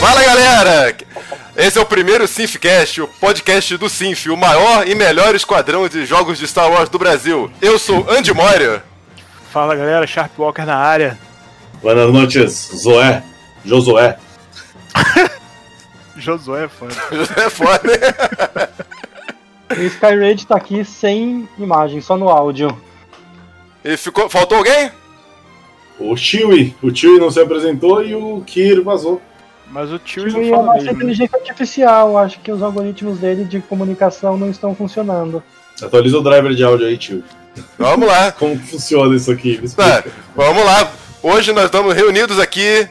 Fala galera! Esse é o primeiro Sinfcast, o podcast do Sinf, o maior e melhor esquadrão de jogos de Star Wars do Brasil. Eu sou Andy Moria. Fala galera, Sharp Walker na área. Buenas noches, Zoé, Josué. Josué é foda. Josué é foda. O Skyraid tá aqui sem imagem, só no áudio. E ficou. Faltou alguém? O Chewie, o Chewie não se apresentou e o Kir vazou. Mas o tio E não a fala mesmo. né? inteligência artificial, acho que os algoritmos dele de comunicação não estão funcionando. Atualiza o driver de áudio aí, Chewie. Vamos lá. Como que funciona isso aqui? Me Tá, vamos lá. Hoje nós estamos reunidos aqui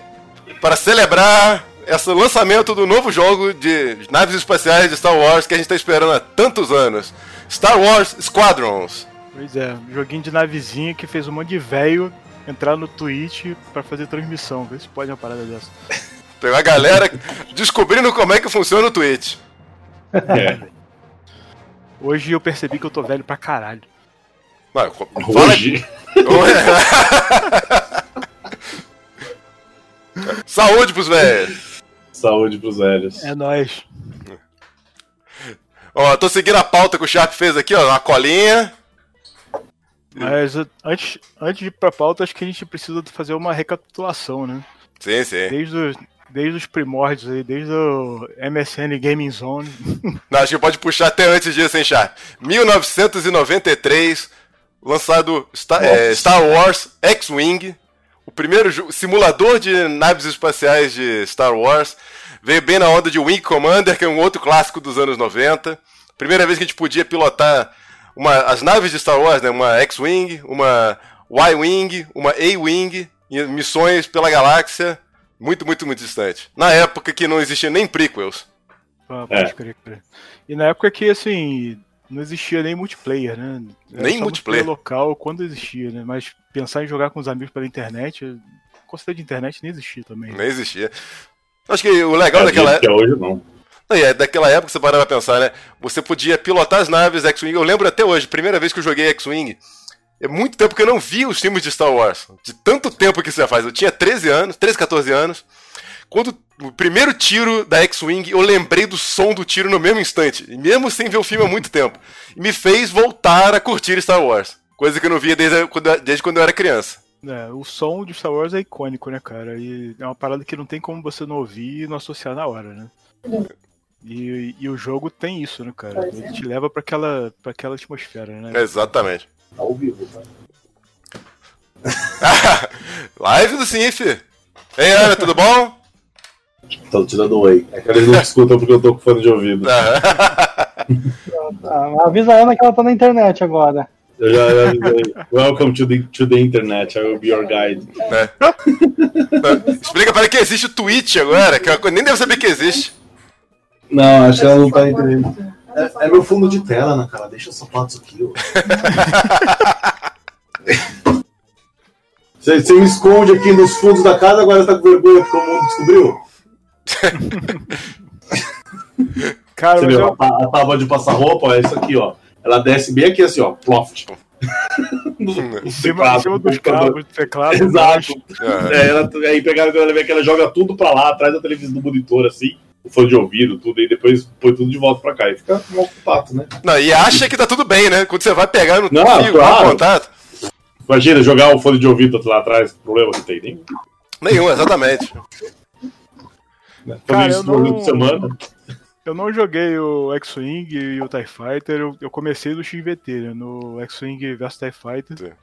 para celebrar esse lançamento do novo jogo de naves espaciais de Star Wars que a gente está esperando há tantos anos. Star Wars Squadrons. Pois é, um joguinho de navezinha que fez um monte de velho entrar no Twitch pra fazer transmissão. Vê se pode uma parada dessa. Tem uma galera descobrindo como é que funciona o Twitch. É. Hoje eu percebi que eu tô velho pra caralho. Hoje. Saúde pros velhos. Saúde pros velhos. É nóis. Ó, tô seguindo a pauta que o Sharp fez aqui, ó, uma colinha. Mas uh, antes, antes de ir pra pauta, acho que a gente precisa fazer uma recapitulação, né? Sim, sim. Desde os, desde os primórdios aí, desde o MSN Gaming Zone. Não, acho que pode puxar até antes disso, hein, Char? 1993, lançado Star, é, Star Wars X-Wing, o primeiro simulador de naves espaciais de Star Wars. Veio bem na onda de Wing Commander, que é um outro clássico dos anos 90. Primeira vez que a gente podia pilotar uma, as naves de Star Wars, né? Uma X-Wing, uma Y-Wing, uma A-Wing, missões pela galáxia, muito, muito, muito distante. Na época que não existia nem prequels. Ah, É. pode crer, crer. E na época que, assim, não existia nem multiplayer, né? Era Nem multiplayer. local quando existia, né? Mas pensar em jogar com os amigos pela internet, conceito de internet nem existia também. Nem existia. Acho que o legal daquela Até hoje não. Não, e é daquela época você parava pra pensar, né? Você podia pilotar as naves X-Wing. Eu lembro até hoje, primeira vez que eu joguei X-Wing. É muito tempo que eu não vi os filmes de Star Wars. De tanto tempo que isso já faz. Eu tinha 13 anos, 13, 14 anos. Quando o primeiro tiro da X-Wing, eu lembrei do som do tiro no mesmo instante. E mesmo sem ver o filme há muito tempo. E me fez voltar a curtir Star Wars. Coisa que eu não via desde quando, desde quando eu era criança. É, o som de Star Wars é icônico, né, cara? E é uma parada que não tem como você não ouvir e não associar na hora, né? E, e o jogo tem isso, né, cara? Ele te leva pra aquela, pra aquela atmosfera, né? Exatamente. Ao vivo, tá? Live do Sinf. Ei, Ana, tudo bom? Tô te dando oi. É que eles não escutam porque eu tô com fone de ouvido. Ah, avisa a Ana que ela tá na internet agora. Eu já, já avisei. Welcome to the, to the internet, I will be your guide. né? Explica para que existe o Twitch agora, que é coisa- nem deve saber que existe. Não, acho que ela não tá entendendo. É, é meu fundo de tela, né, cara? Deixa os sapatos aqui, ó. Você, você me esconde aqui nos fundos da casa, agora você tá com vergonha porque o mundo descobriu? Cara, Você viu? eu, A, tá- a tábua de passar roupa, ó, é isso aqui, ó. Ela desce bem aqui assim, ó. Ploft. No- no em cima, teclado, em cima dos cabos do teclado. Exato. Ah, É, ela, aí quando ela ela joga tudo pra lá, atrás da televisão do monitor, assim, fone de ouvido, tudo, e depois põe tudo de volta pra cá. E fica mal pato, né? Não, e acha que tá tudo bem, né? Quando você vai pegar no Não, fio, claro. no contato. Imagina jogar o fone de ouvido lá atrás, problema que tem, nem. Nenhum, exatamente. Né? Cara, eu isso no não- semana. Eu não joguei o X-Wing e o TIE Fighter, eu, eu comecei no XVT, né? No X-Wing vs TIE Fighter,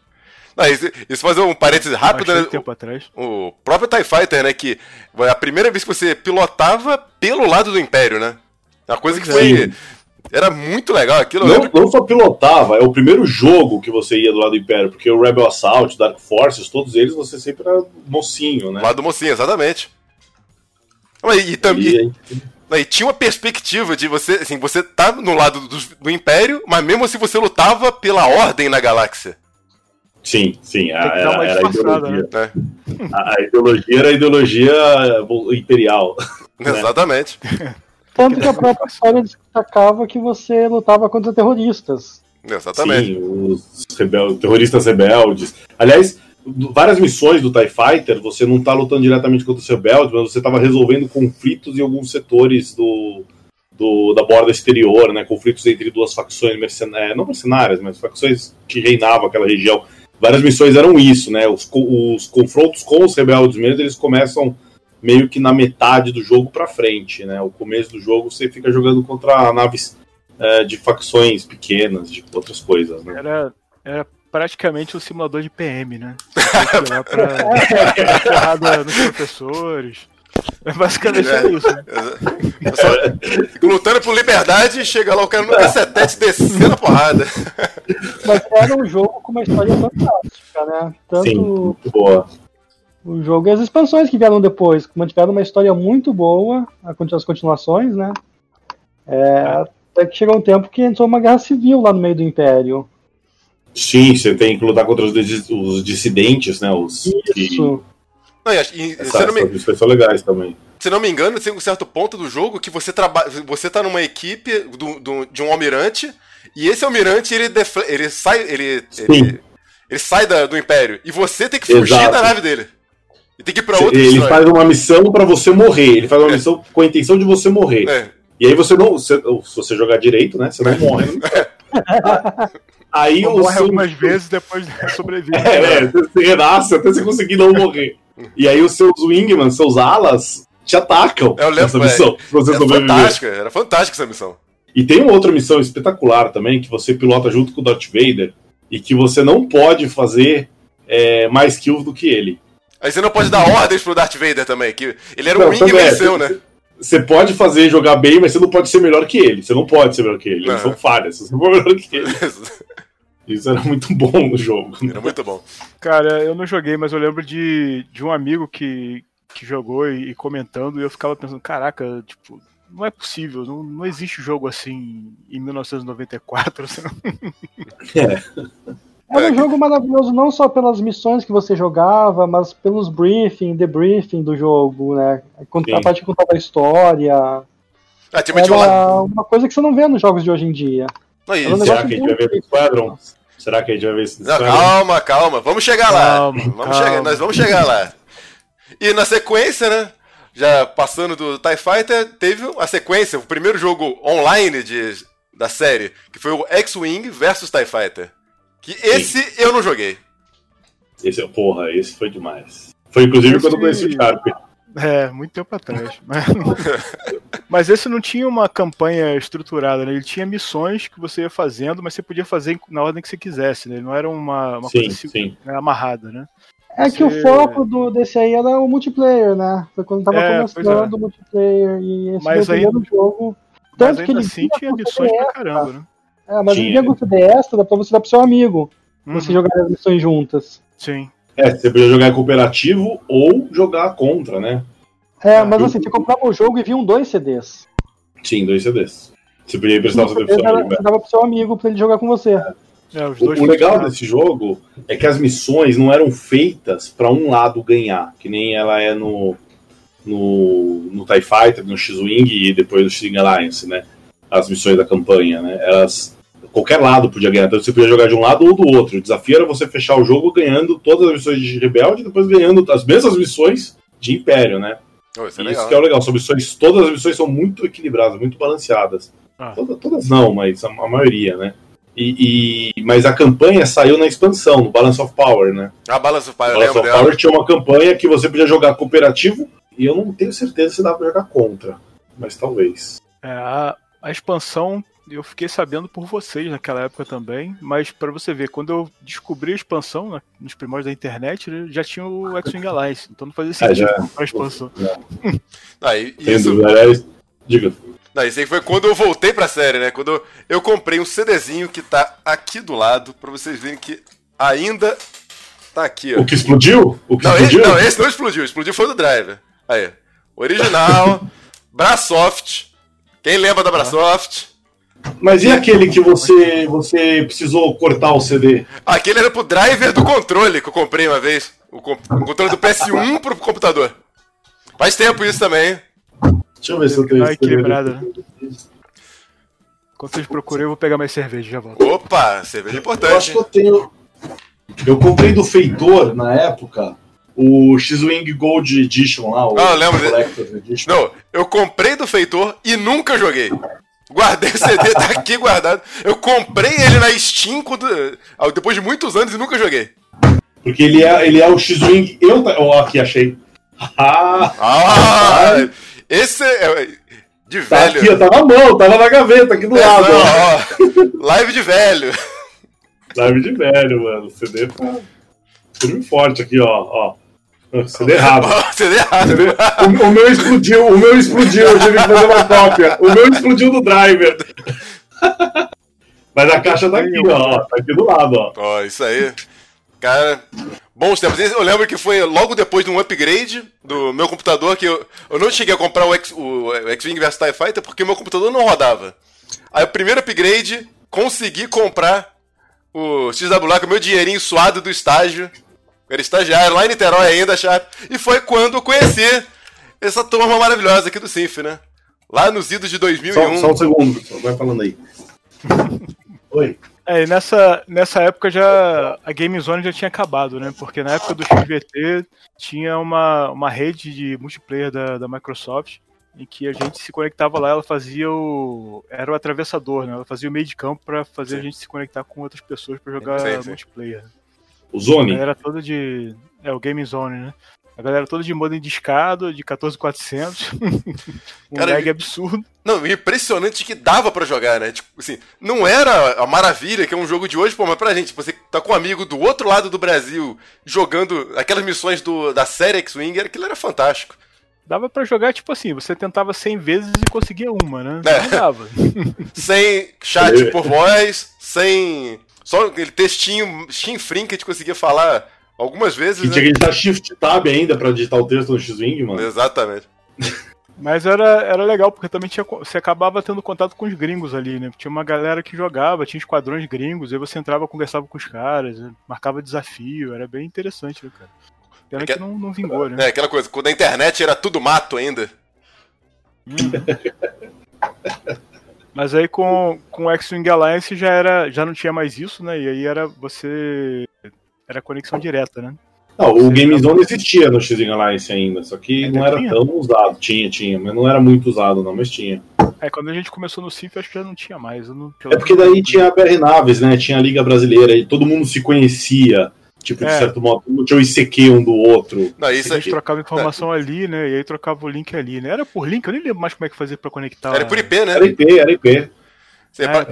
Não, isso, isso fazer um parênteses rápido, né? tempo atrás. O próprio TIE Fighter, né? Que foi a primeira vez que você pilotava pelo lado do Império, né? Uma coisa que foi. é. Era muito legal aquilo. Não, lembro. não só pilotava, é o primeiro jogo que você ia do lado do Império, porque o Rebel Assault, Dark Forces, todos eles você sempre era mocinho, né? Lado do mocinho, exatamente. E, também. E aí- E tinha uma perspectiva de você, assim, você tá no lado do, do Império, mas mesmo assim você lutava pela ordem na galáxia. Sim, sim, a, era, era a ideologia. Né? A, a ideologia era a ideologia imperial. Né? Exatamente. Tanto que a própria história destacava que você lutava contra terroristas. Exatamente. Sim, os rebel- terroristas rebeldes. Aliás, várias missões do TIE Fighter, você não tá lutando diretamente contra o seu belt, mas você tava resolvendo conflitos em alguns setores do, do, da borda exterior, né? Conflitos entre duas facções mercenárias, não mercenárias, mas facções que reinavam aquela região. Várias missões eram isso, né? Os, os confrontos com os rebeldes mesmo, eles começam meio que na metade do jogo para frente, né? O começo do jogo você fica jogando contra naves é, de facções pequenas, de outras coisas, né? Era, era praticamente um simulador de PM, né? Você lá pra porrada nos professores. É basicamente é, isso, né? Só, lutando por liberdade, chega lá o cara no cacetete descendo a porrada. Mas era um jogo com uma história fantástica, né? Tanto Sim, boa. o jogo e as expansões que vieram depois, mantiveram uma história muito boa, as continuações, né? É, até que chegou um tempo que entrou uma guerra civil lá no meio do Império. Sim, você tem que lutar contra os, os dissidentes, né? Os Isso. Que não, e, e, Essa, não me... são legais também. Se não me engano, tem um certo ponto do jogo que você trabalha. Você tá numa equipe do, do, de um almirante, e esse almirante ele, defle... ele sai. Ele, ele, ele, sai da, do Império. E você tem que fugir Exato. da nave dele. E tem que ir pra outro Ele faz uma missão para você morrer. Ele faz uma é. missão com a intenção de você morrer. É. E aí você não. Se, se você jogar direito, né? Você não morre. Né? Aí morre seu... algumas vezes depois sobrevive. É, é, você renasce até você conseguir não morrer. E aí os seus wingman, seus alas, te atacam eu lembro, nessa missão. É, você era fantástica, era fantástica essa missão. E tem uma outra missão espetacular também, que você pilota junto com o Darth Vader, e que você não pode fazer é, mais kills do que ele. Aí você não pode dar ordens pro Darth Vader também, que ele era um wingman é, seu, né? Você pode fazer jogar bem, mas você não pode ser melhor que ele. Você não pode ser melhor que ele. Eles são falhas. Você não for melhor que ele. Isso era muito bom no jogo. Era muito bom. Cara, eu não joguei, mas eu lembro de, de um amigo que, que jogou e, e comentando, e eu ficava pensando, caraca, tipo, não é possível, não, não existe jogo assim em 1994. Assim. É. Era um jogo maravilhoso não só pelas missões que você jogava, mas pelos briefing, debriefing do jogo, né? A parte que contava a história. Ah, Era uma coisa que você não vê nos jogos de hoje em dia. E, um será que a gente vai ver no Squadron? Será que a gente vai ver esse Não, calma, calma. Vamos chegar lá. Calma, vamos calma. Chegar, nós vamos chegar lá. E na sequência, né? Já passando do TIE Fighter, teve a sequência, o primeiro jogo online de, da série, que foi o X-Wing versus TIE Fighter. Que esse Sim. eu não joguei. Esse, porra, esse foi demais. Foi inclusive esse... quando eu conheci o Sharp. É, muito tempo atrás. Mas, mas esse não tinha uma campanha estruturada, né? Ele tinha missões que você ia fazendo, mas você podia fazer na ordem que você quisesse, né? Ele não era uma, uma sim, coisa sim. Né, amarrada, né? É você... que o foco do, desse aí era o multiplayer, né? Foi quando tava é, começando é. o multiplayer e esse mas aí, no jogo. Tanto que ele assim tinha missões pra caramba, né? É, mas tinha. ele vinha com extra, dá pra você dar pro seu amigo. Uhum. Você jogar as missões juntas. Sim. É, você podia jogar cooperativo ou jogar contra, né? É, mas assim, você comprava o jogo e vinham dois CDs. Sim, dois CDs. Você podia emprestar o CD pro seu amigo. Você dava pro seu amigo pra ele jogar com você. É, o, o legal desse jogo é que as missões não eram feitas para um lado ganhar, que nem ela é no, no, no TIE Fighter, no X-Wing e depois no X-Wing Alliance, né? As missões da campanha, né? Elas qualquer lado podia ganhar. Então você podia jogar de um lado ou do outro. O desafio era você fechar o jogo ganhando todas as missões de rebelde e depois ganhando as mesmas missões de Império, né? Oh, isso, é isso que é o legal. São missões, todas as missões são muito equilibradas, muito balanceadas. Ah. Todas, todas, não, mas a, a maioria, né? E, e, mas a campanha saiu na expansão, no Balance of Power, né? A Balance of Power, Balance of Power tinha uma campanha que você podia jogar cooperativo e eu não tenho certeza se dá pra jogar contra, mas talvez. É, a, a expansão eu fiquei sabendo por vocês naquela época também, mas para você ver, quando eu descobri a expansão né, nos primórdios da internet, já tinha o X-Wing Alliance, então não fazia é, sentido é, a expansão. Ah, e, isso... Diga. Não, isso aí foi quando eu voltei pra série, né? Quando eu, eu comprei um CDzinho que tá aqui do lado, pra vocês verem que ainda tá aqui, ó. O que explodiu? O que não, explodiu? Esse, não, esse não explodiu, explodiu foi do Driver. Aí, original, Brasoft. Quem lembra da Brasoft? Mas e aquele que você, você precisou cortar o CD? Aquele era pro driver do controle que eu comprei uma vez. O, o controle do PS1 pro computador. Faz tempo isso também. Deixa eu ver se eu tenho equilibrado, né? Enquanto vocês procuram, eu vou pegar mais cerveja já volto. Opa, cerveja é importante. Eu acho que eu tenho. Eu comprei do Feitor, na época, o X-Wing Gold Edition lá. O ah, lembro dele. Não, eu comprei do Feitor e nunca joguei. Guardei o CD, tá aqui guardado. Eu comprei ele na Steam quando, depois de muitos anos e nunca joguei. Porque ele é, ele é o X-Wing. Eu. Ó, oh, aqui achei. Ah, ah esse é. De tá velho. Aqui, tava na mão, tava na gaveta, aqui do é, lado. Não, ó, live de velho. Live de velho, mano. CD tá. Firme forte aqui, ó. ó. CD errado. CD errado. O, o, meu explodiu, o meu explodiu, eu tive que fazer uma cópia. O meu explodiu do driver. Mas a caixa tá aqui, ó. Tá aqui do lado, ó. Ó, isso aí. Cara, bons tempos. Eu lembro que foi logo depois de um upgrade do meu computador que eu, eu não cheguei a comprar o X-Wing vs TIE Fighter porque meu computador não rodava. Aí o primeiro upgrade, consegui comprar o XWA com o meu dinheirinho suado do estágio. Eu era estagiário lá em Niterói ainda, chato. E foi quando eu conheci essa turma maravilhosa aqui do Sinf, né? Lá nos idos de 2001. Só, só um segundo, vai falando aí. Oi. É, e nessa, nessa época já a Game Zone já tinha acabado, né? Porque na época do XVT tinha uma, uma rede de multiplayer da, da Microsoft em que a gente se conectava lá, ela fazia o. Era o atravessador, né? Ela fazia o meio de campo para fazer sim. a gente se conectar com outras pessoas para jogar sim, sim. multiplayer. O Zone? Era todo de. É, o Game Zone, né? A galera toda de modem discado, de 14400. um Cara, lag absurdo. Não, impressionante que dava para jogar, né? Tipo, assim, não era a maravilha que é um jogo de hoje, pô, mas pra gente, você tá com um amigo do outro lado do Brasil jogando aquelas missões do, da série X-Wing, aquilo era fantástico. Dava para jogar, tipo assim, você tentava 100 vezes e conseguia uma, né? É. Não dava. sem chat por voz, sem. Só aquele textinho, chinfrim que a gente conseguia falar Algumas vezes. Que né? tinha que digitar Shift Tab ainda pra digitar o texto no X-Wing, mano. Exatamente. Mas era, era legal, porque também tinha, você acabava tendo contato com os gringos ali, né? Tinha uma galera que jogava, tinha esquadrões gringos, aí você entrava, conversava com os caras, marcava desafio, era bem interessante, né, cara? Pena é que, que não, não vingou, né? É, aquela coisa, quando a internet era tudo mato ainda. Hum. Mas aí com, com o X-Wing Alliance já, era, já não tinha mais isso, né? E aí era você era conexão direta, né? Não, o Game Zone existia no X Alliance ainda, só que é, não era tinha? tão usado. Tinha, tinha, mas não era muito usado, não, mas tinha. É, quando a gente começou no CIF, acho que já não tinha mais. Não... É porque daí tinha a BR Naves, né? Tinha a Liga Brasileira e todo mundo se conhecia. Tipo, de é. certo modo, não tinha o ICQ um do outro. Não, isso a gente trocava informação é. ali, né? E aí trocava o link ali, né? Era por link, eu nem lembro mais como é que fazia pra conectar. Era por IP, né? Era IP, era IP. Você, é, para...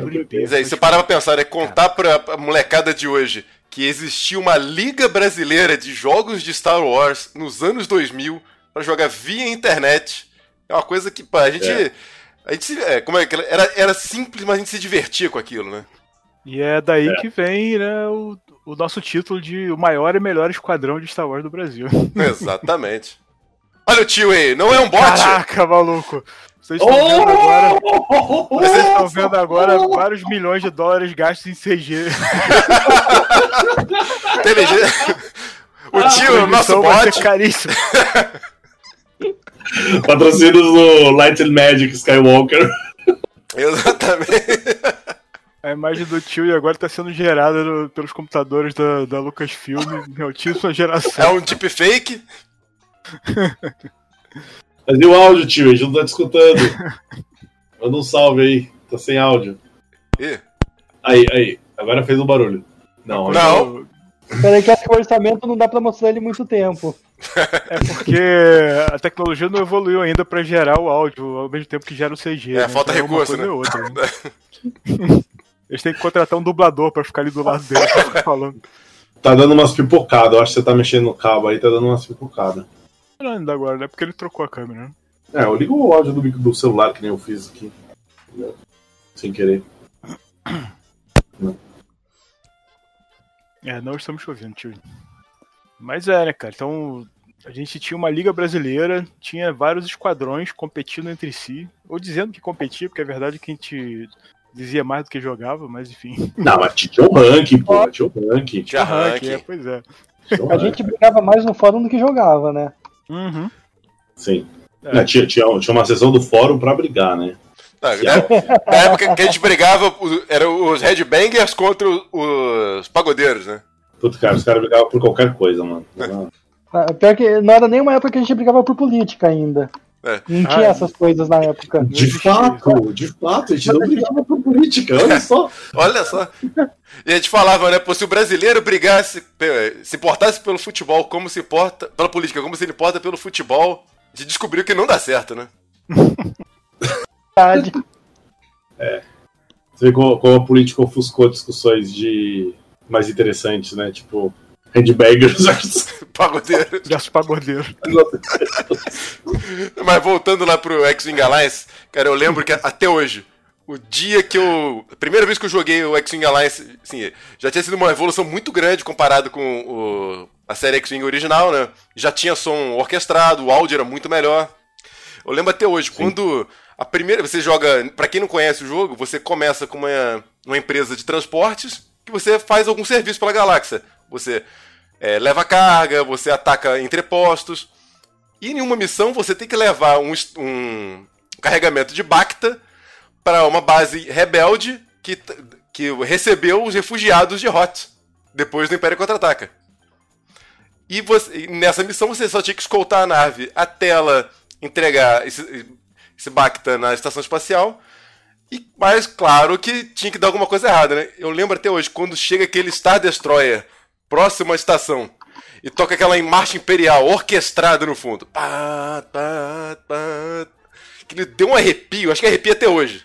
você para pra pensar, é contar pra molecada de hoje que existia uma liga brasileira de jogos de Star Wars nos anos 2000 para jogar via internet. É uma coisa que pá, a gente. É. A gente se, é, como é que era, era simples, mas a gente se divertia com aquilo, né? E é daí é. que vem né, o, o nosso título de o maior e melhor esquadrão de Star Wars do Brasil. Exatamente. Olha o tio aí, não é um bot? Caraca, maluco! Vocês estão oh! vendo agora. Vocês estão vendo agora vários milhões de dólares gastos em CG. o tio, o nosso bot. caríssimo. Patrocínios do Light and Magic Skywalker. Exatamente. A imagem do tio e agora está sendo gerada no, pelos computadores da, da Lucasfilm em altíssima geração. É um deepfake? Mas e o áudio, tio? A gente não tá te escutando. Manda um salve aí. Tá sem áudio. E? Aí, aí. Agora fez um barulho. Não. Não. Peraí que esse orçamento não dá pra mostrar ele muito tempo. É porque a tecnologia não evoluiu ainda pra gerar o áudio ao mesmo tempo que gera o CG. É, né? falta então, recurso, né? Outra, né? Eles têm que contratar um dublador pra ficar ali do lado dele falando. Tá dando umas pipocadas. Eu acho que você tá mexendo no cabo aí, tá dando umas pipocadas ainda agora, né? Porque ele trocou a câmera, né? É, eu ligo o áudio do, do celular que nem eu fiz aqui. Sem querer. Não. É, não estamos chovendo, tio. Mas é, né, cara? Então, a gente tinha uma liga brasileira, tinha vários esquadrões competindo entre si, ou dizendo que competia, porque é verdade que a gente dizia mais do que jogava, mas enfim. Não, mas tinha o ranking, pô, tinha o ranking. Tinha ranking, é, pois é. A gente brigava mais no fórum do que jogava, né? Uhum. Sim. É. É, tinha, tinha, tinha, uma sessão do fórum pra brigar, né? Ah, na, época que a gente brigava, eram os headbangers contra os pagodeiros, né? Puta, cara, os caras brigavam por qualquer coisa, mano. Ah, pior que não era nem uma época que a gente brigava por política ainda. É. Não tinha ah, essas coisas na época. De fato, de fato, a gente não brigava por política, olha só. olha só. E a gente falava, né, pô, se o brasileiro brigasse, se importasse pelo futebol como se importa, pela política, como se ele importa pelo futebol, a gente descobriu que não dá certo, né? Verdade. É. Você vê como, como a política ofuscou discussões de mais interessantes, né? Tipo, handbaggers versus pagodeiro. Versus pagodeiro. Mas voltando lá pro X-Wing Alliance, cara, eu lembro que até hoje, o dia que eu. A primeira vez que eu joguei o X-Wing Alliance, assim, já tinha sido uma evolução muito grande comparado com o, a série X-Wing original, né? Já tinha som orquestrado, o áudio era muito melhor. Eu lembro até hoje, Sim. quando a primeira. Você joga. para quem não conhece o jogo, você começa com uma, uma empresa de transportes que você faz algum serviço pela galáxia. Você é, leva carga, você ataca entrepostos. E em uma missão você tem que levar um, um carregamento de Bacta para uma base rebelde que, que recebeu os refugiados de Hot depois do Império Contra-Ataca. E, você, nessa missão você só tinha que escoltar a nave até ela entregar esse, esse Bacta na estação espacial. E, mas claro que tinha que dar alguma coisa errada, né? Eu lembro até hoje, quando chega aquele Star Destroyer próximo à estação e toca aquela marcha imperial orquestrada no fundo. Pá, pá, pá, que deu um arrepio, acho que arrepia até hoje.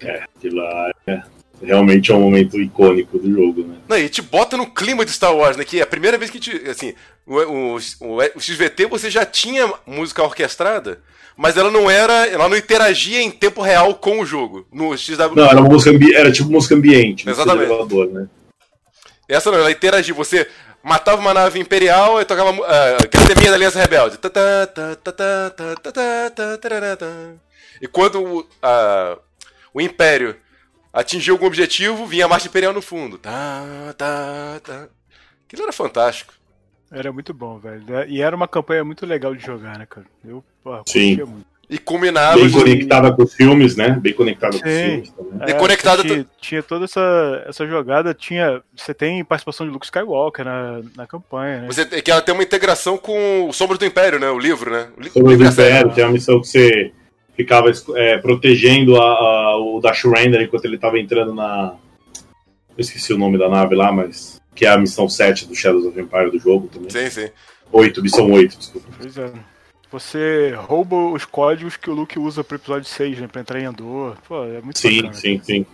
É, aquilo lá é, realmente é um momento icônico do jogo, né? Não, e te bota no clima de Star Wars, né? Que é a primeira vez que te. Assim, o, o, o, o XVT você já tinha música orquestrada, mas ela não era. Ela não interagia em tempo real com o jogo. No XW. Não, era, uma música, era tipo música ambiente. Exatamente. Elevador, né? Essa não, ela interagia. Você matava uma nave imperial e tocava uh, teminha da Aliança Rebelde. E quando o, uh, o Império atingiu algum objetivo, vinha a marcha imperial no fundo. Tá, tá, tá. Aquilo era fantástico. Era muito bom, velho. E era uma campanha muito legal de jogar, né, cara? Eu porra, Sim. muito. E combinava. Bem conectada com os filmes, né? Bem conectada com os filmes também. É, conectada tinha, tinha, toda essa, essa jogada, tinha. Você tem participação de Luke Skywalker na, na campanha, né? Você, que ela tem uma integração com o Sombra do Império, né? O livro, né? O Sombra do Império, tem uma missão que você ficava é, protegendo a, a, o Dash Render enquanto ele estava entrando na. Eu esqueci o nome da nave lá, mas. Que é a missão 7 do Shadows of Empire do jogo também. Sim, sim. 8, missão 8, desculpa. Pois é. Você rouba os códigos que o Luke usa pro episódio 6, né? Pra entrar em Andor. Pô, é muito Sim, bacana, sim, sim.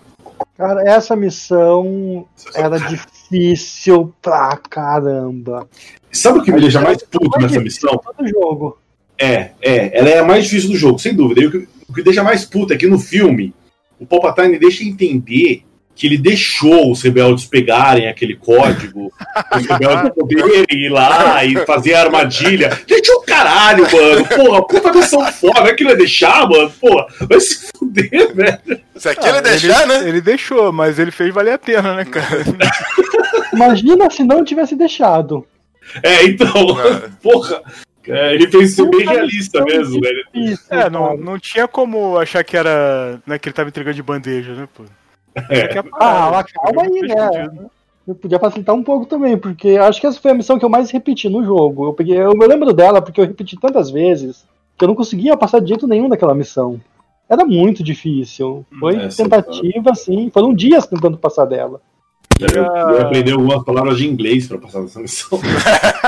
Cara, essa missão era difícil pra caramba. Sabe o que me deixa mais puto nessa missão? Todo jogo. É, é, ela é a mais difícil do jogo, sem dúvida. E o que, o que deixa mais puto é que no filme o Palpatine deixa entender que ele deixou os rebeldes pegarem aquele código, os rebeldes poderem ir lá e fazer a armadilha. Gente, o caralho, mano. Porra, puta missão foda. Aquilo é deixar, mano. Porra, vai se fuder, velho. Se aquilo é deixar, ele, né? Ele deixou, mas ele fez valer a pena, né, cara? Imagina se não tivesse deixado. É, então, é. porra. É, ele fez ser bem realista mesmo, velho. É, não, não tinha como achar que era. Né, que ele tava entregando de bandeja, né, pô? É. Ah, calma aí, né? Eu podia facilitar um pouco também, porque acho que essa foi a missão que eu mais repeti no jogo. Eu, peguei, eu me lembro dela porque eu repeti tantas vezes que eu não conseguia passar de jeito nenhum daquela missão. Era muito difícil. Foi é, tentativa, assim. Foram dias tentando passar dela. Eu, eu aprendi algumas palavras de inglês para passar nessa missão.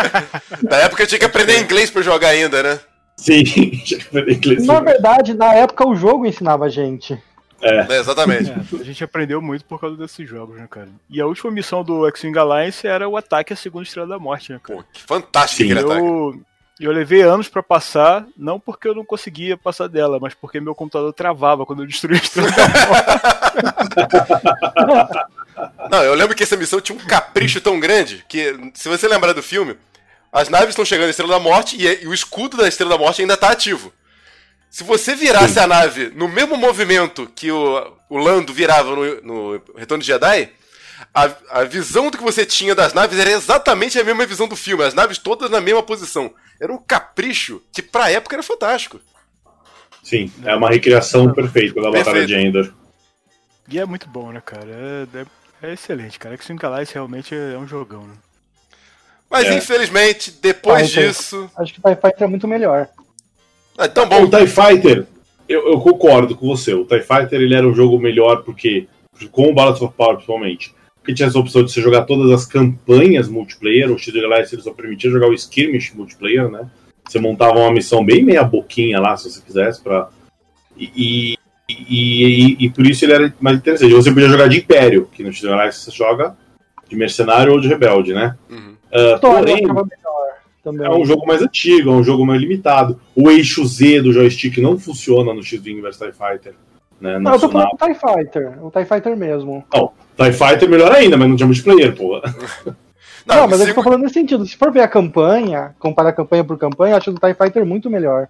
na época eu tinha que aprender inglês para jogar ainda, né? Sim, tinha que aprender inglês. Na verdade, na época o jogo ensinava a gente. É. é exatamente. É, a gente aprendeu muito por causa desses jogos, né, cara? E a última missão do X-Wing Alliance era o ataque à segunda estrela da morte, né, cara? Pô, que fantástico Sim, aquele eu, Eu levei anos para passar, não porque eu não conseguia passar dela, mas porque meu computador travava quando eu destruía a estrela da morte. não, eu lembro que essa missão tinha um capricho tão grande que, se você lembrar do filme, as naves estão chegando à Estrela da Morte e, e o escudo da Estrela da Morte ainda está ativo. Se você virasse Sim. a nave no mesmo movimento que o, o Lando virava no, no Retorno de Jedi, a, a visão do que você tinha das naves era exatamente a mesma visão do filme, as naves todas na mesma posição. Era um capricho que pra época era fantástico. Sim, é uma recriação perfeita da Batalha de Endor. E é muito bom, né, cara? É, é, É excelente, cara. Que Galaxy realmente é um jogão, né? Mas é. infelizmente, depois disso. Acho que o Fighter é muito melhor. É tão bom. O TIE Fighter, eu, eu, concordo com você. O TIE Fighter ele era um jogo melhor porque. Com o Balance of Power, principalmente. Porque tinha essa opção de você jogar todas as campanhas multiplayer. O X Galaxy ele só permitia jogar o skirmish multiplayer, né? Você montava uma missão bem meia boquinha lá, se você quisesse, pra. E, e, e, e, por isso ele era mais interessante. Você podia jogar de Império, que no X Galaxy você joga de mercenário ou de rebelde, né? Uhum. Uh, porém, também. É um jogo mais antigo, é um jogo mais limitado. O eixo Z do joystick não funciona no X-Wing vs TIE Fighter. Né? Não, eu tô falando do TIE Fighter, o TIE Fighter mesmo. Não, TIE Fighter é melhor ainda, mas não tinha multiplayer, pô. Não, não mas se... eu tô falando nesse sentido. Se for ver a campanha, comparar campanha por campanha, acho o TIE Fighter muito melhor.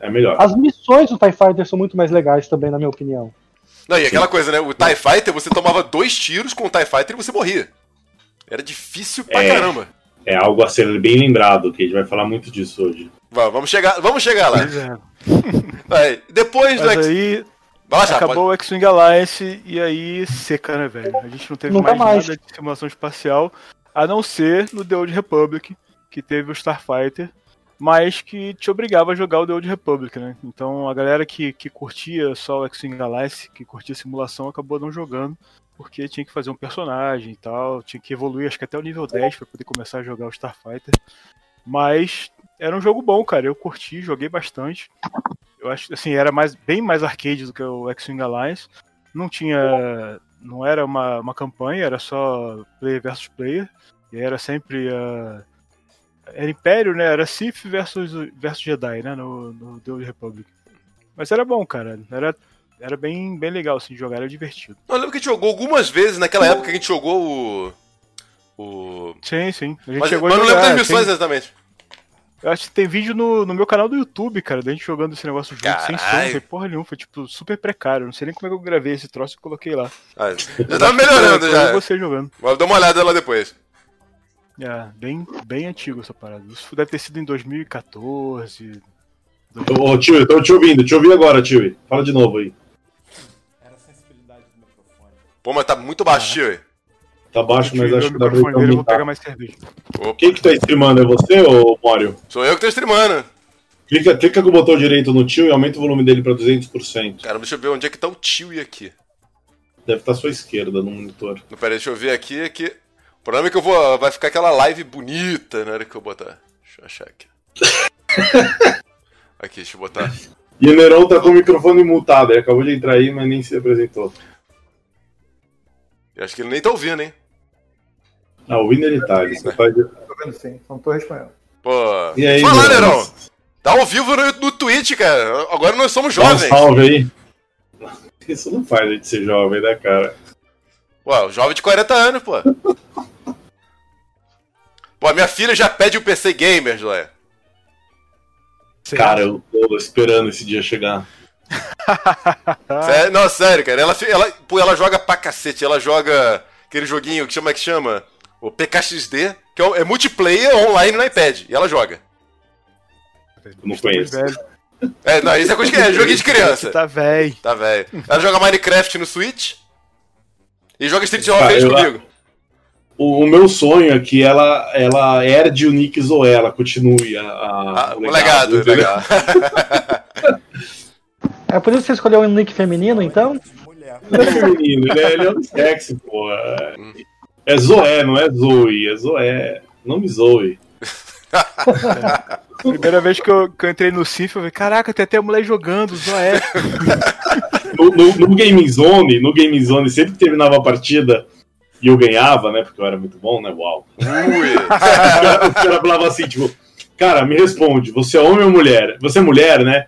É melhor. As missões do TIE Fighter são muito mais legais também, na minha opinião. Não, e aquela coisa, né? O TIE Fighter, você tomava dois tiros com o TIE Fighter e você morria. Era difícil pra é, caramba. É algo a ser bem lembrado, que a gente vai falar muito disso hoje. Vamos chegar, vamos chegar lá. É. Vai, depois Mas do aí, Nossa, acabou pode... o X-Wing Alliance e aí seca, né, velho? A gente não teve mais, mais, nada de simulação espacial, a não ser no The Old Republic, que teve o Starfighter, mas que te obrigava a jogar o The Old Republic, né? Então a galera que, que curtia só o X-Wing Alliance, que curtia simulação, acabou não jogando porque tinha que fazer um personagem e tal, tinha que evoluir acho que até o nível 10 para poder começar a jogar o Starfighter. Mas era um jogo bom, cara. Eu curti, joguei bastante. Eu acho assim, era mais bem mais arcade do que o X-Wing Alliance. Não tinha não era uma, uma campanha, era só player versus player. E era sempre uh, era Império, né? Era Sith versus versus Jedi, né, no, no The Old Republic. Mas era bom, cara. Era era bem, bem legal assim, de jogar, era divertido. Eu lembro que a gente jogou algumas vezes naquela época que a gente jogou o. O. Sim, sim. A gente mas, chegou mas não lembro das missões exatamente. Eu acho que tem vídeo no, no meu canal do YouTube, cara, da gente jogando esse negócio junto, sem som, sem porra nenhuma. Foi, tipo, super precário. Não sei nem como é que eu gravei esse troço e coloquei lá. Ah, já tava melhorando, já. você jogando. Vou dar uma olhada lá depois. É, bem, bem antigo essa parada. Isso deve ter sido em 2014. Ô, tio, eu tô te ouvindo, te ouvi agora, tio. Fala de novo aí. Pô, mas tá muito baixinho, aí. Tá baixo, mas acho que dá pra dele, eu vou pegar mais cerveja. Quem que tá streamando? É você ou Mário? Sou eu que tô streamando. Clica, clica com o botão direito no tio e aumenta o volume dele pra 200%. Cara, deixa eu ver onde é que tá o tio e aqui. Deve estar tá à sua esquerda no monitor. Não, pera aí, deixa eu ver aqui, aqui. O problema é que eu vou. Vai ficar aquela live bonita na hora que eu botar. Deixa eu achar aqui. aqui, deixa eu botar. E o Neron tá com o microfone multado, ele acabou de entrar aí, mas nem se apresentou. Eu acho que ele nem tá ouvindo, hein? Ah, ouvindo ele tá. Ele faz... Tô vendo sim, não tô respondendo. Pô. E aí, Fala, Nerão! Tá ao vivo no, no Twitch, cara. Agora nós somos jovens. Dá um salve aí. Isso não faz a gente ser jovem, né, cara? Ué, jovem de 40 anos, pô. pô, minha filha já pede um PC gamer, Joé. Cara, eu tô esperando esse dia chegar. sério? Não, sério, cara. Ela, ela, pô, ela joga pra cacete. Ela joga aquele joguinho que chama que chama o PKXD, que é, é multiplayer online no iPad. E ela joga. Não conheço. É, não, isso é coisa que é, joguinho de criança. Tá velho. Tá velho. Ela joga Minecraft no Switch e joga Street Fighter comigo. O, o, meu sonho é que ela, ela herde o Nick ela continue a, a ah, o legado. legado legal. É por isso que você escolheu um nick feminino, então? Não é feminino, ele é, ele é um sexy, pô. É, é Zoé, não é Zoe, é Zoé. Não me zoe. É. Primeira vez que eu, que eu, entrei no Sif, eu falei, caraca, tem até mulher jogando, Zoé. no, no, no Game Zone, no Game Zone, sempre que terminava a partida e eu ganhava, né? Porque eu era muito bom, né? Uau. O cara falava assim, tipo, cara, me responde, você é homem ou mulher? Você é mulher, né?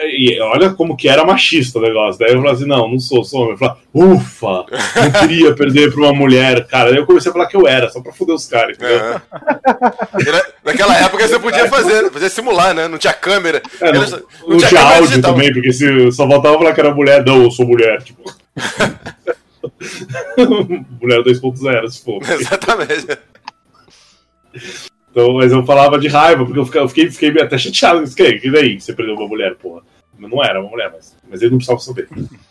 E olha como que era machista o negócio. Daí eu falei assim: não, não sou, sou homem. Eu falei, ufa, não queria perder pra uma mulher, cara. Daí eu comecei a falar que eu era, só pra foder os caras, entendeu? Uhum. Naquela época você podia fazer, fazer simular, né? Não tinha câmera. É, não, não, não, tinha, tinha áudio digital. também, porque se só voltava a falar que era mulher, não, eu sou mulher, tipo. mulher 2.0, se for. Exatamente. Então, mas eu falava de raiva, porque eu fiquei, fiquei até chateado. Que, que daí? Você perdeu uma mulher, porra. Não era uma mulher, mas, mas ele não precisava saber.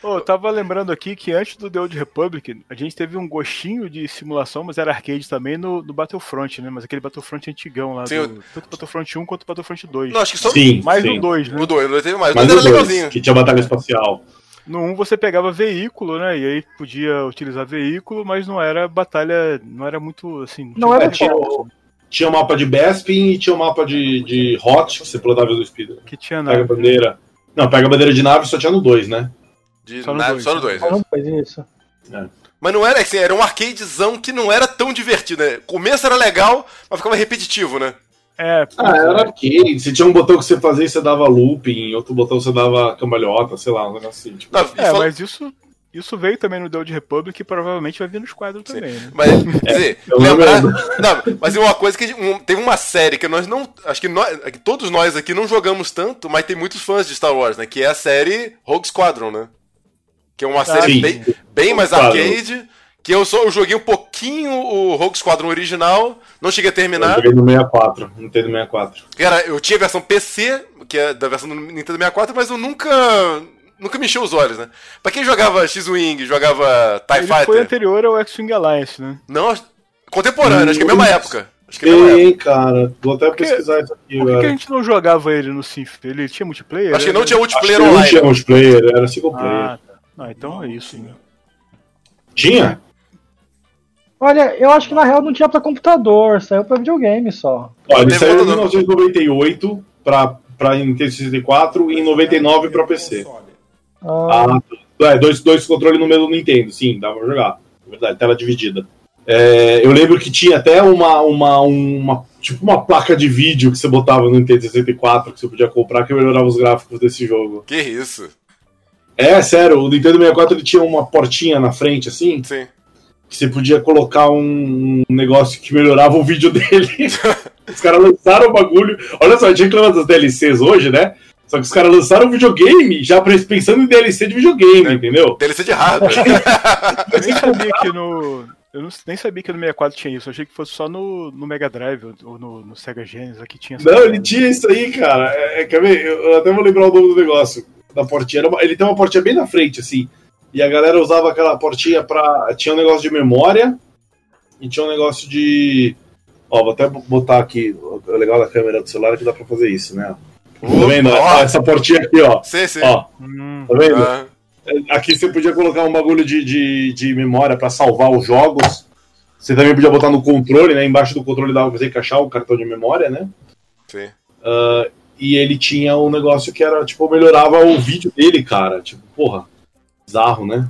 Oh, eu tava lembrando aqui que antes do The Old Republic, a gente teve um gostinho de simulação, mas era arcade também no, no Battlefront, né? Mas aquele Battlefront antigão lá. Sim, do, Tanto Battlefront 1 quanto Battlefront 2. Não, acho que só sim, mais sim. no 2, né? O 2, não teve mais. Mas 2 era legalzinho. Que tinha batalha espacial. No 1 você pegava veículo, né? E aí podia utilizar veículo, mas não era batalha. Não era muito assim. Não era É, tinha, o- tinha o mapa de Bespin e tinha o mapa de, de Hot, que você plantava do Speed. Que tinha Pega a nada. bandeira. Não, pega a bandeira de nave só tinha no 2, né? De Só no nave- dois, só no né? 2. Ah, não faz isso. Mas não era assim, era um arcadezão que não era tão divertido, né? O começo era legal, mas ficava repetitivo, né? É, Ah, é. era arcade. Se tinha um botão que você fazia e você dava looping, outro botão você dava cambalhota, sei lá, um negócio assim. Tipo. Não, É, fala- mas isso, isso veio também no The Old Republic e provavelmente vai vir nos quadros também, né? Mas, quer dizer, eu lembrar. Não, mas é uma coisa que. um- teve uma série que nós não. Acho que, nós, que todos nós aqui não jogamos tanto, mas tem muitos fãs de Star Wars, né? Que é a série Rogue Squadron, né? Que é uma série sim. bem, bem mais arcade. Que eu só eu joguei um pouquinho o Rogue Squadron original, não cheguei a Eu terminar. joguei no 64, não tem no 64. Cara, eu tinha a versão PC, que é da versão do Nintendo 64, mas eu nunca. Nunca me encheu os olhos, né? Pra quem jogava X-Wing, jogava TIE Ele Fighter. foi anterior ao X-Wing Alliance, né? Não, contemporâneo, acho que é a mesma Hum, época. Acho que é. Tem, cara. Vou até que- pesquisar isso aqui, Por que, que a gente não jogava ele no Sinf? Ele tinha multiplayer? Acho que não tinha Acho multiplayer não online. tinha multiplayer, era single player. Ah, tá. Ah, então é isso. Né? Tinha? Olha, eu acho que na real não tinha pra computador, saiu pra videogame só. Ó, ele saiu em computador. 1998 pra, pra Nintendo 64 e em 99 pra PC. Ah, Ah, é, dois, dois controles no mesmo Nintendo, sim, dava pra jogar. É verdade, tela dividida. É, eu lembro que tinha até uma, uma, uma, tipo uma placa de vídeo que você botava no Nintendo 64 que você podia comprar que melhorava os gráficos desse jogo. Que isso? É, sério, o Nintendo 64 ele tinha uma portinha na frente, assim, Sim. Que você podia colocar um negócio que melhorava o vídeo dele. os caras lançaram o bagulho. Olha só, a gente reclama das DLCs hoje, né? Só que os caras lançaram um videogame já pensando em DLC de videogame, É. entendeu? DLC de hardware. Eu nem sabia que no. Eu não- nem sabia que no 64 tinha isso. Eu achei que fosse só no, no Mega Drive ou- no, no Sega Genesis aqui tinha Não, ele tinha isso aí, cara. É, é, quer ver? Eu, até vou lembrar o nome do negócio. Da portinha. Uma- ele tem uma portinha bem na frente, assim. E a galera usava aquela portinha pra. Tinha um negócio de memória e tinha um negócio de. Ó, vou até botar aqui. O legal da câmera do celular é que dá pra fazer isso, né? Tá vendo? Ó, Essa portinha aqui, ó. Sim, sim. Ó, Hum, tá vendo? Ah, Aqui você podia colocar um bagulho de, de, de memória pra salvar os jogos. Você também podia botar no controle, né? Embaixo do controle dava pra você encaixar o cartão de memória, né? sim. Ah, e ele tinha um negócio que era, tipo, melhorava o vídeo dele, cara. Tipo, porra, bizarro, né?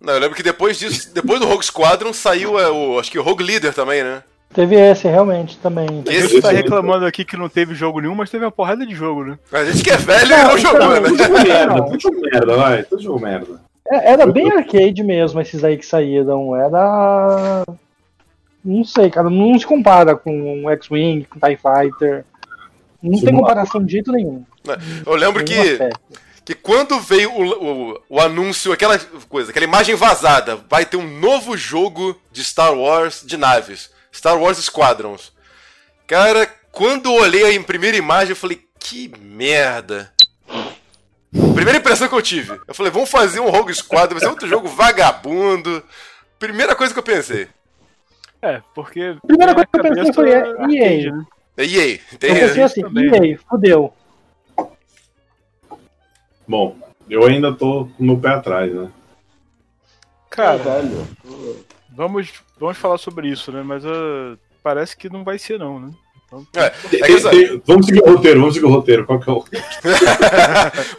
Não, eu lembro que depois disso, depois do Rogue Squadron saiu é, o. Acho que o Rogue Leader também, né? teve esse, realmente, também. A Esse- gente tá esse- reclamando aqui que não teve jogo nenhum, mas teve uma porrada de jogo, né? A gente que é velho e não Não, jogou, não, né? Tudo jogo merda, tudo jogo merda, vai. Tudo jogo merda. É, Era bem arcade mesmo esses aí que saíram. Era. Não sei, cara, não se compara com o X-Wing, com TIE Fighter. Não tem Simulado. comparação de jeito nenhum. Eu lembro que, aspecto. Que quando veio o, o, o anúncio, aquela coisa, aquela imagem vazada, vai ter um novo jogo de Star Wars de naves. Star Wars Squadrons. Cara, quando eu olhei a primeira imagem, eu falei, que merda. Primeira impressão que eu tive. Eu falei, vamos fazer um Rogue Squadron, vai ser outro jogo vagabundo. Primeira coisa que eu pensei. É, porque. Primeira é coisa que eu pensei foi, é, arcade, EA. né? É EA, tem Eu pensei assim, também, e aí, fudeu. Bom, eu ainda tô com o meu pé atrás, né? Cara, velho. vamos, vamos falar sobre isso, né? Mas ah, parece que não vai ser, não, né? Então, É, é que vamos seguir o roteiro, vamos seguir o roteiro. Qual que é o.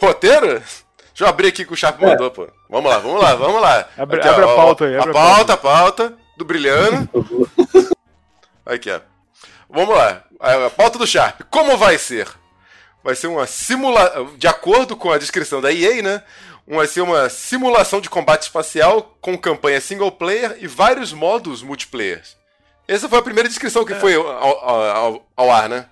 Roteiro? Deixa eu abrir aqui que o Sharp mandou, pô. Vamos lá, vamos lá, vamos lá. Abre- Aqui, abre ó, a pauta aí, A abre a pauta, a pauta do Brilhando. Aqui, ó. Vamos lá. A pauta do Sharp. Como vai ser? Vai ser uma simulação. De acordo com a descrição da EA, né? Vai ser uma simulação de combate espacial com campanha single player e vários modos multiplayer. Essa foi a primeira descrição que foi ao, ao- ao- ar, né?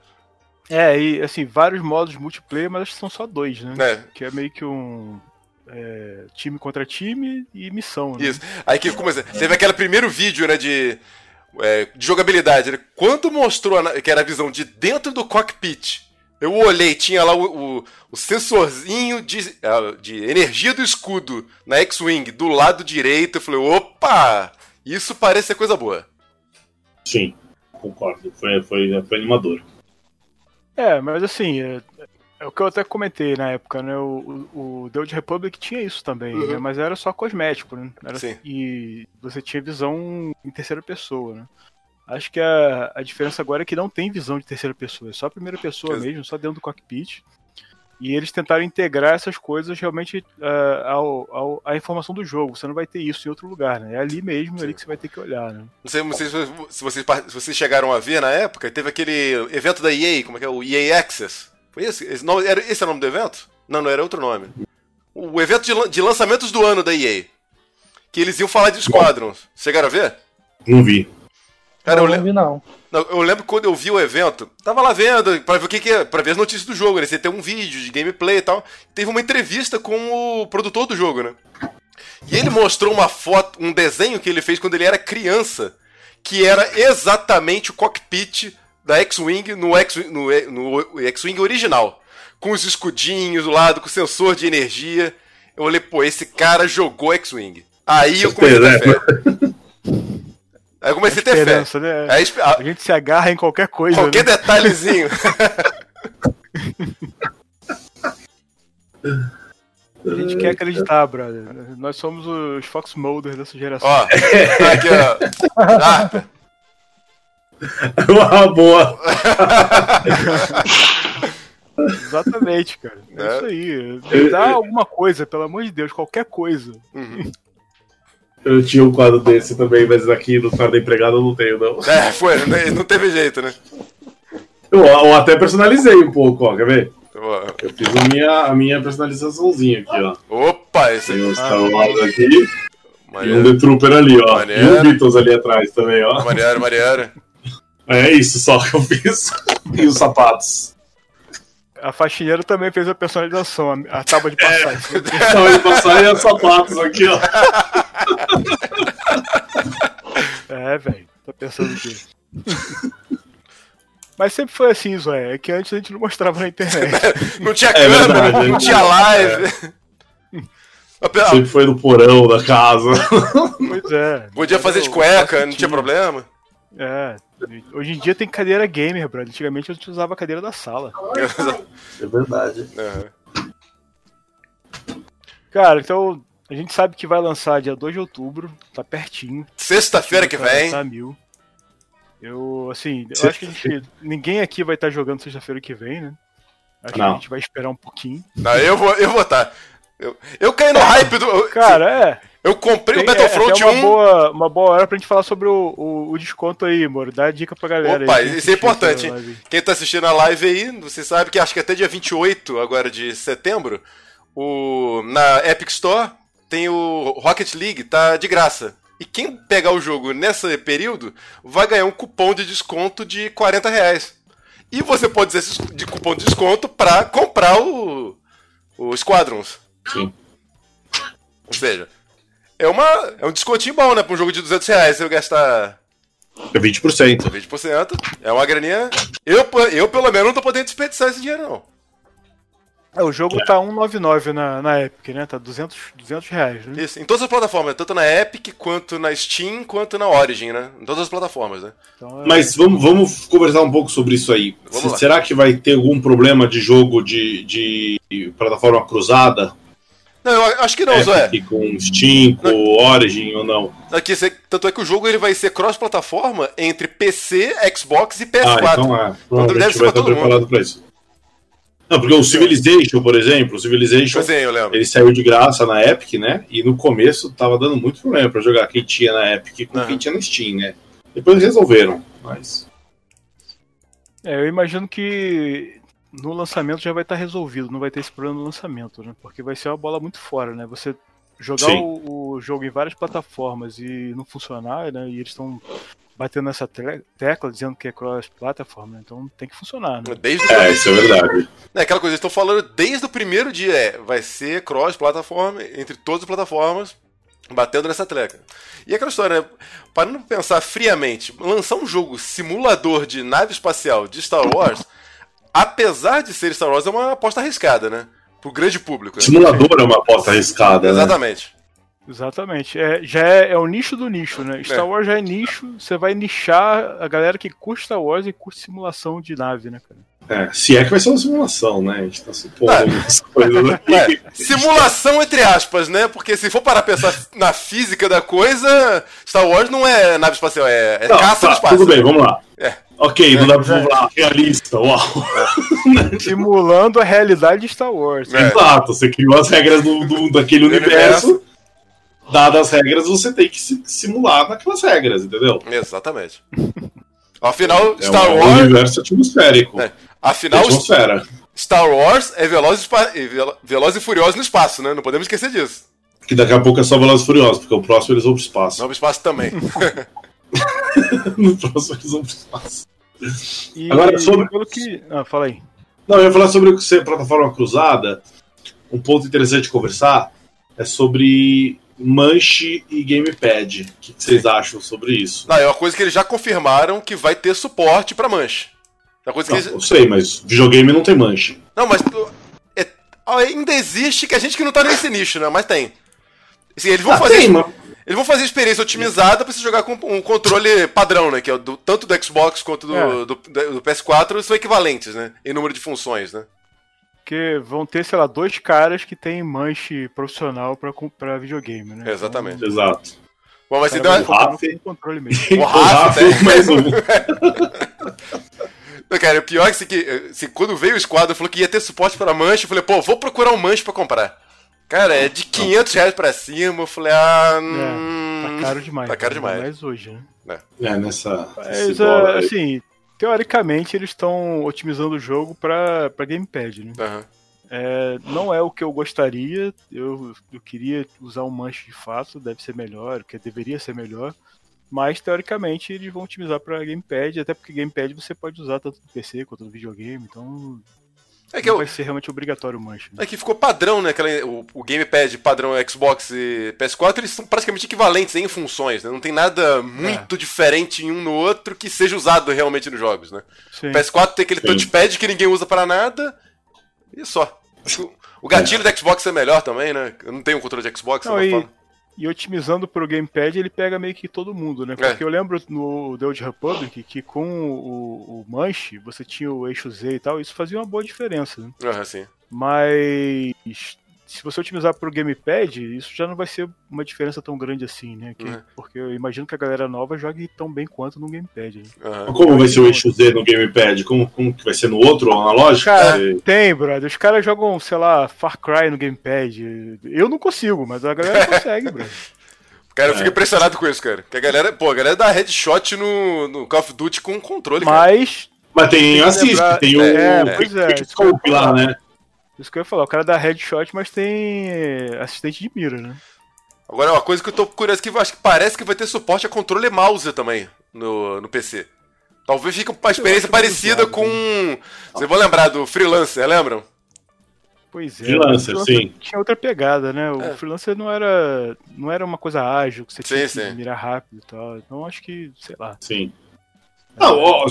É, e assim, vários modos multiplayer, mas acho que são só dois, né? É. Que é meio que um é, time contra time e missão, né? Isso. Aí que começa. Teve aquele primeiro vídeo, né, de, é, de jogabilidade. Né? Quando mostrou a que era a visão de dentro do cockpit Eu olhei, tinha lá o, o, o sensorzinho de, ah, de energia do escudo na X-Wing do lado direito. Eu falei, opa! Isso parece ser coisa boa. Sim, concordo. Foi, foi, foi animador. É, mas assim, é, é, o que eu até comentei na época, né? O, o, o The Old Republic tinha isso também, uhum. né? Mas era só cosmético, né? Era, Sim. E você tinha visão em terceira pessoa, né? Acho que a, a diferença agora é que não tem visão de terceira pessoa, é só a primeira pessoa mesmo, só dentro do cockpit. E eles tentaram integrar essas coisas realmente uh, ao, ao, à informação do jogo. Você não vai ter isso em outro lugar, né? É ali mesmo ali que você vai ter que olhar, né? Não sei, não sei se, vocês, se vocês chegaram a ver na época, teve aquele evento da EA, como é que é? O EA Access. Foi esse? Esse, nome, era, esse é o nome do evento? Não, não era outro nome. O evento de, de lançamentos do ano da EA. Que eles iam falar de Squadrons. Chegaram a ver? Não vi. Cara, não, eu lembro, não. não. Eu lembro quando eu vi o evento, tava lá vendo, pra ver o que, que é, pra ver as notícias do jogo, né? Você tem um vídeo de gameplay e tal. Teve uma entrevista com o produtor do jogo, né? E ele mostrou uma foto, um desenho que ele fez quando ele era criança, que era exatamente o cockpit da X-Wing no X-Wing no, no X-Wing original. Com os escudinhos do lado, com o sensor de energia. Eu olhei, pô, esse cara jogou X-Wing. Aí eu comecei a ter fé. Aí eu comecei a ter fé. Né? Aí, a... a gente se agarra em qualquer coisa. Qualquer né? detalhezinho. A gente quer acreditar, brother. Nós somos os Fox Molders dessa geração. Ó, aqui, ó. Ah. Uma boa. Exatamente, cara. É, é, isso aí. Dá alguma coisa, pelo amor de Deus, qualquer coisa. Uhum. Eu tinha um quadro desse também, mas aqui no quadro da empregada eu não tenho, não. É, foi, não teve jeito, né? Eu, eu até personalizei um pouco, ó, quer ver? Eu fiz a minha, a minha personalizaçãozinha aqui, ó. Opa, esse Tem um Star Wars aqui. E um The Trooper ali, ó. Maneiro. E um Beatles ali atrás também, ó. Maneiro, maneiro. É isso só que eu fiz. e os sapatos. A faxineira também fez a personalização, a, a tábua de passagem. É. A tábua de passagem e os sapatos aqui, ó. É, velho. Tá pensando o quê? Mas sempre foi assim, Zé. É que antes a gente não mostrava na internet. não tinha é câmera, verdade, não tinha live. É. Sempre foi no porão da casa. Pois é. Podia fazer de cueca, não tinha problema. É, hoje em dia tem cadeira gamer, bro. Antigamente a gente usava a cadeira da sala. É verdade. Uhum. Cara, então a gente sabe que vai lançar dia 2 de outubro, tá pertinho. Sexta-feira que vem. Tá mil. Eu, assim, eu acho que a gente, ninguém aqui vai estar tá jogando sexta-feira que vem, né? Acho Não. que a gente vai esperar um pouquinho. Não, eu vou, eu vou estar. Tá. Eu, eu caí no hype do. Cara, é. Eu comprei Tem, o Battlefront é, é uma 1. Boa, uma boa hora pra gente falar sobre o, o, o desconto aí, moro. Dá dica pra galera. Opa, aí, isso é importante. Hein? Quem tá assistindo a live aí, você sabe que acho que até dia 28 agora de setembro, o, na Epic Store tem o Rocket League, tá de graça. E quem pegar o jogo nesse período vai ganhar um cupom de desconto de 40 reais. E você pode usar esse de cupom de desconto pra comprar o, o Squadrons. Sim. Ou seja, é, uma, é um descontinho bom, né? Pra um jogo de 200 reais, eu gastar... É 20%. 20%. É uma graninha... Eu, eu, pelo menos, não tô podendo desperdiçar esse dinheiro, não. É, o jogo é. tá 199 na, na Epic, né? Tá 200, 200 reais, né? Isso, em todas as plataformas, tanto na Epic, quanto na Steam, quanto na Origin, né? Em todas as plataformas, né? Então, é... Mas vamos, vamos conversar um pouco sobre isso aí. Será que vai ter algum problema de jogo de, de plataforma cruzada? Não, eu acho que não, é, Zé. Com Steam, com não. Origin ou não. Aqui, tanto é que o jogo ele vai ser cross-plataforma entre PC, Xbox e PS4. Ah, então é. Então deve ser vai estar preparado para isso. Não, porque o Civilization, por exemplo, o Civilization, sim, ele saiu de graça na Epic, né? E no começo tava dando muito problema para jogar quem tinha na Epic com uhum. quem tinha na Steam, né? Depois resolveram, mas... É, eu imagino que no lançamento já vai estar resolvido, não vai ter esse problema no lançamento, né? Porque vai ser uma bola muito fora, né? Você jogar o, o, jogo em várias plataformas e não funcionar, né? E eles estão batendo nessa tecla dizendo que é cross-plataforma, né? então tem que funcionar, né? Desde é, isso é verdade. É aquela coisa, eles estão falando desde o primeiro dia, é, vai ser cross-plataforma entre todas as plataformas, batendo nessa tecla. E aquela história, né? Parando pra pensar friamente, lançar um jogo simulador de nave espacial de Star Wars apesar de ser Star Wars, é uma aposta arriscada, né? Pro grande público. Né? Simulador é uma aposta arriscada, né? Exatamente. É, já é, é, o nicho do nicho, né? Star é. Wars já é nicho, você vai nichar a galera que curte Star Wars e curte simulação de nave, né, cara? É, se é que vai ser uma simulação, né? A gente tá supondo é. coisas é, Simulação entre aspas, né? Porque se for para pensar na física da coisa, Star Wars não é nave espacial, é, é não, caça tá, no espaço. Tudo bem, vamos lá. É. Ok, não dá pra é. falar realista, uau. Simulando a realidade de Star Wars. É. Exato, você criou as regras do, do daquele universo. Dadas as regras, você tem que simular naquelas regras, entendeu? Exatamente. Afinal, é Star um Wars. universo atmosférico. É. Afinal, Atmosfera. Star Wars é Veloz, Veloz e Furioso no espaço, né? Não podemos esquecer disso. Que daqui a pouco é só Veloz e Furioso, porque o próximo eles vão pro espaço. Vão pro espaço também. no próximo eles vão pro espaço. E Agora, sobre. Pelo que... Ah, fala aí. Não, eu ia falar sobre o que você, plataforma cruzada. Um ponto interessante de conversar é sobre Manche e Gamepad. O que vocês acham sobre isso? Não, é uma coisa que eles já confirmaram que vai ter suporte para Manche. É coisa não, eles... Eu sei, mas videogame não tem Manche. Não, mas é, ainda existe que a gente que não tá nesse nicho, né? Mas tem. Assim, eles vão ah, fazer. Tem, mas... Eles vão fazer experiência otimizada pra você jogar com um controle padrão, né? Que é do, tanto do Xbox quanto do, é. do, do, PS4 são equivalentes, né? Em número de funções, né? Porque vão ter, sei lá, dois caras que tem manche profissional pra, pra videogame, né? Exatamente. Então, Exato. Bom, mas então. O Rafa. controle mesmo. O Rafa, mais um. Cara, o pior é que, que quando veio o esquadro falou que ia ter suporte para manche, eu falei, pô, vou procurar um manche para comprar. Cara, é de 500 reais pra cima. Eu falei, ah. É, tá hum, caro demais. Tá caro demais. Mais hoje, né? É, é nessa. Mas, uh, assim, teoricamente eles estão otimizando o jogo pra Gamepad, né? Uhum. É, não é o que eu gostaria. Eu, eu queria usar um manche de fato, deve ser melhor, porque deveria ser melhor. Mas teoricamente eles vão otimizar para Gamepad, até porque Gamepad você pode usar tanto no PC quanto no videogame, então é que eu... vai ser realmente obrigatório o manche. Né? É que ficou padrão, né? Aquela, o, o Gamepad padrão Xbox e PS4, eles são praticamente equivalentes em funções, né? Não tem nada muito é. diferente em um no outro que seja usado realmente nos jogos, né? Sim. O PS4 tem aquele Sim. touchpad que ninguém usa para nada e só. O gatilho é. do Xbox é melhor também, né? Eu não tenho um controle de Xbox, não, e, e otimizando pro gamepad, ele pega meio que todo mundo, né? Porque é. eu lembro no The Old Republic que com o, o manche, você tinha o eixo Z e tal, isso fazia uma boa diferença, né? Uhum, sim. Mas se você otimizar pro gamepad, isso já não vai ser uma diferença tão grande assim, né? Que, uhum. Porque eu imagino que a galera nova jogue tão bem quanto no gamepad. Né? Uhum. Como vai ser o eixo Z no gamepad? Como, como que vai ser no outro analógico? Cara, é... tem, brother. Os caras jogam, sei lá, Far Cry no gamepad. Eu não consigo, mas a galera consegue, brother. Cara, eu fico é. impressionado com isso, cara. Que a galera, pô, a galera dá headshot no, no Call of Duty com controle, mas, cara. Mas tem assist, tem o, é, pois é, scope lá, né? Isso que eu ia falar, o cara dá headshot, mas tem assistente de mira, né? Agora, uma coisa que eu tô curioso que acho que parece que vai ter suporte a controle mouse também no, no PC. Talvez fique uma experiência parecida com. Vocês vão lembrar do Freelancer, lembram? Pois é. Freelancer, sim. Tinha outra pegada, né? O é. Freelancer não era, não era uma coisa ágil, que você sim, tinha sim. que mirar rápido e tal. Então acho que, sei lá. Sim. Não, ó,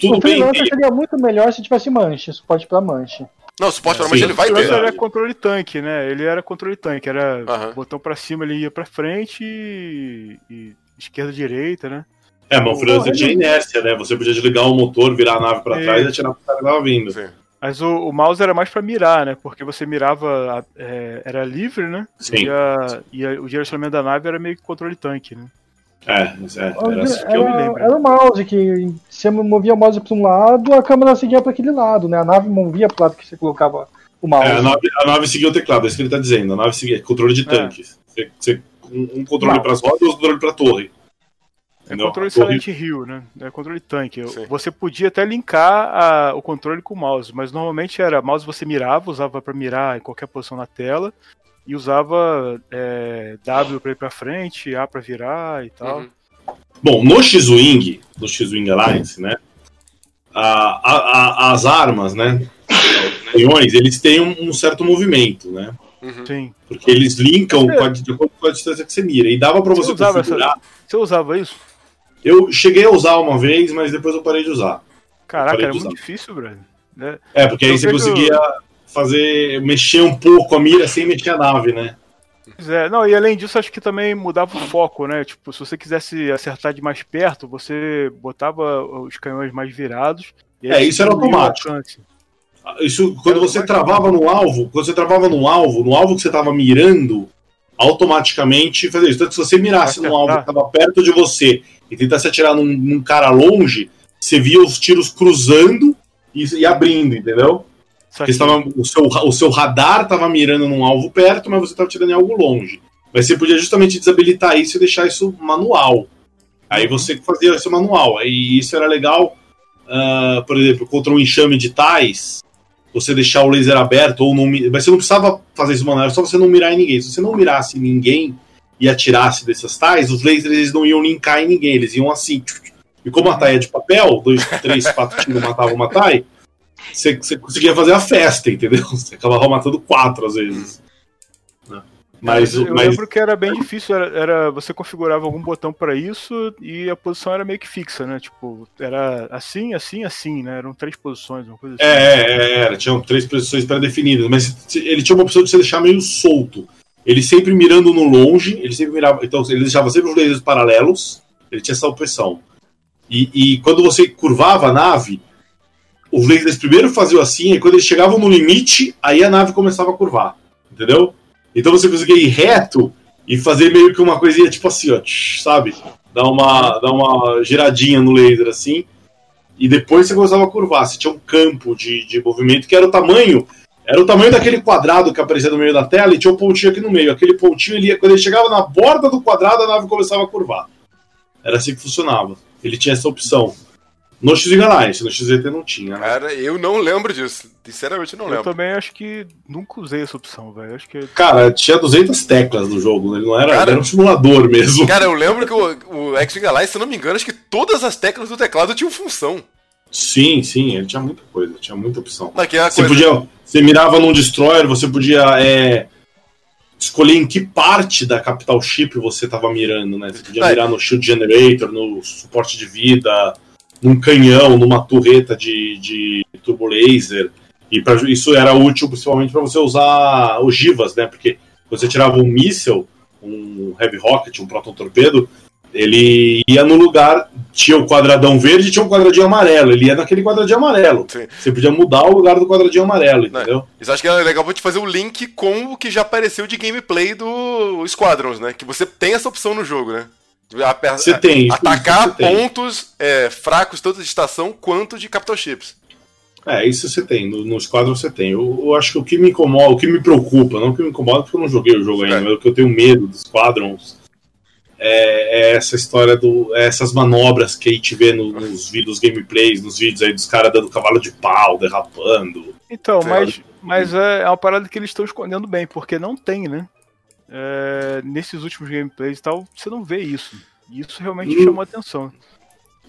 tudo o Freelancer bem. seria muito melhor se tivesse manche, suporte pra manche. Não, suporte para manche ele vai ter. Ele era controle tanque, né? Ele era controle tanque, era uhum. botão para cima, ele ia para frente e, e esquerda direita, né? É, mas o Freelancer tinha inércia, né? Você podia desligar o motor, virar a nave para trás e atirar pro cara que tava vindo. Sim. Mas o, o, mouse era mais para mirar, né? Porque você mirava, é, era livre, né? Sim. E, a, e a, o direcionamento da nave era meio que controle tanque, né? É, é era assim que eu me lembro. Era o mouse que você movia o mouse para um lado, a câmera seguia para aquele lado, né? A nave movia para o lado que você colocava o mouse. É, a, nave, a nave seguia o teclado, é isso que ele está dizendo. A nave seguia controle de é. tanque. Você, você, um, controle para as rodas e outro controle para a torre. É Não, controle Silent Hill, né? É controle tanque. Sim. Você podia até linkar a, o controle com o mouse, mas normalmente era mouse você mirava, usava para mirar em qualquer posição na tela, e usava é, W para ir para frente, A para virar e tal. Uhum. Bom, no X-Wing, no X-Wing Alliance, né? A, a, a, as armas, né? Os canhões, eles têm um, um, certo movimento, né? Uhum. Sim. Porque eles linkam com a, de acordo com a distância que você mira. E dava para você, você configurar. Essa... Você usava isso? Eu cheguei a usar uma vez, mas depois eu parei de usar. Caraca, era muito difícil, brother. Né? É, porque aí eu você vejo... conseguia fazer, mexer um pouco a mira sem mexer a nave, né? Pois é, não, e além disso, acho que também mudava o foco, né? Tipo, se você quisesse acertar de mais perto, você botava os canhões mais virados. é, isso era automático. Isso, quando você travava no alvo, quando você travava no alvo, no alvo que você estava mirando, automaticamente fazia isso. Então, se você mirasse no alvo que estava perto de você e tentasse atirar num, num, cara longe, você via os tiros cruzando e, e abrindo, entendeu? Porque estava, o, seu, o seu radar estava mirando num alvo perto, mas você estava tirando em algo longe. Mas você podia justamente desabilitar isso e deixar isso manual. Aí uhum. você fazia isso manual. Aí isso era legal, uh, por exemplo, contra um enxame de tais, você deixar o laser aberto ou não. Mas você não precisava fazer isso manual, era só você não mirar em ninguém. Se você não mirasse em ninguém e atirasse dessas tais, os lasers eles não iam linkar em ninguém, eles iam assim. E como a taia é de papel, dois, três, quatro tiros matavam uma taia você, você conseguia fazer a festa, entendeu? Você acabava matando quatro às vezes. Né? Mas, eu mas... lembro que era bem difícil, era, era você configurava algum botão para isso e a posição era meio que fixa, né? Tipo, era assim, assim, assim, né? Eram três posições, uma coisa assim. É, é, era, tinham três posições pré-definidas, mas ele tinha uma opção de você deixar meio solto. Ele sempre mirando no longe, ele sempre mirava. Então, ele deixava sempre os lasers paralelos, ele tinha essa opção. E, e quando você curvava a nave, os lasers primeiro faziam assim, e quando eles chegavam no limite, aí a nave começava a curvar. Entendeu? Então você conseguia ir reto e fazer meio que uma coisinha tipo assim, ó, sabe? Dar uma, dar uma giradinha no laser assim. E depois você começava a curvar. Você tinha um campo de, de movimento que era o tamanho. Era o tamanho daquele quadrado que aparecia no meio da tela e tinha um pontinho aqui no meio. Aquele pontinho, ele, quando ele chegava na borda do quadrado, a nave começava a curvar. Era assim que funcionava. Ele tinha essa opção. No X Alliance, no XZT não tinha. Né? Cara, eu não lembro disso. Sinceramente, não lembro. Eu também acho que nunca usei essa opção, velho. Acho que. Cara, tinha 200 teclas no jogo, né? não era, cara, era um simulador mesmo. Cara, eu lembro que o, o X-Wing Alliance, se eu não me engano, acho que todas as teclas do teclado tinham função. Sim, sim, ele tinha muita coisa, tinha muita opção. É você, coisa... podia, você mirava num destroyer, você podia é, escolher em que parte da Capital Ship você estava mirando, né? Você podia mirar no Shield Generator, no suporte de vida num canhão, numa torreta de, de turbo laser. E pra, isso era útil principalmente para você usar ogivas, né? Porque você tirava um míssil, um heavy rocket, um proton torpedo, ele ia no lugar, tinha o quadradão verde e tinha um quadradinho amarelo. Ele ia naquele quadradinho amarelo. Sim. Você podia mudar o lugar do quadradinho amarelo, entendeu? Não, isso acho que era legal pra te fazer o link com o que já apareceu de gameplay do Squadrons, né? Que você tem essa opção no jogo, né? Você tem. Atacar pontos é, fracos, tanto de estação quanto de capital chips. É, isso você tem. No, no Squadron você tem. Eu, eu, acho que o que me incomoda, o que me preocupa, não o que me incomoda porque eu não joguei o jogo ainda, é. mas o que eu tenho medo dos Squadrons é, é, essa história do. É essas manobras que a gente vê no, nos vídeos gameplays, nos vídeos aí dos caras dando cavalo de pau, derrapando. Então, mas, mas é, é uma parada que eles estão escondendo bem, porque não tem, né? É, nesses últimos gameplays e tal, você não vê isso. E isso realmente hum. chamou atenção.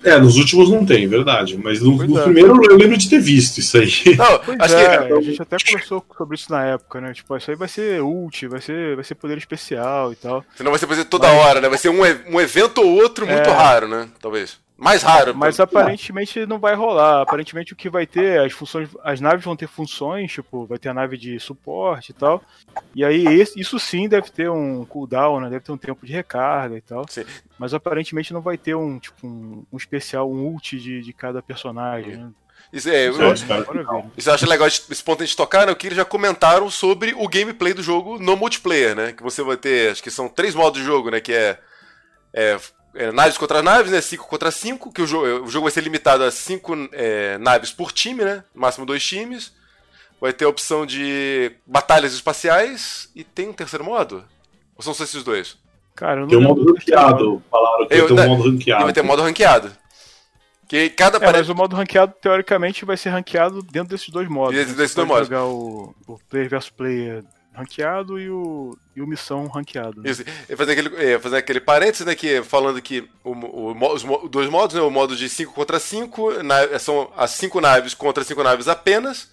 É, nos últimos não tem, verdade. Mas no, no é. primeiro eu lembro de ter visto isso aí. Não, pois é, que... a gente até conversou sobre isso na época, né? Tipo, isso aí vai ser ult, vai ser, vai ser poder especial e tal. Senão vai ser fazer toda mas... hora, né? Vai ser um, um evento ou outro muito é... raro, né? Talvez. Mais raro. Mas aparentemente não vai rolar. Aparentemente o que vai ter, as funções, as naves vão ter funções, tipo, vai ter a nave de suporte e tal. E aí isso sim deve ter um cooldown, né? Deve ter um tempo de recarga e tal. Sim. Mas aparentemente não vai ter um, tipo, um, um especial, um ult de, de cada personagem, né? Isso, é, eu, eu, isso eu acho legal esse ponto a gente tocar, né? Que eles já comentaram sobre o gameplay do jogo no multiplayer, né? Que você vai ter, acho que são três modos de jogo, né? Que é, é é, naves contra naves, né? 5 contra 5, que o jogo, o jogo vai ser limitado a 5 é, naves por time, né? No máximo dois times. Vai ter a opção de batalhas espaciais e tem um terceiro modo? Ou são só esses dois? Cara, tem um modo ranqueado. Falaram que eu, tem um modo ranqueado. Vai ter modo ranqueado. Que cada é, mas o modo ranqueado, teoricamente, vai ser ranqueado dentro desses dois modos. Dentro desses dois modos. jogar o, o player versus player ranqueado e o, e o missão ranqueado. Né? Isso, e fazer aquele, fazer aquele parênteses, né, que falando que o, o, os dois modos, né, o modo de 5 contra 5, são as 5 naves contra 5 naves apenas,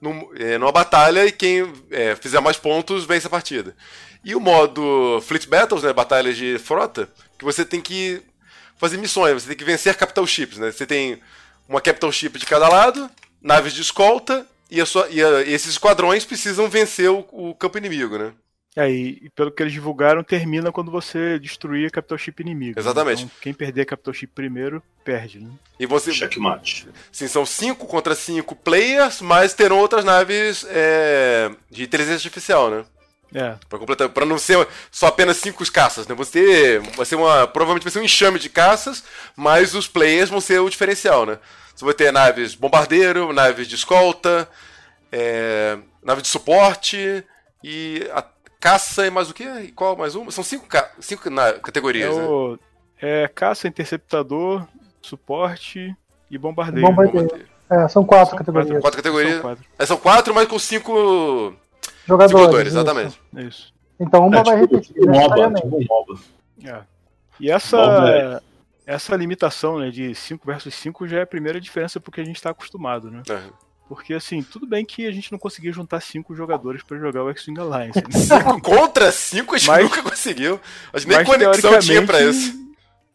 num, é, numa batalha, e quem é, fizer mais pontos vence a partida. E o modo Fleet Battles, né, batalhas de frota, que você tem que fazer missões, você tem que vencer capital ships, né, você tem uma capital ship de cada lado, naves de escolta e, a sua, e a, esses esquadrões precisam vencer o, o campo inimigo, né? É, e pelo que eles divulgaram, termina quando você destruir a Capital Chip inimigo. Exatamente. Então, quem perder a Capital Chip primeiro, perde, né? E você. Checkmate. Sim, são 5 contra 5 players, mas terão outras naves é, de inteligência artificial, né? É. Pra, completar, pra não ser só apenas cinco caças, né? Você vai ser uma. Provavelmente vai ser um enxame de caças, mas os players vão ser o diferencial, né? Você vai ter naves bombardeiro, naves de escolta, é, nave de suporte e a caça e mais o que? E qual mais uma? São cinco, cinco categorias, é né? o, né? É caça, interceptador, suporte e bombardeiro. Bombardeiro. bombardeiro. É, são quatro são categorias. Quatro, quatro categorias. São quatro. É, são quatro, mas com cinco jogadores. Cinco jogadores exatamente. Isso. Então uma é, vai tipo, repetir. Tipo MOBA, tipo MOBA. É. E essa, essa limitação né, de 5 versus 5 já é a primeira diferença porque a gente está acostumado, né? É. Porque, assim, tudo bem que a gente não conseguiu juntar cinco jogadores para jogar o X-Wing Alliance. Né? Cinco contra cinco a gente mas, nunca conseguiu. A gente nem conexão tinha pra isso.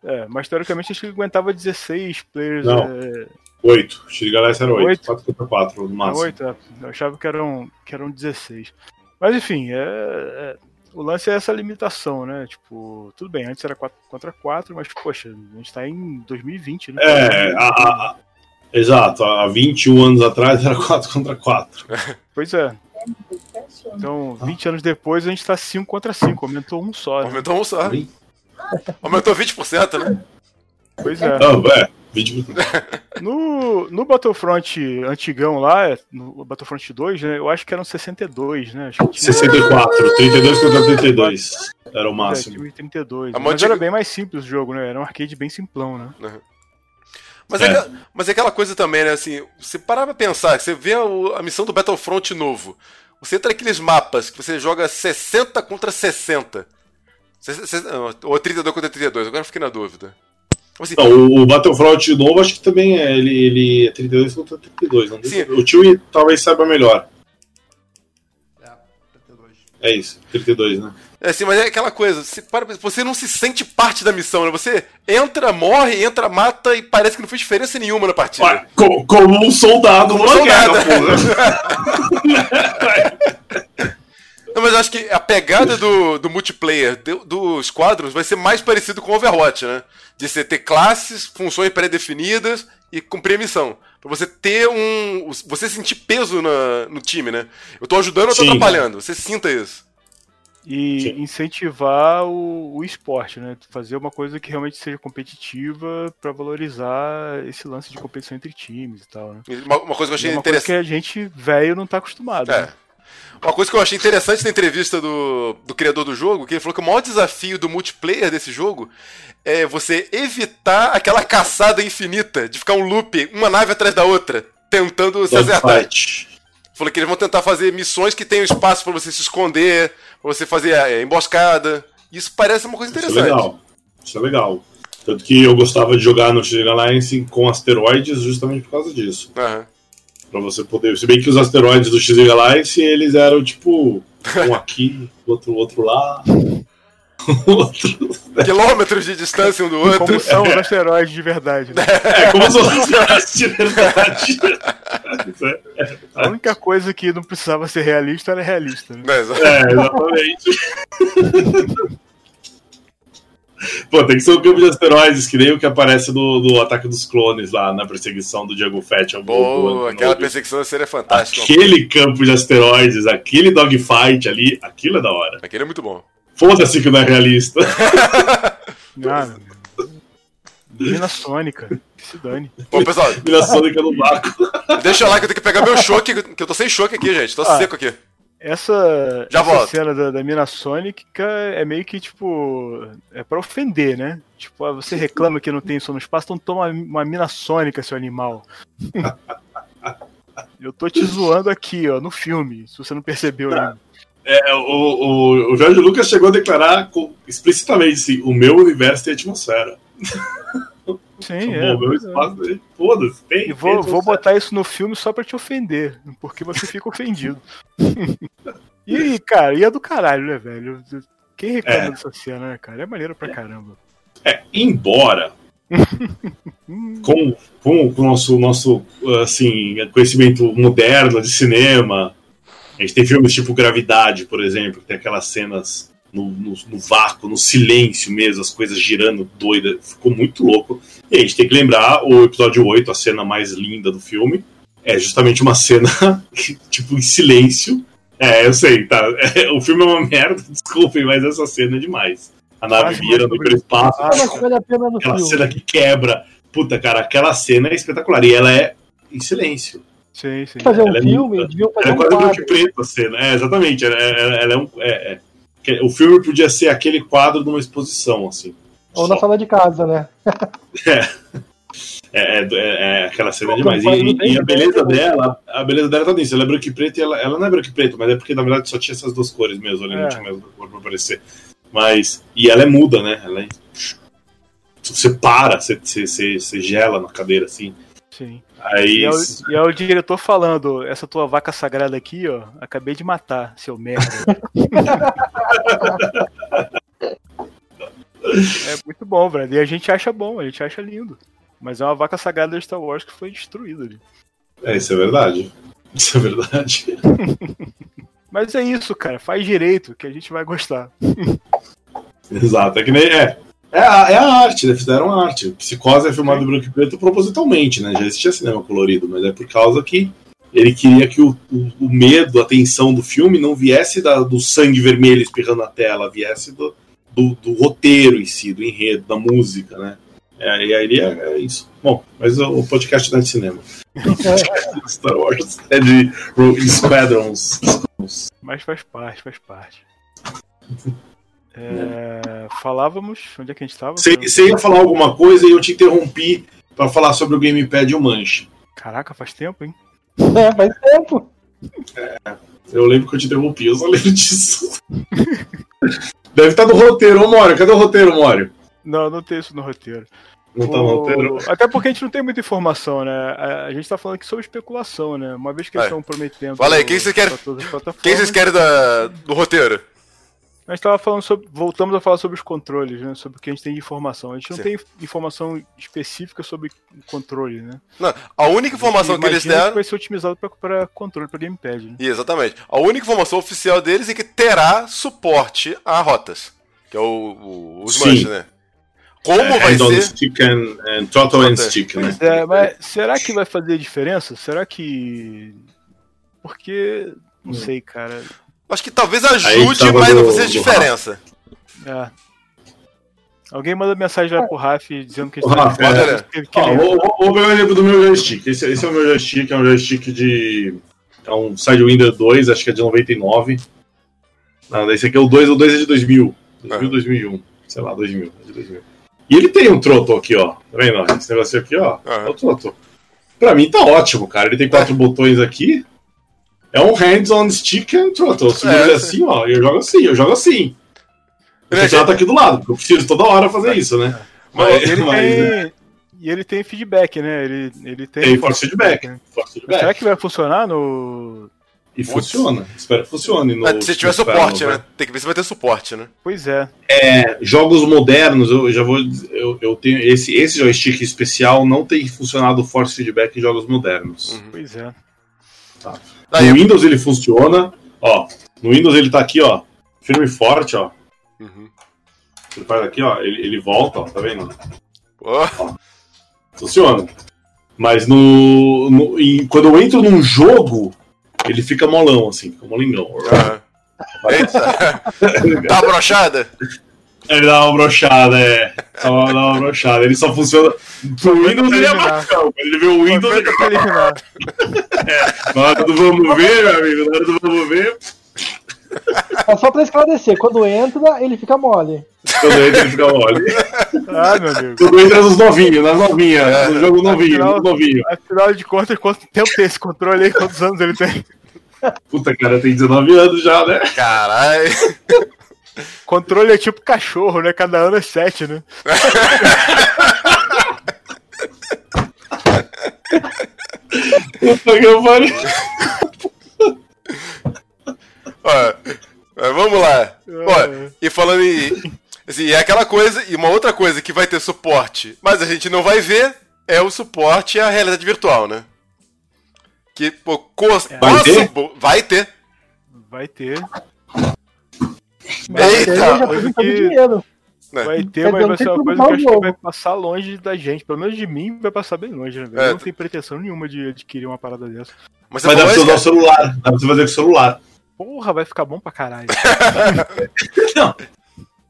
É, mas teoricamente a gente aguentava 16 players. Não. É... 8. X-Wing Alliance era 8. 8. 4 contra 4 no máximo. 8, é. Eu achava que eram, que eram 16. Mas enfim, é, é, o lance é essa limitação, né? Tipo, tudo bem, antes era 4 contra 4, mas, poxa, a gente tá em 2020, né? É, a, a, Exato, há 21 anos atrás era 4 contra 4. Pois é. Então, 20 anos depois a gente tá 5 contra 5, aumentou um só. Né? Aumentou um só. Aumentou 20%, né? Pois é. Não, é. 20%. No, no Battlefront antigão lá, no Battlefront 2, né, eu acho que eram 62, né? Acho tinha... 64, 32 contra 32. Era o máximo. É, 32. Mas antiga... era bem mais simples o jogo, né? Era um arcade bem simplão, né? Uhum. Mas é. é. mas é aquela coisa também, né? Assim, você parar pra pensar, você vê a, a missão do Battlefront novo. Você entra naqueles mapas que você joga 60 contra 60. Ou 32 contra 32, agora eu fiquei na dúvida. Assim, não, o, Battlefront novo acho que também é, ele, ele é 32 contra 32. Não sim. O tio talvez saiba melhor. É, 32. É isso, 32, né? É assim, mas é aquela coisa, você, para, você não se sente parte da missão, né? Você entra, morre, entra, mata e parece que não fez diferença nenhuma na partida. Ué, como, como, um soldado como numa guerra, Não, mas eu acho que a pegada do, do multiplayer do, dos quadros vai ser mais parecido com Overwatch, né? De você ter classes, funções pré-definidas e cumprir a missão. Pra você ter um. Você sentir peso na, no time, né? Eu tô ajudando ou tô Sim. atrapalhando? Você sinta isso e Sim. incentivar o, o esporte, né? Fazer uma coisa que realmente seja competitiva para valorizar esse lance de competição entre times e tal, né? Uma, uma coisa que eu achei uma interessante. que a gente velho não tá acostumado. É. Né? Uma coisa que eu achei interessante na entrevista do, do criador do jogo, que ele falou que o maior desafio do multiplayer desse jogo é você evitar aquela caçada infinita de ficar um loop, uma nave atrás da outra, tentando se acertar. Falou que eles vão tentar fazer missões que tenham espaço para você se esconder, pra você fazer é, emboscada. Isso parece uma coisa interessante. Isso é legal. Isso é legal. Tanto que eu gostava de jogar no X Alliance com asteroides justamente por causa disso. Uhum. Pra você poder. Se bem que os asteroides do X Alliance, eles eram tipo. Um aqui, outro, outro lá. Quilômetros de distância um do outro. Como são os asteroides de verdade. Né? É, como são os asteroides de verdade. A única coisa que não precisava ser realista era realista. Né? É, exatamente. Pô, tem que ser um campo de asteroides, que nem o que aparece no, no Ataque dos Clones lá na perseguição do Diego Fett. Boa, aquela perseguição seria fantástica. Aquele campo de asteroides, aquele dogfight ali, aquilo é da hora. Aquele é muito bom. Foda-se que não é realista. Ah, Mina Sônica. Se dane. Ô, pessoal. Mina Sônica no vácuo. Deixa lá que eu tenho que pegar meu choque, que eu tô sem choque aqui, gente. Tô ah, seco aqui. Essa, Já essa cena da, da Mina Sônica é meio que, tipo, é pra ofender, né? Tipo, ah, você reclama que não tem som no espaço, então toma uma Mina Sônica, seu animal. eu tô te zoando aqui, ó, no filme, se você não percebeu ainda. É, o, o, o Jorge Lucas chegou a declarar explicitamente assim, o meu universo tem atmosfera. Sim, é. meu espaço, é. Foda-se, tem. E vou, tem vou botar isso no filme só pra te ofender, porque você fica ofendido. e, cara, e é do caralho, né, velho? Quem reclama é. dessa cena, né, cara? É maneiro pra caramba. É, embora. Com, com, com o nosso, nosso assim, conhecimento moderno de cinema. A gente tem filmes tipo Gravidade, por exemplo, que tem aquelas cenas no, no, no, vácuo, no silêncio mesmo, as coisas girando doida. Ficou muito louco. E a gente tem que lembrar o episódio 8, a cena mais linda do filme. É justamente uma cena, tipo, em silêncio. É, eu sei, tá. É, o filme é uma merda, desculpem, mas essa cena é demais. A nave virando pelo espaço. Aquela cena que quebra. Puta, cara, aquela cena é espetacular. E ela é em silêncio. Sim, sim. Fazer um ela é filme, é deviam fazer é um quase quadro. preto a cena. É, exatamente. Ela, ela, ela é um. É, é o filme podia ser aquele quadro de uma exposição, assim. Ou Só. na sala de casa, né? É. É, é, é, aquela cena demais. E, e, a beleza dela, a beleza dela tá nisso. Ela é branco e preto e ela, ela não é branco e preto, mas é porque na verdade só tinha essas duas cores mesmo ali, é. não tinha mais cor pra aparecer. Mas. E ela é muda, né? Ela é. Você para, você, você, você gela na cadeira assim. Sim. Aí... E, é o, e é o diretor falando: essa tua vaca sagrada aqui, ó, acabei de matar, seu merda. é muito bom, velho. E a gente acha bom, a gente acha lindo. Mas é uma vaca sagrada de Star Wars que foi destruída ali. É, isso é verdade. Isso é verdade. Mas é isso, cara. Faz direito, que a gente vai gostar. Exato. É que nem. É, é a, é a arte, né? Fizeram a arte. Psicose é filmado em branco e preto propositalmente, né? Já existia cinema colorido, mas é por causa que ele queria que o, o, o medo, a tensão do filme não viesse da, do sangue vermelho espirrando na tela, viesse do, do, do, roteiro em si, do enredo, da música, né? É, e aí é, é, isso. Bom, mas o, o podcast não é de cinema. Star Wars é de Squadrons. Mas faz parte, faz parte. É, falávamos. Onde é que a gente estava? Você, você ia falar alguma coisa e eu te interrompi para falar sobre o Gamepad e o Manche. Caraca, faz tempo, hein? É, faz tempo. É, eu lembro que eu te interrompi, eu só lembro disso. Deve estar no roteiro, ô Mório. Cadê o roteiro, Mório? Não, não tem isso no roteiro. Não tá no roteiro? Até porque a gente não tem muita informação, né? A, gente tá falando aqui sobre especulação, né? Uma vez que eles estão prometendo. Fala aí, quem vocês querem? Quem vocês querem da, do roteiro? A gente estava falando sobre. Voltamos a falar sobre os controles, né? Sobre o que a gente tem de informação. A gente não Sim. tem informação específica sobre o controle, né? Não, a única informação a que eles deram. Que vai ser otimizado para controle, para gamepad. Né? Exatamente. A única informação oficial deles é que terá suporte a rotas. Que é o, o, os manches, né? Como é, vai ser. Stick and, and throttle and stick, né? É, mas será que vai fazer diferença? Será que. Porque. Não hum. sei, cara. Acho que talvez ajude, mas não fazer diferença. É. Alguém manda mensagem lá pro Raf dizendo que a gente Rafa, é. que, que ah, vou, vou ver o exemplo do meu joystick. Esse, esse, é o meu joystick, é um joystick de. É um Sidewinder 2, acho que é de 99. Não, esse aqui é o 2, o 2 é de 2000. 2000, é. 2001. Sei lá, 2000. É de 2000. E ele tem um Trotto aqui, ó. Tá vendo? Esse negócio aqui, ó. Uhum. É o Trotto. Pra mim tá ótimo, cara. Ele tem quatro é. botões aqui. É um hands-on stick and throttle. Se é, assim, ó, eu jogo assim, eu jogo assim. O teclado tá aqui do lado, porque eu preciso toda hora fazer isso, né? Mas, ele mas, tem... É... E ele tem feedback, né? Ele, ele tem, tem force feedback. Né? Force feedback. Será que vai funcionar no. E funciona. Espero que funcione. No, se tiver suporte, né? Tem que ver se vai ter suporte, né? Pois é. É, jogos modernos, eu já vou. Eu, eu tenho. Esse, esse joystick especial não tem funcionado force feedback em jogos modernos. Uhum. Pois é. Tá. No Windows ele funciona, ó. No Windows ele tá aqui, ó, firme e forte, ó. Uhum. Ele faz aqui, ó, ele, ele volta, ó, tá vendo? Oh. Ó, funciona. Mas no, no quando eu entro num jogo, ele fica molão, assim, fica molingão. Uhum. Eita! tá brochada? Ele dá uma brochada, é. Dá uma, dá uma brochada. Ele só funciona. Pro Windows ele é bacana. Ele vê o Windows ele é. Na hora do vamos ver, meu amigo, na hora do vamos ver. É só pra esclarecer, quando entra, ele fica mole. Quando entra, ele fica mole. Ah, meu Deus. Quando entra nos novinhos, nas novinhas, é, no jogo novinho, afinal, novinho. Afinal de contas, quanto tempo tem esse controle aí? Quantos anos ele tem? Puta, cara, tem 19 anos já, né? Caralho. Controle é tipo cachorro, né? Cada ano é sete, né? Puta que pariu. vamos lá. Ó, e falando em. Assim, é aquela coisa, e uma outra coisa que vai ter suporte, mas a gente não vai ver, é o suporte à realidade virtual, né? Que, pô, cos... É. Vai ter? Vai ter. Vai ter. Eita! já que... dinheiro. É. Vai ter, mas vai ser uma coisa que acho que vai passar longe da gente. Pelo menos de mim, vai passar bem longe, né? É. Eu não tenho pretensão nenhuma de adquirir uma parada dessa. Mas, mas dá pra você usar o celular. Dá pra você fazer com o celular. Porra, vai ficar bom pra caralho. não.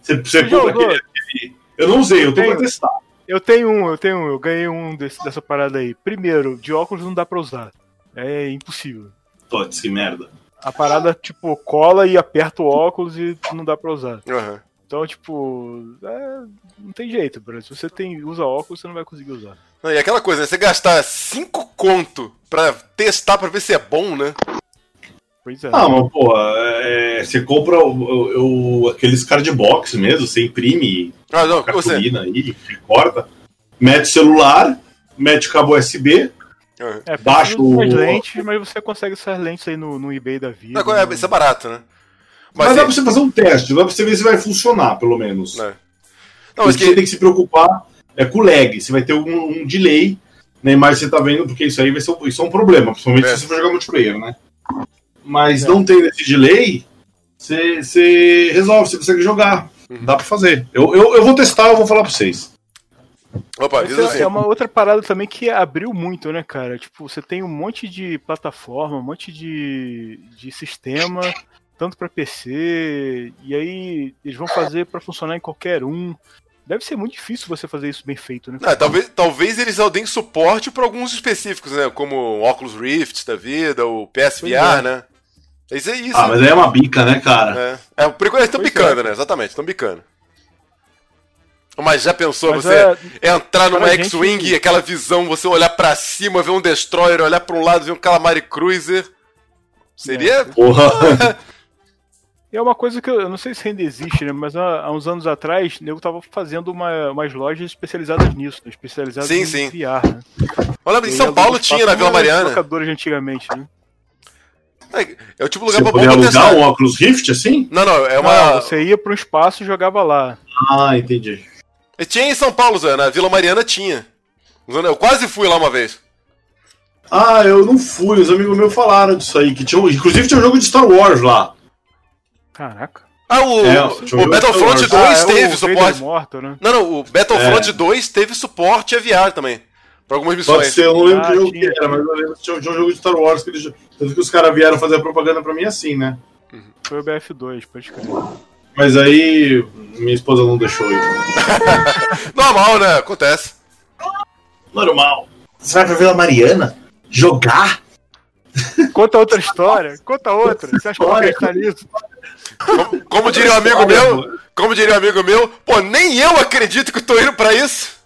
Você, você compra aquele, Eu não usei, eu tô tenho, pra testar. Eu tenho um, eu tenho um, eu ganhei um desse, dessa parada aí. Primeiro, de óculos não dá pra usar. É impossível. Putz, que merda. A parada, tipo, cola e aperta o óculos e não dá pra usar. Uhum. Então, tipo, é, não tem jeito, bro. Se você tem, usa óculos, você não vai conseguir usar. Não, e aquela coisa, né? Você gastar 5 conto pra testar pra ver se é bom, né? Pois é. Ah, mas, porra, é, você compra o, o, aqueles cardbox mesmo, você imprime ah, não, cartolina você... aí, corta, mete celular, mete cabo USB, é, baixa o... lentes, mas você consegue essas lentes aí no, no eBay da vida. Não, é, Isso é barato, né? Mas, mas dá pra você fazer um teste, dá pra você ver se vai funcionar, pelo menos. É. Não, mas que... você tem que se preocupar é com o lag, você vai ter um, um delay na imagem que você tá vendo, porque isso aí vai ser, isso é um problema, principalmente é. se você for jogar multiplayer, né? Mas é. não tem esse delay, você, você resolve, você consegue jogar. Uhum. Dá pra fazer. Eu, eu, eu vou testar, eu vou falar pra vocês. Opa, isso assim. é uma outra parada também que abriu muito, né, cara? Tipo, você tem um monte de plataforma, um monte de, de sistema tanto para PC, e aí eles vão fazer para funcionar em qualquer um. Deve ser muito difícil você fazer isso bem feito, né? Não, talvez, talvez eles deem suporte para alguns específicos, né? Como o Oculus Rift da vida, o PSVR, é. né? Isso é isso. Ah, né? mas aí é uma bica, né, cara? É, é por enquanto eles estão bicando, é. né? Exatamente, estão bicando. Mas já pensou Mas você é, entrar numa X-Wing gente... e aquela visão, você olhar para cima, ver um Destroyer, olhar para um lado, ver um Calamari Cruiser? Seria. É. Porra! E é uma coisa que eu, eu, não sei se ainda existe, né? Mas há, há uns anos atrás, eu tava fazendo uma, umas lojas especializadas nisso, né? especializadas sim, em sim. VR, né? Olha, em São Paulo tinha na Vila Mariana. locadores antigamente, né? É, é o tipo lugar você pra alugar um óculos Rift assim? Não, não, é uma. Não, você ia para um espaço e jogava lá. Ah, entendi. Tinha em São Paulo, Zé, na Vila Mariana tinha. Eu quase fui lá uma vez. Ah, eu não fui, os amigos meus falaram disso aí, que tinha, inclusive tinha um jogo de Star Wars lá. Caraca. Ah, o, é, o, Battlefront 2 ah, é teve suporte. Morto, né? Não, não, o Battlefront é. 2 teve suporte a VR também. Pra algumas missões. Pode ser, eu não lembro ah, que jogo que era, mas eu lembro que tinha, tinha um jogo de Star Wars que eles. Tanto que os caras vieram fazer a propaganda pra mim assim, né? Foi o BF2, pode crer. Mas aí minha esposa não deixou ir. Normal, né? Acontece. Normal. Você vai pra Vila Mariana? Jogar? Conta outra história. Conta outra. Você acha que vai acreditar nisso? Como, como diria um amigo meu, como diria um amigo meu, pô, nem eu acredito que tô indo pra isso.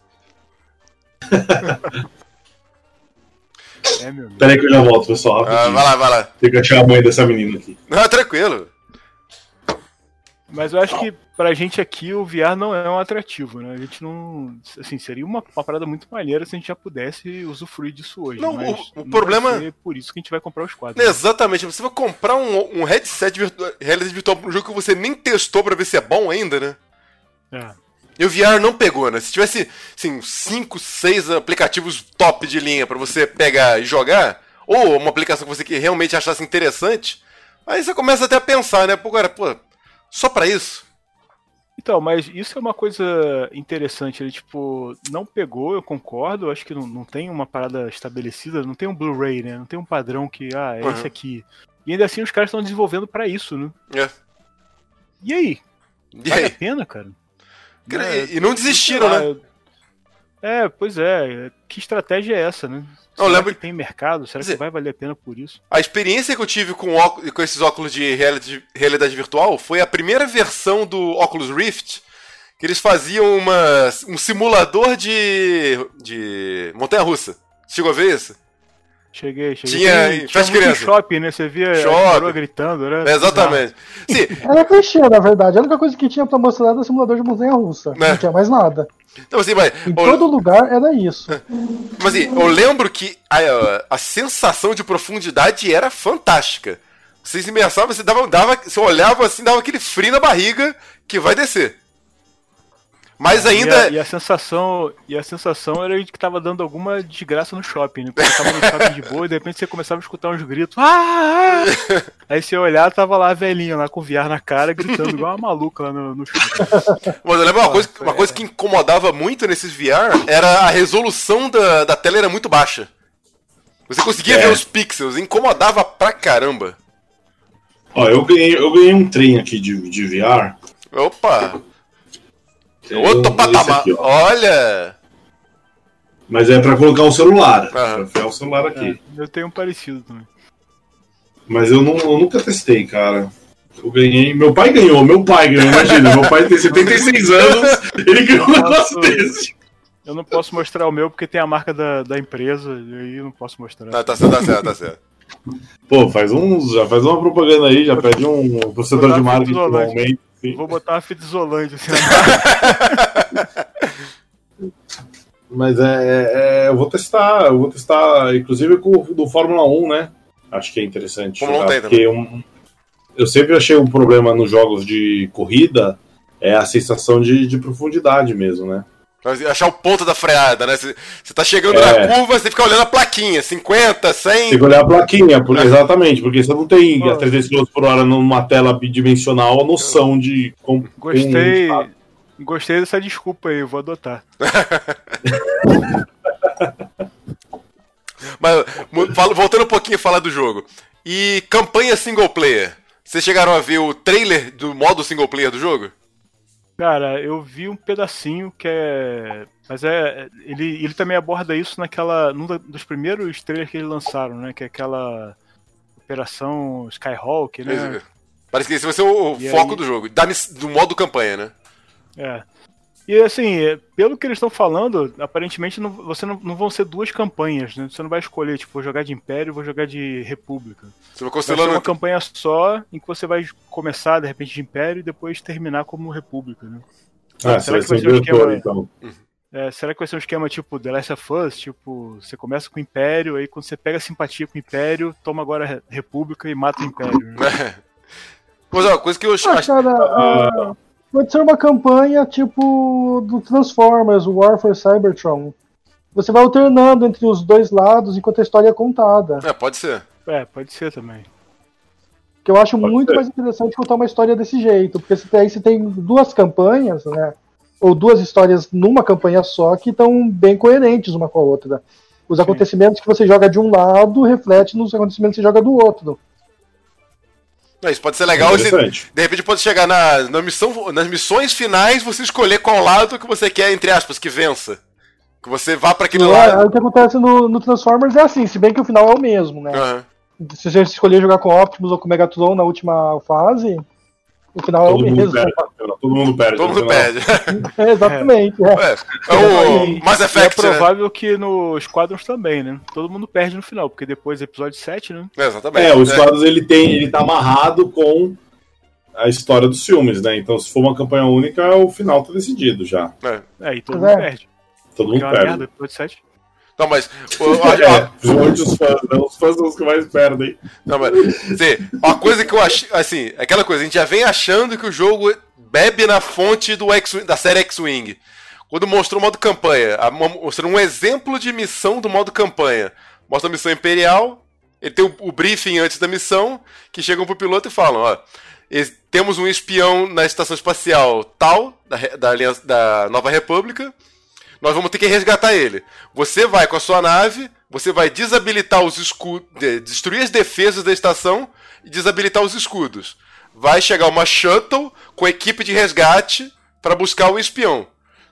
É, meu Peraí que eu já volto, pessoal. Ah, vai lá, vai lá. Tem que achar a mãe dessa menina aqui. Não, tranquilo. Mas eu acho que pra gente aqui o VR não é um atrativo, né? A gente não. Assim, seria uma, uma parada muito maneira se a gente já pudesse usufruir disso hoje. Não, o, o problema. É por isso que a gente vai comprar os quadros. Exatamente. Você vai comprar um, um headset virtu... realidade virtual pra um jogo que você nem testou pra ver se é bom ainda, né? É. E o VR não pegou, né? Se tivesse, assim, 5, 6 aplicativos top de linha para você pegar e jogar, ou uma aplicação que você realmente achasse interessante, aí você começa até a pensar, né? Pô, agora, pô, só para isso? Então, mas isso é uma coisa interessante. Ele, tipo, não pegou, eu concordo. Acho que não, não tem uma parada estabelecida, não tem um Blu-ray, né? Não tem um padrão que, ah, é uhum. esse aqui. E ainda assim os caras estão desenvolvendo para isso, né? É. E aí? E vale aí? a pena, cara? E, e não desistiram, né? É, pois é. Que estratégia é essa, né? Será eu lembro que tem mercado? Será dizer, que vai valer a pena por isso? A experiência que eu tive com, óculos, com esses óculos de realidade, realidade, virtual foi a primeira versão do Oculus Rift, que eles faziam uma, um simulador de, de montanha-russa. Chegou a ver isso? Cheguei, cheguei. Tinha, faz tinha criança. shopping, né? Você via shopping. a gritando, né? É, exatamente. Sim. Era clichê, na verdade. A única coisa que tinha pra mostrar era o simulador de montanha russa. Né? Não tinha mais nada. Então, assim, mas, em todo lugar era isso. Mas assim, eu lembro que a, a sensação de profundidade era fantástica. Você se imersava, você dava, dava, você olhava assim, dava aquele frio na barriga que vai descer. Mas ainda. E a, e a, sensação, e a sensação era de que tava dando alguma desgraça no shopping, né? Você tava no shopping de boa e de repente você começava a escutar uns gritos. Ah! Aí você olhar, tava lá a velhinha lá com o VR na cara, gritando igual uma maluca lá no, no shopping. Mas eu lembro uma coisa, uma coisa que incomodava muito nesses VR era a resolução da, da tela era muito baixa. Você conseguia é. ver os pixels, incomodava pra caramba. Ó, eu ganhei, eu ganhei um trem aqui de, de VR. Opa! Outro patamar. Aqui, Olha! Mas é pra colocar o celular. Pra enfiar o celular aqui. É, eu tenho um parecido também. Mas eu, não, eu nunca testei, cara. Eu ganhei. Meu pai ganhou, meu pai ganhou, imagina. meu pai tem 76 anos, ele ganhou um negócio desse. Eu não posso mostrar o meu porque tem a marca da, da empresa, e aí eu não posso mostrar. Ah, tá certo, tá certo, tá certo. Pô, faz uns. Já faz uma propaganda aí, já pede um processador de marketing normalmente. Vou botar uma fita isolante assim. Mas é, é, é, eu vou testar, eu vou testar, inclusive com o do Fórmula 1, né? Acho que é interessante. Fórmula 1 tem porque um, eu sempre achei um problema nos jogos de corrida é a sensação de, de profundidade mesmo, né? Achar o ponto da freada, né? Você tá chegando é. na curva, você fica olhando a plaquinha, 50, 100. Tem que olhar a plaquinha, por, exatamente, porque você não tem Pô. a 300 km por hora numa tela bidimensional a noção de. Com, gostei, com... gostei dessa desculpa aí, eu vou adotar. Mas, voltando um pouquinho a falar do jogo. E campanha single player? Vocês chegaram a ver o trailer do modo single player do jogo? Cara, eu vi um pedacinho que é. Mas é. Ele, ele também aborda isso naquela. num dos primeiros trailers que eles lançaram, né? Que é aquela. Operação Skyhawk, né? Parece que esse vai ser o e foco aí... do jogo, da, do modo campanha, né? É. E assim, pelo que eles estão falando, aparentemente não, você não, não, vão ser duas campanhas, né? Você não vai escolher, tipo, vou jogar de Império, vou jogar de República. Você vai, vai ser uma campanha só em que você vai começar, de repente, de Império e depois terminar como República, né? Ah, será que vai ser um esquema... então. É, será que vai ser um esquema tipo The Last of Us? Tipo, você começa com o Império, aí quando você pega simpatia com o Império, toma agora a República e mata o Império. Né? coisa, coisa que eu acho. Ah, cara, uh, Pode ser uma campanha tipo do Transformers, War for Cybertron. Você vai alternando entre os dois lados enquanto a história é contada. É, pode ser. É, pode ser também. Que eu acho pode muito ser. mais interessante contar uma história desse jeito, porque você tem, você tem duas campanhas, né? Ou duas histórias numa campanha só que estão bem coerentes uma com a outra. Os Sim. acontecimentos que você joga de um lado refletem nos acontecimentos que você joga do outro. Não, isso pode ser legal. Você, de repente pode chegar na, na missão, nas missões finais, você escolher qual lado que você quer, entre aspas, que vença. Que você vá para aquele Não, lado. É, o que acontece no, no, Transformers é assim, se bem que o final é o mesmo, né? Uhum. Se você escolher jogar com Optimus ou com Megatron na última fase, o final todo é o mesmo. Perde, todo mundo perde. Todo mundo perde. é, exatamente. É. É. É o Mass Effect. é provável né? que nos quadros também, né? Todo mundo perde no final, porque depois do episódio 7, né? É, exatamente. É, os quadros ele tem, ele tá amarrado com a história dos filmes, né? Então, se for uma campanha única, o final tá decidido já. É, é e todo mundo perde. Todo mundo perde. Merda, depois do 7. Não, mas. é, os fãs, né? Os fãs são os que mais perdem. Não, mas. Assim, uma coisa que eu acho. Assim, aquela coisa, a gente já vem achando que o jogo bebe na fonte do X, da série X-Wing. Quando mostrou o modo campanha, mostrou um exemplo de missão do modo campanha. Mostra a missão imperial, ele tem o, o briefing antes da missão, que chegam pro piloto e falam, ó. Temos um espião na estação espacial tal, da, da, da Nova República nós vamos ter que resgatar ele. Você vai com a sua nave, você vai desabilitar os escudos, destruir as defesas da estação e desabilitar os escudos. Vai chegar uma shuttle com equipe de resgate para buscar o espião.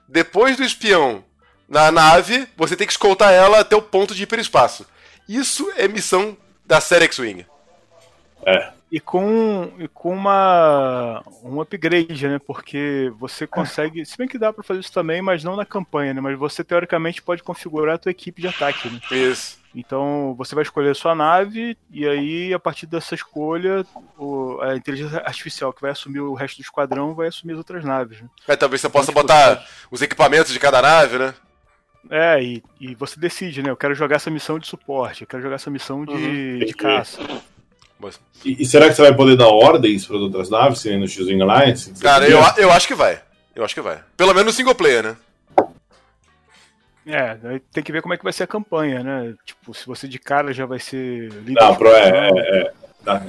Depois do espião na nave, você tem que escoltar ela até o ponto de hiperespaço. Isso é missão da série X-Wing. É e com, e com uma, um upgrade, né? Porque você consegue. Se bem que dá para fazer isso também, mas não na campanha, né? Mas você teoricamente pode configurar a tua equipe de ataque, né? Isso. Então você vai escolher a sua nave, e aí, a partir dessa escolha, o, a inteligência artificial que vai assumir o resto do esquadrão vai assumir as outras naves. Né? É, talvez você possa então, botar os equipamentos de cada nave, né? É, e, e você decide, né? Eu quero jogar essa missão de suporte, eu quero jogar essa missão de, uhum. de caça. E, e, será que você vai poder dar ordens para outras naves, se nem no X-Wing Alliance? Cara, eu, eu acho que vai. Eu acho que vai. Pelo menos no single player, né? É, tem que ver como é que vai ser a campanha, né? Tipo, se você de cara já vai ser líder. Não, pro, é, é, é,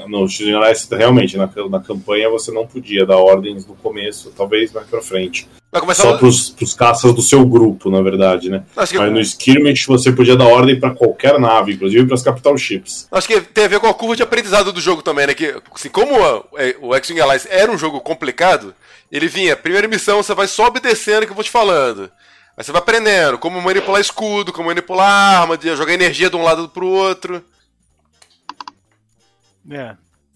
no Shooting realmente, na, na campanha você não podia dar ordens no começo, talvez mais pra frente. Só a... pros, pros caças do seu grupo, na verdade, né? Que... Mas no Skirmish você podia dar ordem para qualquer nave, inclusive para as Capital Ships. Acho que tem a ver com a curva de aprendizado do jogo também, né? Que, assim, como é, o X-Wing Alliance era um jogo complicado, ele vinha, primeira missão, você vai só obedecendo o que eu vou te falando. Aí você vai aprendendo como manipular escudo, como manipular arma, jogar energia de um lado pro outro. É.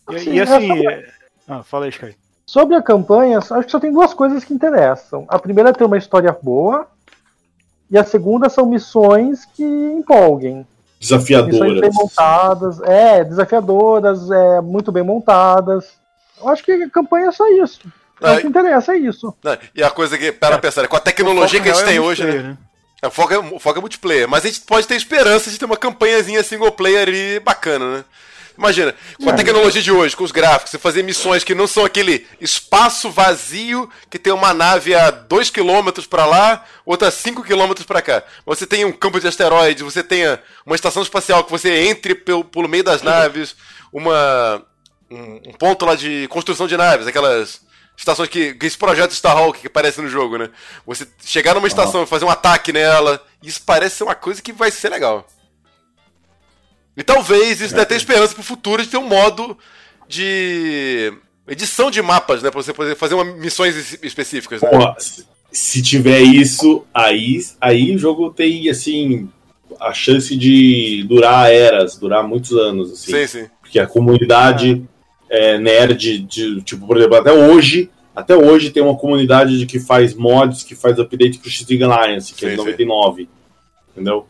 E, assim, e assim. É... Ah, fala aí, Sky. Sobre a campanha, acho que só tem duas coisas que interessam. A primeira é ter uma história boa, e a segunda são missões que empolguem. Desafiadoras. Missões bem montadas, é, desafiadoras, é, muito bem montadas. Eu acho que a campanha é só isso. Não, o que interessa é isso. Não, e a coisa que, para é. pensar, é com a tecnologia que a gente tem é hoje, né? né? É, o foco é, o foco é multiplayer, mas a gente pode ter esperança de ter uma campanhazinha single player ali bacana, né? Imagina, com a tecnologia de hoje, com os gráficos, você fazer missões que não são aquele espaço vazio que tem uma nave a 2 km para lá, outra a 5 km para cá. Você tem um campo de asteroides, você tem uma estação espacial que você entre pelo, pelo meio das naves, uma um, um ponto lá de construção de naves, aquelas estações que, que esse projeto Starhawk que aparece no jogo, né? Você chegar numa estação e fazer um ataque nela, isso parece ser uma coisa que vai ser legal. E talvez isso é. dê até esperança pro futuro de ter um modo de edição de mapas, né? Pra você poder fazer uma, missões específicas. Né? Porra, se tiver isso, aí, aí o jogo tem, assim, a chance de durar eras, durar muitos anos, assim. Sim, sim. Porque a comunidade é, nerd, de, tipo, por exemplo, até hoje, até hoje tem uma comunidade de que faz mods, que faz update pro X-Wing Alliance, que sim, é de 99. Sim. Entendeu?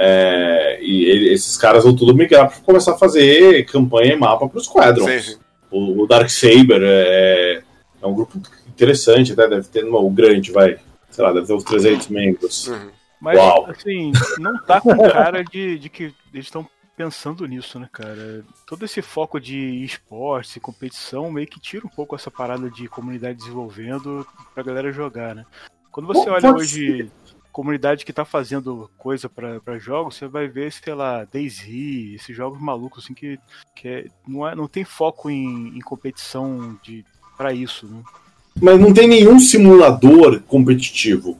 É, e ele, esses caras vão tudo migrar para começar a fazer campanha e mapa para os Squadrons. O, o Dark Saber é, é, um grupo interessante, até deve ter o grande, vai, sei lá, deve ter uns 300 membros. Uhum. Mas, Uau. assim, não tá com cara de, de que eles estão pensando nisso, né, cara? Todo esse foco de esportes e competição meio que tira um pouco essa parada de comunidade desenvolvendo pra galera jogar, né? Quando você olha hoje comunidade que tá fazendo coisa para jogos, você vai ver, sei lá, Daisy, esses jogos malucos assim que, que é, não, é, não tem foco em, em competição de para isso, né? Mas não tem nenhum simulador competitivo.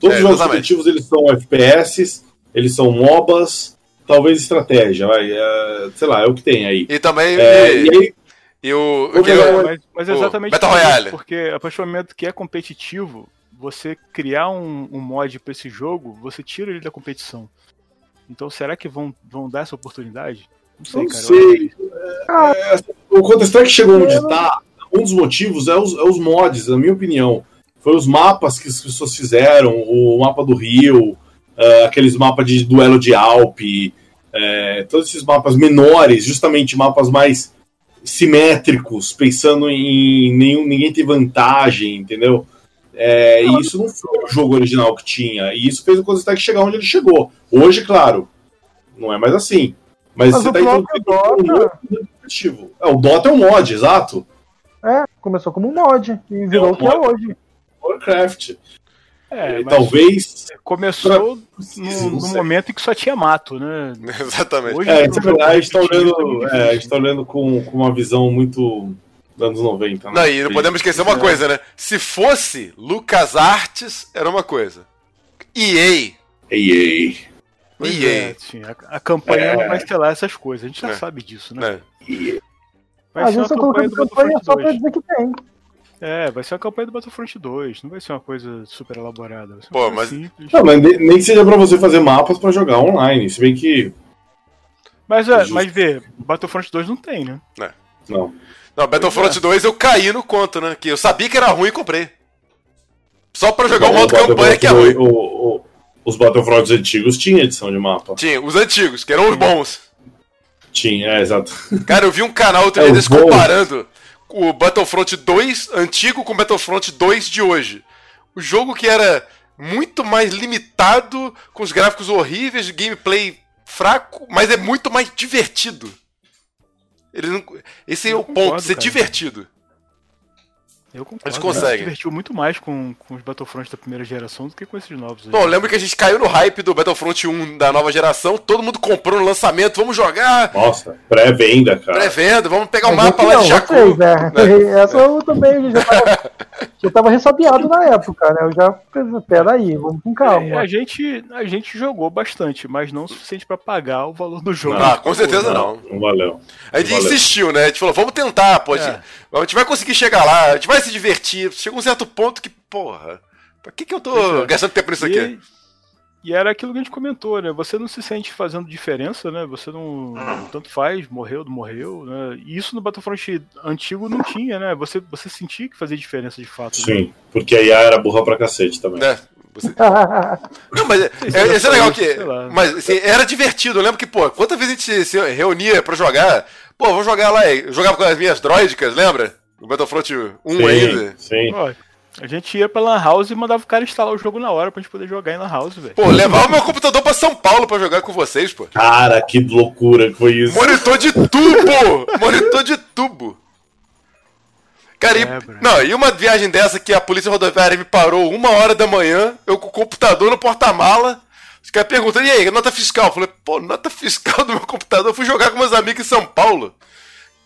Todos é, os jogos competitivos eles são FPS, eles são MOBAs, talvez estratégia, vai, é, sei lá, é o que tem aí. E também. É, e, aí, e o, o, o mas, mas exatamente Battle Royale. porque a partir do momento que é competitivo, você criar um, um mod para esse jogo, você tira ele da competição. Então será que vão, vão dar essa oportunidade? Não sei, Não cara. Sei. É, o Counter-Strike chegou onde está. Um dos motivos é os, é os mods, na minha opinião. Foi os mapas que as pessoas fizeram, o mapa do Rio, uh, aqueles mapas de duelo de Alpe, uh, todos esses mapas menores, justamente mapas mais simétricos, pensando em nenhum, ninguém ter vantagem, entendeu? É, e isso não foi o jogo original que tinha. E isso fez o Counter-Strike chegar onde ele chegou. Hoje, claro, não é mais assim. Mas, Mas você tá introduzindo um competitivo. É, o Dota é um mod, exato. É, começou como um mod e virou é o que é hoje. Warcraft. É, talvez. Começou no, no momento em que só tinha mato, né? Exatamente. Hoje, é, é a gente está olhando, é, a gente tá olhando com, com uma visão muito anos 90. Né? Não, e não podemos esquecer uma coisa, né? Se fosse Lucas Artes, era uma coisa. EA. EA. EA. É, a, a, campanha é. não vai estelar essas coisas, a gente já é. sabe disso, né? É. Vai ser uma campanha do campanha só pra dizer que tem. É, vai ser uma campanha do Battlefront 2, não vai ser uma coisa super elaborada. Pô, mas... Simples. Não, mas nem que seja pra você fazer mapas pra jogar online, se bem que. Mas, é, mas vê, Battlefront 2 não tem, né? É. Não. Não, Battlefront é. 2 eu caí no conto, né? Que eu sabia que era ruim e comprei. Só pra jogar o modo campanha que é ruim. O, o, os Battlefronts antigos tinham edição de mapa. Tinha, os antigos, que eram os bons. Tinha, é, exato. Cara, eu vi um canal outro é, dia comparando o Battlefront 2 antigo com o Battlefront 2 de hoje. O jogo que era muito mais limitado, com os gráficos horríveis, gameplay fraco, mas é muito mais divertido. Ele não... Esse é o ponto, ser cara. divertido. Eu concordo. Eles conseguem. Se divertiu muito mais com, com os Battlefront da primeira geração do que com esses novos. Bom, lembro que a gente caiu no hype do Battlefront 1 da nova geração, todo mundo comprou no lançamento, vamos jogar. Nossa, pré-venda, cara. Pré-venda, vamos pegar o mapa lá de Jakku. Né? né? Essa eu também já tava, já tava ressabiado na época, né? Eu já pera aí, vamos com calma. É, a, gente, a gente jogou bastante, mas não o suficiente para pagar o valor do jogo. Ah, com certeza não. Não, valeu. A gente insistiu, né? A gente falou, vamos tentar, pô. É. A gente vai conseguir chegar lá, a gente vai se divertir. Chega um certo ponto que, porra, pra que, que eu tô é. gastando tempo nisso e, aqui? E era aquilo que a gente comentou, né? Você não se sente fazendo diferença, né? Você não. Tanto faz, morreu, não morreu, né? E isso no Battlefront antigo não tinha, né? Você, você sentia que fazia diferença de fato. Né? Sim, né? porque a IA era burra pra cacete também. É. Você... não, mas é, é, é legal que. Mas assim, era divertido. Eu lembro que, pô, quantas vezes a gente se reunia pra jogar? Pô, vou jogar lá. Eu jogava com as minhas droidicas, lembra? No Battlefront 1 sim, ainda. Sim. Pô, a gente ia pra Lan House e mandava o cara instalar o jogo na hora pra gente poder jogar em Lan House, velho. Pô, levava meu computador pra São Paulo pra jogar com vocês, pô. Cara, que loucura que foi isso. Monitor de tubo! Monitor de tubo! Cara, é, e, não, e uma viagem dessa que a polícia rodoviária me parou uma hora da manhã, eu com o computador no porta-mala, os caras perguntando, e aí, nota fiscal? Eu falei, pô, nota fiscal do meu computador, eu fui jogar com meus amigos em São Paulo.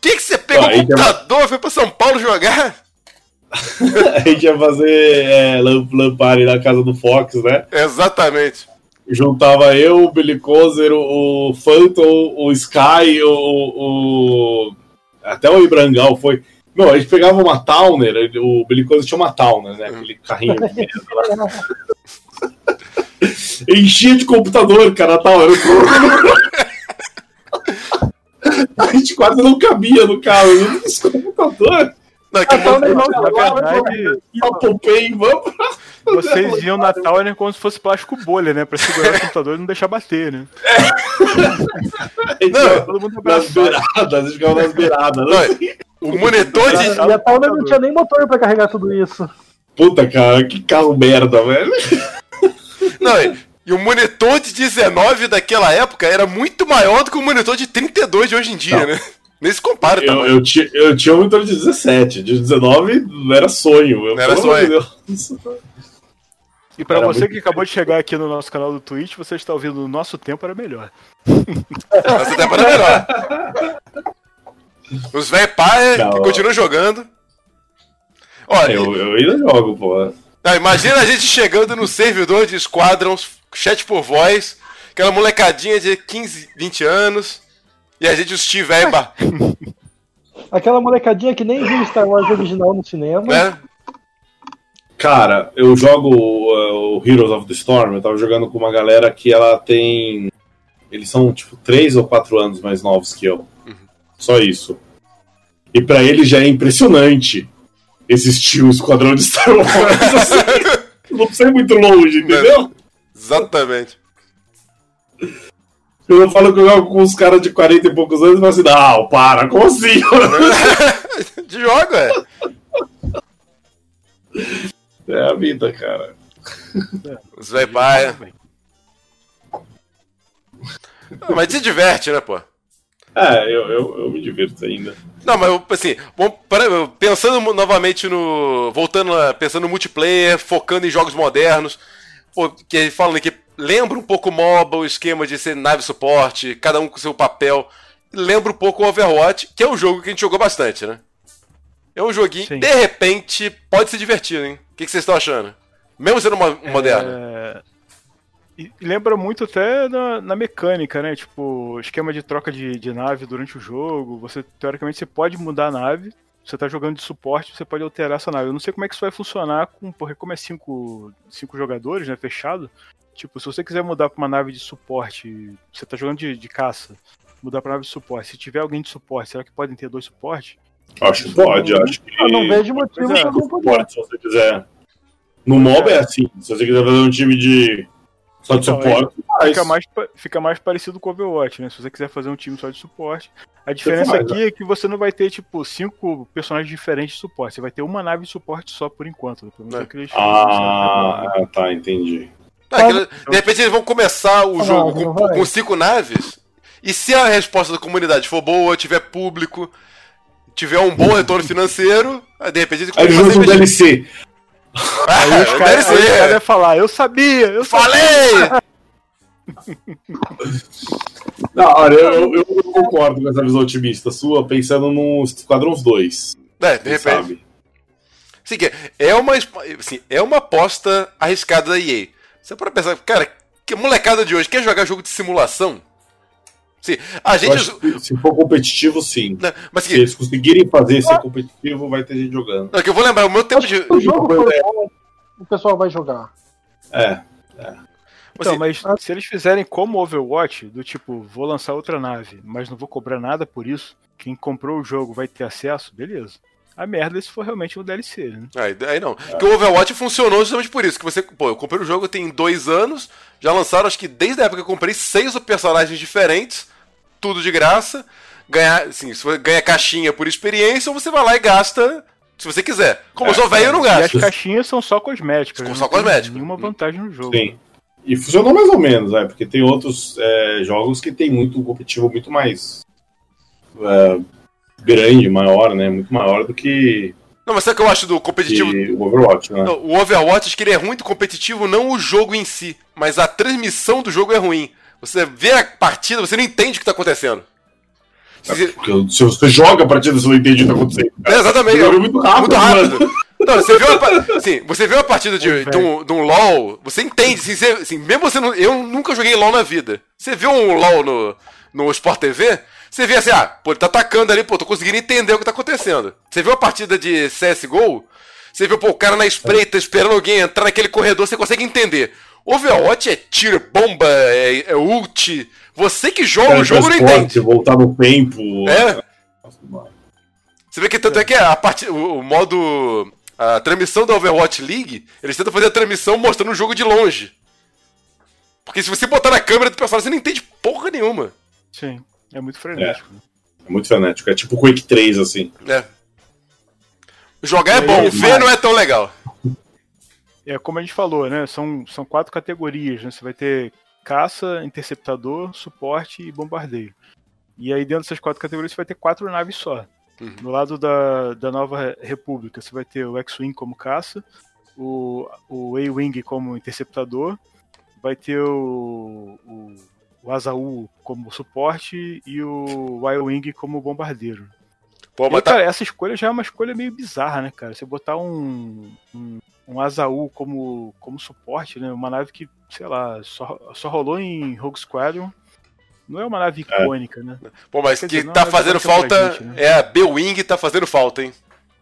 Que que você pegou o computador foi pra São Paulo jogar? a gente ia fazer é, Lampare na casa do Fox, né? Exatamente. Juntava eu, o Billy Kozer, o Phantom, o Sky, o, o. Até o Ibrangal foi. Não, a gente pegava uma Towner, o Billy Kozer tinha uma Towner, né? Aquele carrinho de mesa lá. Enchia de computador, cara, tal. Era a gente quase não cabia no carro, esse computador. Não, que Natal, na verdade, Popei, vamos Vocês iam na Tower como se fosse plástico bolha, né? Pra segurar o computador e não deixar bater, né? É. Não, todo mundo nas beiradas, ficava nas beiradas. Né? o monitor de. E a Tower não tinha nem motor pra carregar tudo isso. Puta, cara, que carro merda, velho. Não, e o monitor de 19 daquela época era muito maior do que o monitor de 32 de hoje em dia, não. né? Nem se compara, eu, eu, tinha, eu tinha um monitor de 17, de 19 não era sonho. Eu, era sonho. E para você que acabou de chegar aqui no nosso canal do Twitch, você está ouvindo o nosso tempo era melhor. nosso tempo era melhor. Os velhos pai que continuam jogando. Olha, eu, eu ainda jogo, pô. Não, imagina a gente chegando no servidor de Squadrons, chat por voz, aquela molecadinha de 15, 20 anos, e a gente, os Steve velho. Aquela molecadinha que nem viu Star Wars original no cinema. É. Cara, eu jogo uh, o Heroes of the Storm, eu tava jogando com uma galera que ela tem. Eles são, tipo, 3 ou 4 anos mais novos que eu. Uhum. Só isso. E para eles já é impressionante existir um esquadrão de Star Wars. assim, não precisa ir muito longe, entendeu? Exatamente. Eu falo que eu jogo com uns caras de 40 e poucos anos e falo assim, não, para, como assim? de jogo, é. É a vida, cara. Os velho pai. Mas se diverte, né, pô? É, eu, eu, eu me divirto ainda. Não, mas assim, bom, pensando novamente no. Voltando pensando no multiplayer, focando em jogos modernos, que falando que lembra um pouco o MOBA, o esquema de ser nave suporte, cada um com seu papel. Lembra um pouco o Overwatch, que é um jogo que a gente jogou bastante, né? É um joguinho, Sim. de repente, pode ser divertido, hein? O que, que vocês estão achando? Mesmo sendo uma, é... moderno. E lembra muito até na, na, mecânica, né? Tipo, esquema de troca de, de nave durante o jogo. Você, teoricamente, você pode mudar a nave. Você tá jogando de suporte, você pode alterar essa nave. Eu não sei como é que isso vai funcionar com. Porque como é cinco, cinco jogadores, né? Fechado. Tipo, se você quiser mudar pra uma nave de suporte, você tá jogando de, de caça, mudar pra nave de suporte. Se tiver alguém de suporte, será que podem ter dois suportes? Acho que pode, acho que. Eu não vejo motivo é. pra não poder. Se você quiser. No mob é. é assim. Se você quiser fazer um time de só de então, suporte. Fica mais, fica mais parecido com o Overwatch, né? Se você quiser fazer um time só de suporte. A diferença aqui né? é que você não vai ter, tipo, cinco personagens diferentes de suporte. Você vai ter uma nave de suporte só por enquanto. Pelo menos é. Ah, tá, entendi. de repente eles vão começar o jogo com, com cinco naves. E se a resposta da comunidade for boa, tiver público, tiver um bom retorno financeiro, Ah, de repente Aí eles lançam um DLC. Aí os caras cara ia falar, eu sabia, eu falei! Não, olha, eu, eu, eu, concordo com essa visão otimista sua, pensando no Esquadrões 2. É, de repente. Sabe? Sim, é uma, assim, é uma aposta arriscada da EA. Você pode pensar, cara, que molecada de hoje quer jogar jogo de simulação? Sim, a gente. Se for competitivo, sim. Não, mas que... Se eles conseguirem fazer ser competitivo, vai ter gente jogando. Não, que eu vou lembrar, o meu tempo de. O jogo for bom, o pessoal vai jogar. É, é. Então, mas se eles fizerem como Overwatch, do tipo, vou lançar outra nave, mas não vou cobrar nada por isso, quem comprou o jogo vai ter acesso, beleza. A merda se for realmente um DLC, né? Aí, aí não. Porque o Overwatch funcionou justamente por isso. Que você, pô, eu comprei o jogo tem dois anos, já lançaram, acho que desde a época que eu comprei, seis personagens diferentes, tudo de graça. Ganhar, assim, se você ganha caixinha por experiência, ou você vai lá e gasta se você quiser. Como é, eu sou velho, eu não gasto. E as caixinhas são só cosméticas. São só cosméticas. Nenhuma vantagem no jogo. Sim. E funcionou mais ou menos, né? Porque tem outros é, jogos que tem muito competitivo muito mais é, grande, maior, né? Muito maior do que. Não, mas sabe o que eu acho do competitivo? O Overwatch, né? Não, o Overwatch acho que ele é ruim do competitivo, não o jogo em si, mas a transmissão do jogo é ruim. Você vê a partida, você não entende o que está acontecendo. É se você joga a partida, você não entende o que está acontecendo. É, exatamente. É muito rápido. Muito rápido. Não, você viu uma, assim, você vê uma partida de, de, um, de um LOL, você entende, assim, você, assim, mesmo você não, eu nunca joguei LOL na vida. Você vê um LOL no, no Sport TV, você vê assim, ah, pô, ele tá atacando ali, pô, tô conseguindo entender o que tá acontecendo. Você viu uma partida de CSGO, você viu, pô, o cara na espreita esperando alguém entrar naquele corredor, você consegue entender. Overwatch é tiro, bomba, é, é ult. Você que joga o jogo não entende. Voltar no tempo. É. Você vê que tanto é que a parte, o, o modo a transmissão da Overwatch League, eles tentam fazer a transmissão mostrando o jogo de longe. Porque se você botar na câmera do personagem, você não entende porra nenhuma. Sim, é muito frenético. É, é muito frenético, é tipo Quake 3, assim. É. Jogar é bom, ver não é tão legal. É como a gente falou, né? São, são quatro categorias, né? Você vai ter caça, interceptador, suporte e bombardeio. E aí dentro dessas quatro categorias você vai ter quatro naves só. Uhum. No lado da, da Nova República, você vai ter o X-Wing como caça, o, o A-Wing como interceptador, vai ter o, o, o Azaul como suporte e o Y-Wing como bombardeiro. Pô, e, tá... cara, essa escolha já é uma escolha meio bizarra, né, cara? Você botar um, um, um Azaul como, como suporte, né? Uma nave que, sei lá, só, só rolou em Rogue Squadron não é uma nave é. icônica, é. né? Pô, mas Quer que dizer, tá fazendo falta. Gente, né? É a B-Wing tá fazendo falta, hein?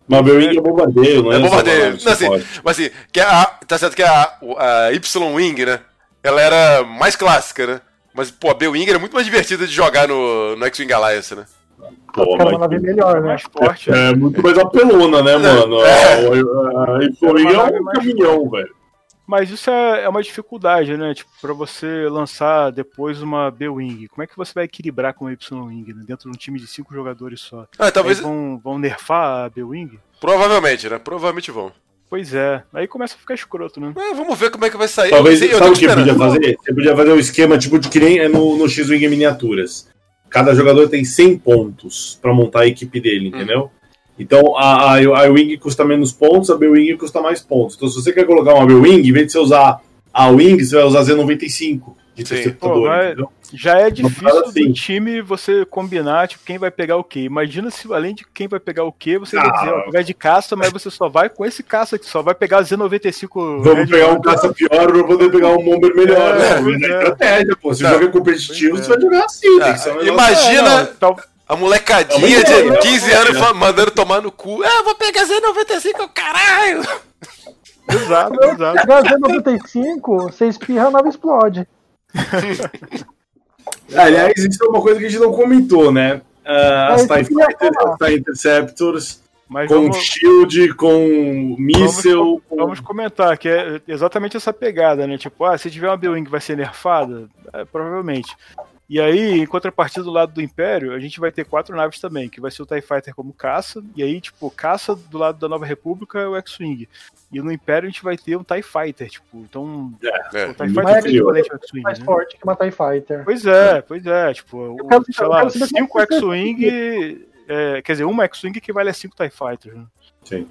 Mas B-Wing é bombardeio, não é? É bombardeio. Não, assim, mas assim, que a, tá certo que a, a Y-Wing, né? Ela era mais clássica, né? Mas, pô, a B-Wing era muito mais divertida de jogar no, no X-Wing Alliance, né? Pô, mas... uma nave melhor, né? Mais forte. É, é, muito mais apelona, né, mano? É. A, a Y-Wing é um caminhão, velho. Mas isso é, é uma dificuldade, né? Tipo, pra você lançar depois uma B-Wing. Como é que você vai equilibrar com a Y-Wing, né? Dentro de um time de cinco jogadores só. Ah, talvez. vão, vão nerfar a B-Wing? Provavelmente, né? Provavelmente vão. Pois é, aí começa a ficar escroto, né? É, vamos ver como é que vai sair. Talvez, eu sabe o que podia fazer? Você podia fazer um esquema tipo de que nem é no, no X-Wing miniaturas. Cada jogador tem 100 pontos para montar a equipe dele, hum. entendeu? Então a, a, a Wing custa menos pontos, a B-Wing custa mais pontos. Então se você quer colocar uma B-Wing, em vez de você usar a Wing, você vai usar Z95 de interceptador. já é difícil assim. do time você combinar tipo, quem vai pegar o quê. Imagina se além de quem vai pegar o quê, você ah, vai dizer, ó, pegar de caça, mas você só vai com esse caça aqui, só vai pegar Z95. Vamos pegar um caça pior pra poder pegar um bomber melhor. É, né? é. estratégia, pô. Se tá. joga competitivo, é. você vai jogar assim. Tá. Imagina. É, a molecadinha de 15 anos mandando tomar no cu. Ah, vou pegar Z95, caralho! Exato, exato. Pegar Z95, você espirra, a nave explode. Aliás, isso é uma coisa que a gente não comentou, né? Uh, as TIE Fighters, as TIE Interceptors, Mas com vamos... shield, com míssel. Vamos, com... vamos, comentar que é exatamente essa pegada, né? Tipo, ah, se tiver uma B-Wing vai ser nerfada? É, provavelmente. E aí, em contrapartida do lado do Império, a gente vai ter quatro naves também, que vai ser o TIE Fighter como caça, e aí, tipo, caça do lado da Nova República é o X-Wing. E no Império a gente vai ter um TIE Fighter, tipo, então. É, o TIE é, Fighter é equivalente ao X-Wing. Mais né? forte que uma TIE Fighter. Pois é, pois é. Tipo, o, quero, sei lá, cinco X-Wing É, quer dizer, uma X-Wing equivale a 5 TIE Fighters. Né? Sim.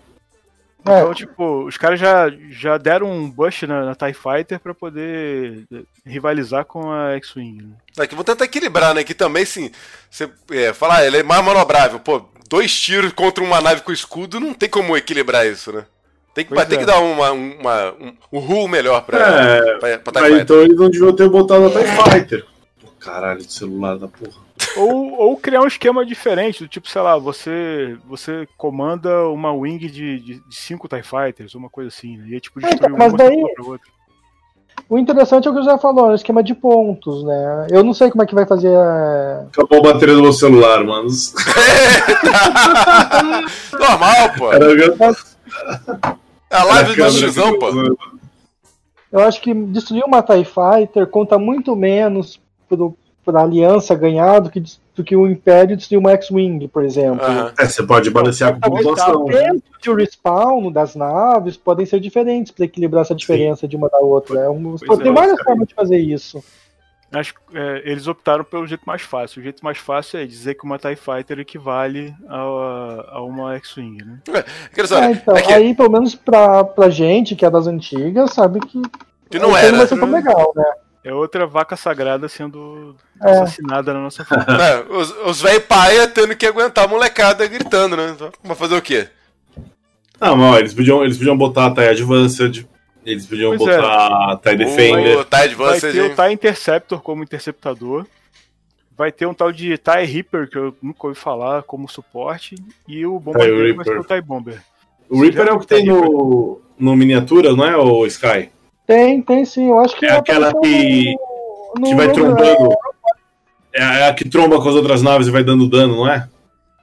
Então, é. tipo, os caras já, já deram um bush na, na TIE Fighter pra poder rivalizar com a X-Wing. Né? É que vou tentar equilibrar, né? Que também, sim, você é, falar, ah, ele é mais manobrável. Pô, dois tiros contra uma nave com escudo, não tem como equilibrar isso, né? Tem que, tem é. que dar uma, uma, um, um rule melhor pra, é, pra, pra TIE Fighter. Então eles não deviam ter botado a TIE Fighter. Caralho, de celular da porra. Ou, ou criar um esquema diferente, do tipo, sei lá, você você comanda uma wing de, de, de cinco TIE Fighters, uma coisa assim, né? E é tipo destruir é, então, mas daí... outra. O interessante é o que eu já falou, é o esquema de pontos, né? Eu não sei como é que vai fazer a... Acabou a bateria do meu celular, mano. Normal, pô. Era... É a live do Xzão, pô. Eu acho que destruir uma TIE Fighter conta muito menos pro, pra aliança ganhar do que, do que o Império destruir uma X-Wing, por exemplo. Uhum. É, você pode balancear com pontuação. Os né? o respawn das naves podem ser diferentes para equilibrar essa diferença Sim. de uma da outra. É um, tem é, várias formas de fazer isso. Acho que é, eles optaram pelo jeito mais fácil. O jeito mais fácil é dizer que uma TIE Fighter equivale a, a uma X-Wing, né? É, é, então, é. Aí, pelo menos pra, pra gente que é das antigas, sabe que, que não era. Não vai ser tão legal, né? É outra vaca sagrada sendo é. assassinada na nossa frente. É, os os velho paia tendo que aguentar a molecada gritando, né? Então, Mas fazer o quê? Não, mas eles podiam, eles podiam botar a TIE Advanced, eles podiam pois botar é. a TIE Defender. O TIE Advanced, vai ter o TIE Interceptor como interceptador. Vai ter um tal de TIE Reaper, que eu nunca ouvi falar, como suporte. E o Bombardeiro vai ser o TIE Bomber. O Reaper é o que tem no, no miniatura, não é, o Sky? Tem, tem sim. Eu acho que é aquela que, no, no que vai trombando. É, é a que tromba com as outras naves e vai dando dano, não é?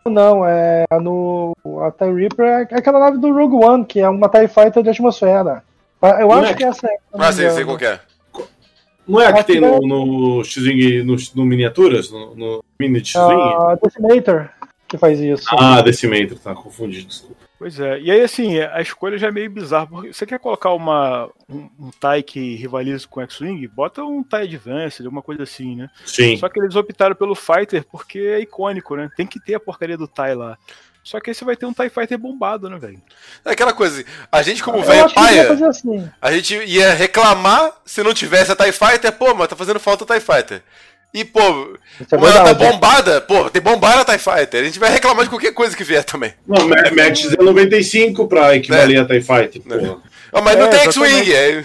Não, é no. A TIE Reaper é aquela nave do Rogue One, que é uma TIE Fighter de atmosfera. Ah, eu acho é? que essa é. Ah, sei, sei qual é. Não é a que tem no, no X-Wing, no, no, miniaturas? No, no mini X-Wing? Ah, Decimator que faz isso. Ah, Decimator, tá confundido, desculpa. Pois é, e aí assim, a escolha já é meio bizarra, porque você quer colocar uma, um, um TIE que rivaliza com o X-Wing, bota um TIE Advanced, uma coisa assim, né? Sim. Só que eles optaram pelo Fighter porque é icônico, né? Tem que ter a porcaria do TIE lá. Só que aí você vai ter um TIE Fighter bombado, né, velho? É aquela coisa, a gente como velho paia, assim. a gente ia reclamar se não tivesse a TIE Fighter, pô, mas tá fazendo falta o TIE Fighter. E, pô, é ela tá bombada, pô, tem bombar a TIE Fighter. A gente vai reclamar de qualquer coisa que vier também. Não, Max é 95 pra equivaler é. a TIE Fighter, pô. É. mas não é, tem X-Wing, é...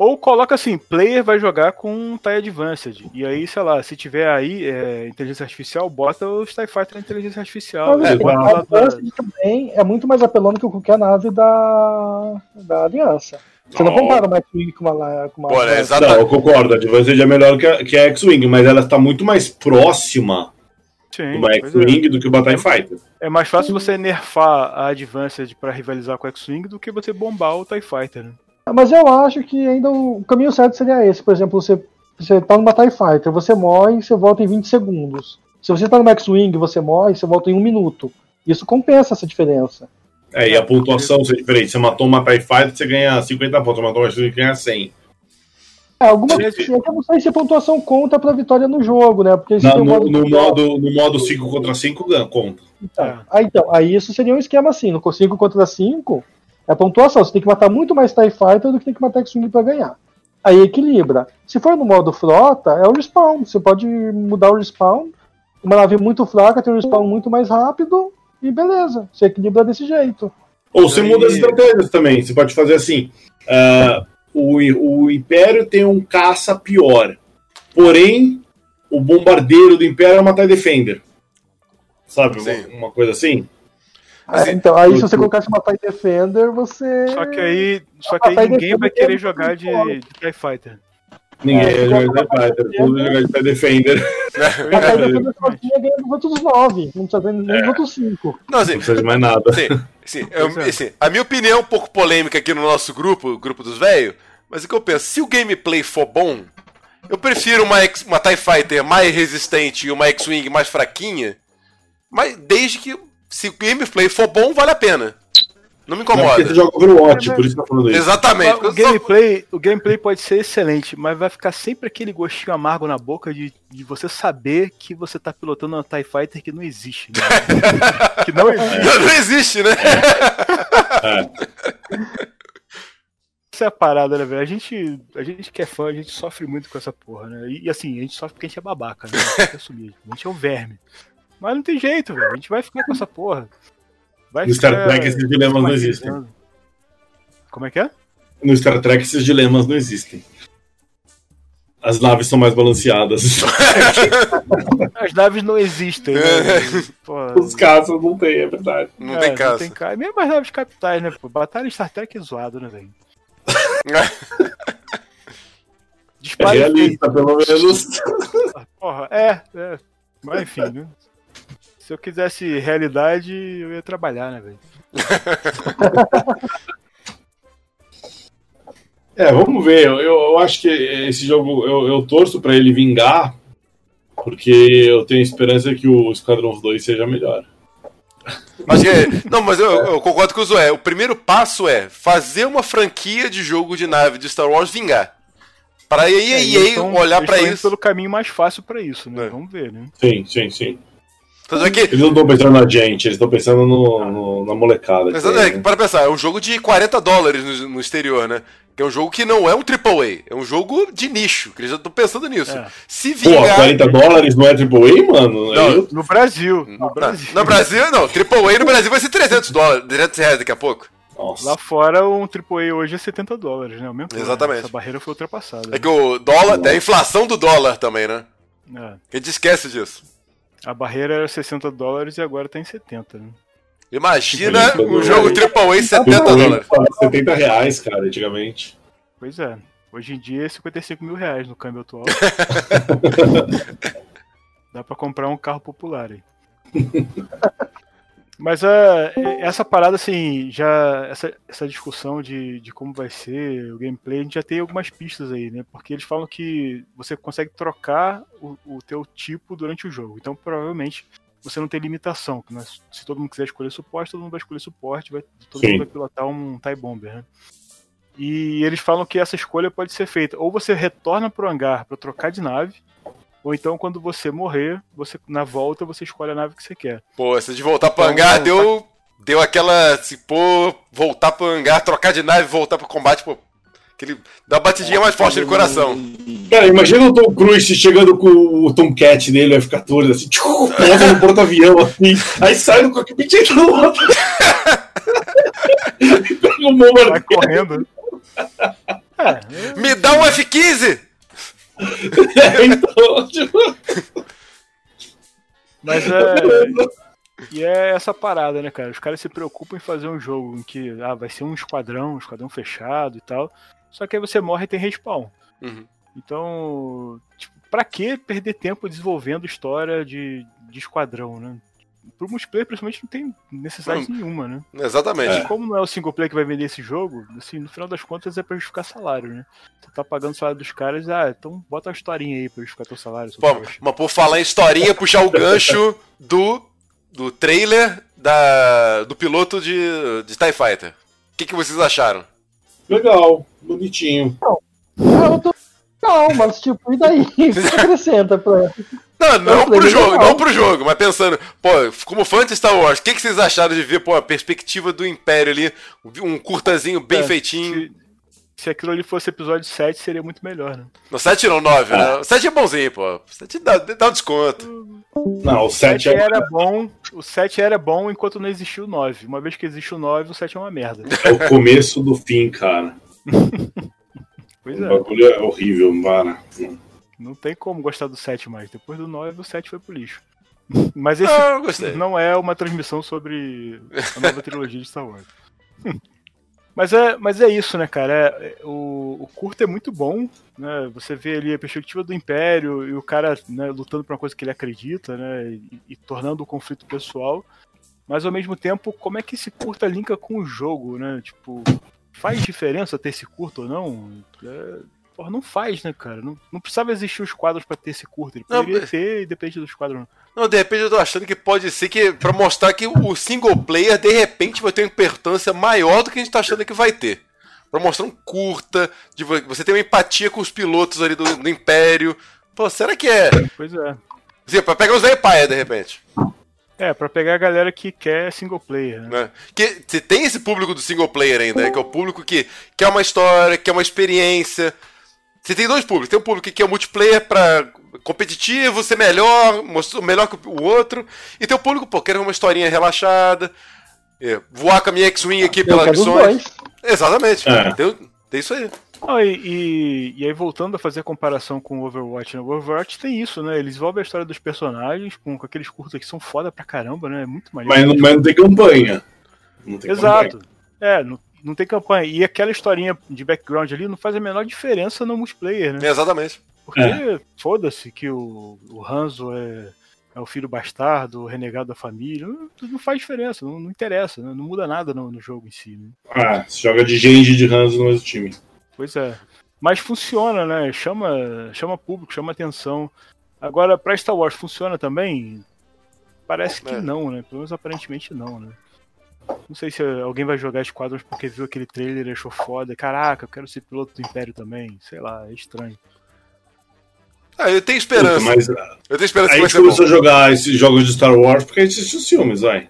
Ou coloca assim, player vai jogar com um TIE Advanced. E aí, sei lá, se tiver aí é, inteligência artificial, bota os TIE Fighter na inteligência artificial. Mas, é, o Advanced também é muito mais apelando que qualquer nave da, da Aliança. Você não compara uma X-Wing com uma. Com uma Pô, é Não, eu concordo. A Advantage é melhor que a, que a X-Wing, mas ela está muito mais próxima Sim, de uma X-Wing é. do que o Battalion Fighter. É mais fácil você nerfar a Advanced para rivalizar com a X-Wing do que você bombar o TIE Fighter. Né? Mas eu acho que ainda o caminho certo seria esse. Por exemplo, você, você tá numa TIE Fighter, você morre e você volta em 20 segundos. Se você tá no X-Wing você morre, você volta em um minuto. Isso compensa essa diferença. É, e a pontuação é diferente. Você matou uma TIE Fighter, você ganha 50 pontos. Você matou uma você ganha 100. É, alguma coisa eu não sei se a pontuação conta pra vitória no jogo, né? Porque não, no, modo, no, modo, no modo 5 contra 5 conta. Então, é. aí, então, aí isso seria um esquema assim, no 5 contra 5 é pontuação. Você tem que matar muito mais TIE Fighter do que tem que matar X-Wing pra ganhar. Aí equilibra. Se for no modo frota, é o respawn. Você pode mudar o respawn. Uma nave muito fraca tem um respawn muito mais rápido e beleza, você equilibra desse jeito. Ou você muda as estratégias também. Você pode fazer assim: uh, o, o Império tem um caça pior, porém o bombardeiro do Império é uma TIE Defender. Sabe? Uma, uma, coisa assim? Ah, então, aí se você colocasse uma TIE Defender, você. Só que aí, só que aí ninguém vai querer jogar de, de TIE Fighter. Ninguém é, joga de Fighter, todo joga de Defender. A TIE Defender sozinha ganha dos outros nove, não precisa nem dos outros cinco. Não, assim, não precisa de mais nada. Sim, sim, eu, assim, a minha opinião é um pouco polêmica aqui no nosso grupo, o grupo dos velhos, mas o que eu penso, se o gameplay for bom, eu prefiro uma, uma TIE Fighter mais resistente e uma X-Wing mais fraquinha, mas desde que, se o gameplay for bom, vale a pena. Não me incomoda. Porque você joga Overwatch, é, por isso que eu tô falando isso. Exatamente. O gameplay, o gameplay pode ser excelente, mas vai ficar sempre aquele gostinho amargo na boca de, de você saber que você tá pilotando uma TIE Fighter que não existe. Né? que não existe. Não existe, né? É. Essa é a parada, né, velho? A gente, a gente que é fã, a gente sofre muito com essa porra, né? E, e assim, a gente sofre porque a gente é babaca, né? A gente, a gente é um verme. Mas não tem jeito, velho. A gente vai ficar com essa porra. Vai no Star Trek esses dilemas não existem. Como é que é? No Star Trek esses dilemas não existem. As naves são mais balanceadas. As naves não existem. Né? Os caças não tem, é verdade. Não é, tem caça. Não tem ca... Mesmo as naves capitais, né? Pô, batalha Star Trek é zoado, né, velho? É realista, pelo menos. Porra, é, é. Mas enfim, né? Se eu quisesse realidade, eu ia trabalhar, né, velho? é, vamos ver. Eu, eu acho que esse jogo, eu, eu torço para ele vingar, porque eu tenho esperança que o Squadrons 2 seja melhor. Mas é, não, mas eu, eu, concordo com o Zoé. O primeiro passo é fazer uma franquia de jogo de nave de Star Wars vingar. Para aí a EA olhar para isso. pelo caminho mais fácil para isso, né? É. Vamos ver, né? Sim, sim, sim. Que... Eles não estão pensando na gente, eles estão pensando no, no, na molecada. Mas, é, para pensar, é um jogo de 40 dólares no, no, exterior, né? Que é um jogo que não é um AAA, é um jogo de nicho, que eles já estão pensando nisso. É. Se vingar... Pô, 40 dólares não é AAA, mano? Não, eu... No Brasil. No Brasil. No Brasil, não. AAA no Brasil vai ser 300 dólares, 300 reais daqui a pouco. Nossa. Lá fora, um AAA hoje é 70 dólares, né? O mesmo Exatamente. Essa barreira foi ultrapassada. É que o dólar, tem a inflação do dólar também, né? É. A gente esquece disso. A barreira era 60 dólares e agora tá em 70, né? Imagina um jogo AAA 70 dólares. 70 reais, cara, antigamente. Pois é. Hoje em dia é 55 mil reais no câmbio atual. Dá pra comprar um carro popular aí. Mas uh, essa parada, assim, já. Essa, essa discussão de, de como vai ser o gameplay, a gente já tem algumas pistas aí, né? Porque eles falam que você consegue trocar o, o teu tipo durante o jogo. Então, provavelmente, você não tem limitação. Né? Se todo mundo quiser escolher suporte, todo mundo vai escolher suporte, vai, todo Sim. mundo vai pilotar um TIE Bomber, né? E eles falam que essa escolha pode ser feita. Ou você retorna pro hangar para trocar de nave, ou então, quando você morrer, você na volta você escolhe a nave que você quer. Pô, essa de voltar pro então, hangar deu, deu aquela. Se pô, voltar pro hangar, trocar de nave, voltar pro combate, pô. Aquele, dá uma batidinha mais forte no coração. Cara, imagina o Tom Cruise chegando com o Tomcat dele, o F-14, assim, pousa no porta-avião, assim, aí sai do cockpit e entra no outro. Pega bombardeio. Vai correndo. É, Me dá um F-15! então, tipo... Mas é. E é essa parada, né, cara? Os caras se preocupam em fazer um jogo em que ah, vai ser um esquadrão, um esquadrão fechado e tal. Só que aí você morre e tem respawn. Uhum. Então, tipo, pra que perder tempo desenvolvendo história de, de esquadrão, né? Pro multiplayer, principalmente, não tem necessidade não, nenhuma, né? Exatamente. É. Como não é o single player que vai vender esse jogo, assim, no final das contas é pra justificar salário, né? Você tá pagando o salário dos caras, ah, então bota uma historinha aí pra justificar teu salário. Pô, mas por falar em historinha, puxar o gancho do, do trailer da, do piloto de, de TIE Fighter. O que, que vocês acharam? Legal, bonitinho. Não, eu tô... não mas tipo, e daí? O que acrescenta pra. Não, não pro jogo, não pro jogo, mas pensando, pô, como fã de Star Wars, o que, que vocês acharam de ver, pô, a perspectiva do Império ali, um curtazinho bem é, feitinho? Se, se, aquilo ali fosse episódio 7, seria muito melhor, né? No 7 não, 9, né? O 7 é bonzinho, pô. O 7 dá, dá um desconto. Não, o 7, 7 é... era bom. O 7 era bom enquanto não existiu o 9. Uma vez que existe o 9, o 7 é uma merda. É o começo do fim, cara. pois é. O bagulho é horrível, para. Não tem como gostar do 7 mais. Depois do 9, o 7 foi pro lixo. Mas esse ah, não é uma transmissão sobre a nova trilogia de Star Wars. Mas é, mas é isso, né, cara? É, o, o curto é muito bom, né? Você vê ali a perspectiva do Império e o cara né, lutando por uma coisa que ele acredita, né? E, e, tornando o conflito pessoal. Mas ao mesmo tempo, como é que esse curta linka com o jogo, né? Tipo, faz diferença ter esse curto ou não? É, Porra, não faz, né, cara? Não, não precisava existir os quadros para ter esse curto. Ele poderia não, ter, depende dos quadros. Não, de repente eu tô achando que pode ser que. para mostrar que o single player, de repente, vai ter uma importância maior do que a gente tá achando que vai ter. Pra mostrar um curta, de você ter uma empatia com os pilotos ali do, do Império. Pô, será que é. Pois é. Sim, pra pegar os Vampire, de repente. É, pra pegar a galera que quer single player. Né? É. Que você tem esse público do single player ainda, né? Que é o público que quer uma história, quer uma experiência. Você tem dois públicos. Tem um público que quer multiplayer pra competitivo, ser melhor, melhor que o outro. E tem o público, pô, quer uma historinha relaxada. É, voar com a minha X-Wing aqui pelas missões. Exatamente. É. Tem, tem isso aí. Ah, e, e, e, aí, voltando a fazer a comparação com o Overwatch, né? O Overwatch tem isso, né? Eles desenvolvem a história dos personagens com, com aqueles curtos que são foda pra caramba, né? É muito maneiro. Mas, não, mas não tem campanha. Não tem Exato. Campanha. É, não, não tem campanha. E aquela historinha de background ali não faz a menor diferença no multiplayer, né? Exatamente. Porque é. foda-se que o, o Hanzo é, é o filho bastardo, o renegado da família. Não, não faz diferença, não, não interessa, né? não muda nada no, no, jogo em si. Né? Ah, se joga de Genji de Hanzo no mesmo time. Pois é. Mas funciona, né? Chama, chama público, chama atenção. Agora, pra Star Wars funciona também? Parece que é. não, né? Pelo menos aparentemente não, né? Não sei se alguém vai jogar Squadrons porque viu aquele trailer e achou foda. Caraca, eu quero ser piloto do Império também. Sei lá, é estranho. Ah, eu tenho esperança. Puta, mas, eu tenho esperança a gente começou a jogar esses jogos de Star Wars porque a gente assistiu os filmes, vai.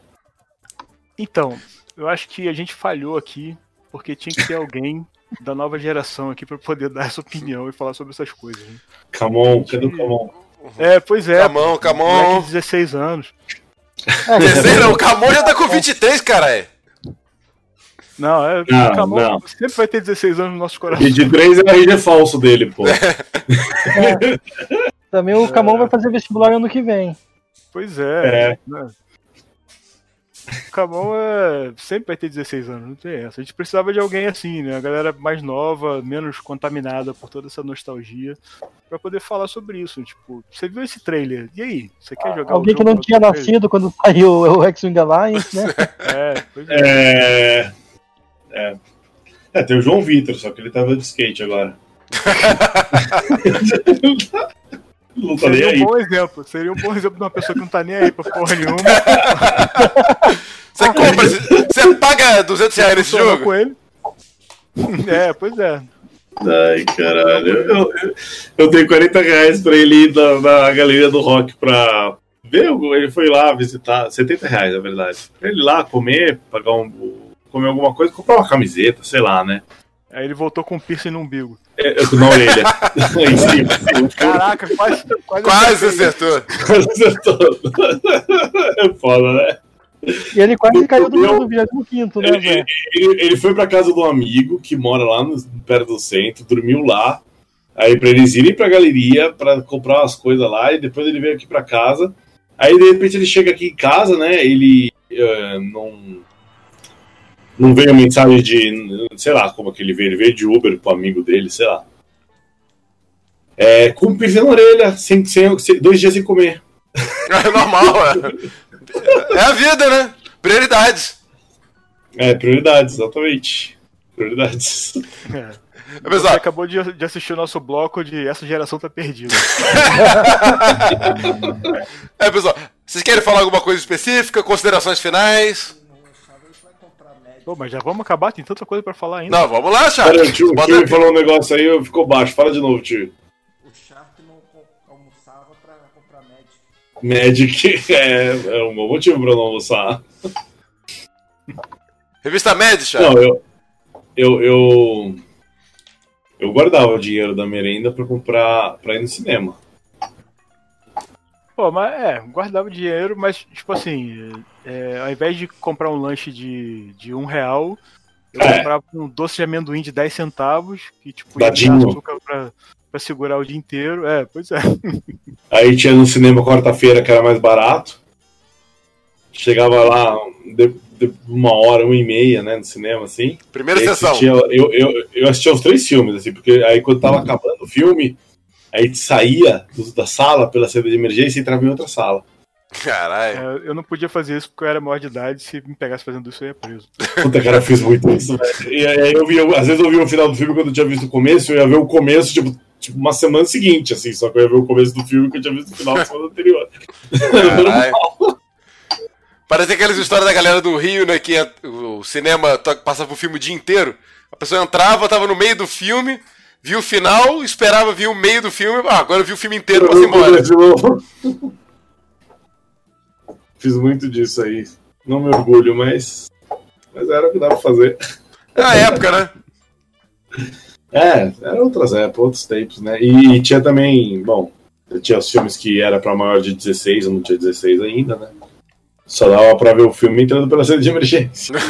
Então, eu acho que a gente falhou aqui porque tinha que ter alguém da nova geração aqui para poder dar essa opinião e falar sobre essas coisas. Né? Camon, cadê o Camon? É, pois é. Camon, Camon. 16 anos. É, 16 não, o Camon já tá com 23, caralho. Não, é, não, o Camon não. sempre vai ter 16 anos no nosso coração. 23 é a RG falso dele, pô. É. Também o Camon vai fazer vestibular ano que vem. Pois é. é. Né? O Camon é... sempre vai ter 16 anos, não tem essa. A gente precisava de alguém assim, né? A galera mais nova, menos contaminada por toda essa nostalgia, para poder falar sobre isso. Tipo, você viu esse trailer? E aí? Você quer jogar Alguém que não tinha nascido quando saiu o X-Wing Alliance, né? é, pois é. é... É. É, tem o João Vitor, só que ele tava de skate agora. não tá seria um bom exemplo. Seria um bom exemplo de uma pessoa que não tá nem aí pra porra nenhuma. Você compra, você paga 200 reais nesse jogo? Com ele. É, pois é. Ai, caralho. Eu, eu, eu tenho 40 reais pra ele ir na, na galeria do rock pra ver. Ele foi lá visitar. 70 reais, na verdade. Pra ele ir lá comer, pagar um, comer alguma coisa, comprar uma camiseta, sei lá, né? Aí ele voltou com um piercing no umbigo. É, na orelha. Caraca, quase, quase, quase acertou. Quase acertou. É foda, né? E ele quase caiu do, do 25, né, ele, velho? Ele, ele, foi pra casa de um amigo que mora lá no, perto do centro, dormiu lá. Aí pra eles irem pra galeria pra comprar umas coisas lá, e depois ele veio aqui pra casa. Aí de repente ele chega aqui em casa, né? Ele uh, não não veio mensagem de, sei lá, como que ele veio, ele veio de Uber pro amigo dele, sei lá. É, com piercing na orelha, sem, sem, dois dias sem comer. É normal, é. É a vida, né? Prioridades. É, prioridades, exatamente. Prioridades. É. Você acabou de, de, assistir o nosso bloco de Essa Geração Tá Perdida. é, pessoal, vocês querem falar alguma coisa específica? Considerações finais? Pô, mas já vamos acabar, tem tanta coisa pra falar ainda. Não, vamos lá, Shark. Pera, tio, o tio falou um negócio aí, ficou baixo. Fala de novo, tio. O Shark não almoçava pra comprar Magic. Magic é, é um bom motivo pra não almoçar. Revista Magic, Shark. Não, eu, eu, eu, eu guardava o dinheiro da merenda pra comprar, pra ir no cinema. Pô, mas é, guardava dinheiro, mas, tipo assim, é, ao invés de comprar um lanche de, de um real, eu é. comprava um doce de amendoim de 10 centavos, que, tipo, ia açúcar pra, pra segurar o dia inteiro. É, pois é. Aí tinha no cinema quarta-feira que era mais barato. Chegava lá de, de uma hora, uma e meia, né, no cinema, assim. Primeira sessão. Assistia, eu, eu, eu assistia os três filmes, assim, porque aí quando tava acabando o filme, Aí saía da sala pela saída de emergência e entrava em outra sala. Caralho. É, eu não podia fazer isso porque eu era maior de idade. Se me pegasse fazendo isso, eu ia preso. Puta, cara, eu fiz muito isso. E aí eu vi, às vezes eu via o final do filme quando eu tinha visto o começo, eu ia ver o começo, tipo, tipo uma semana seguinte, assim, só que eu ia ver o começo do filme que eu tinha visto o final da semana anterior. Parece aquelas histórias da galera do Rio, né? Que o cinema passava o filme o dia inteiro. A pessoa entrava, tava no meio do filme, viu o final, esperava vir o meio do filme. Ah, agora viu o filme inteiro pra embora. Fiz muito disso aí. Não me orgulho, mas. Mas era o que dava pra fazer. É a época, né? É, eram outras épocas, outros tempos, né? E, e tinha também, bom, tinha os filmes que era pra maior de 16, eu não tinha 16 ainda, né? Só dava pra ver o filme entrando pela cena de emergência.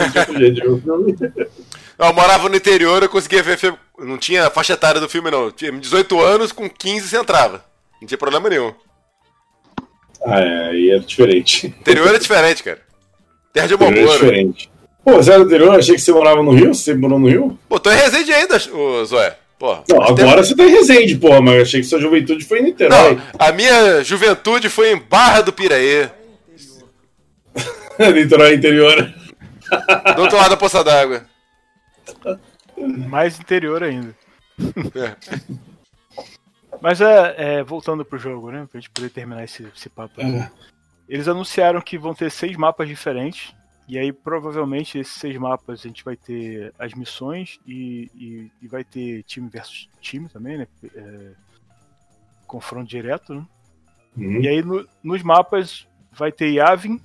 eu morava no interior, eu conseguia ver filme. Não tinha faixa etária do filme, não. Tinha 18 anos, com 15 você entrava. Não tinha problema nenhum. Ah, é, aí era diferente. Interior era diferente, cara. Terra de Amor. Era diferente. Pô, você era do interior? Achei que você morava no Rio. Você morou no Rio? Pô, tô em Resende ainda, ô, Zoé. Porra, não, agora tem... você tá em Resende, porra, mas eu achei que sua juventude foi em Niterói. Não, a minha juventude foi em Barra do Piraí. Niterói interior. Do outro lado da Poça d'Água. Mais interior ainda. É. Mas é, é, voltando pro jogo, né? Pra gente poder terminar esse, esse papo. É. Eles anunciaram que vão ter seis mapas diferentes. E aí, provavelmente, esses seis mapas a gente vai ter as missões e, e, e vai ter time versus time também, né? É, confronto direto, né? Uhum. E aí, no, nos mapas, vai ter Yavin,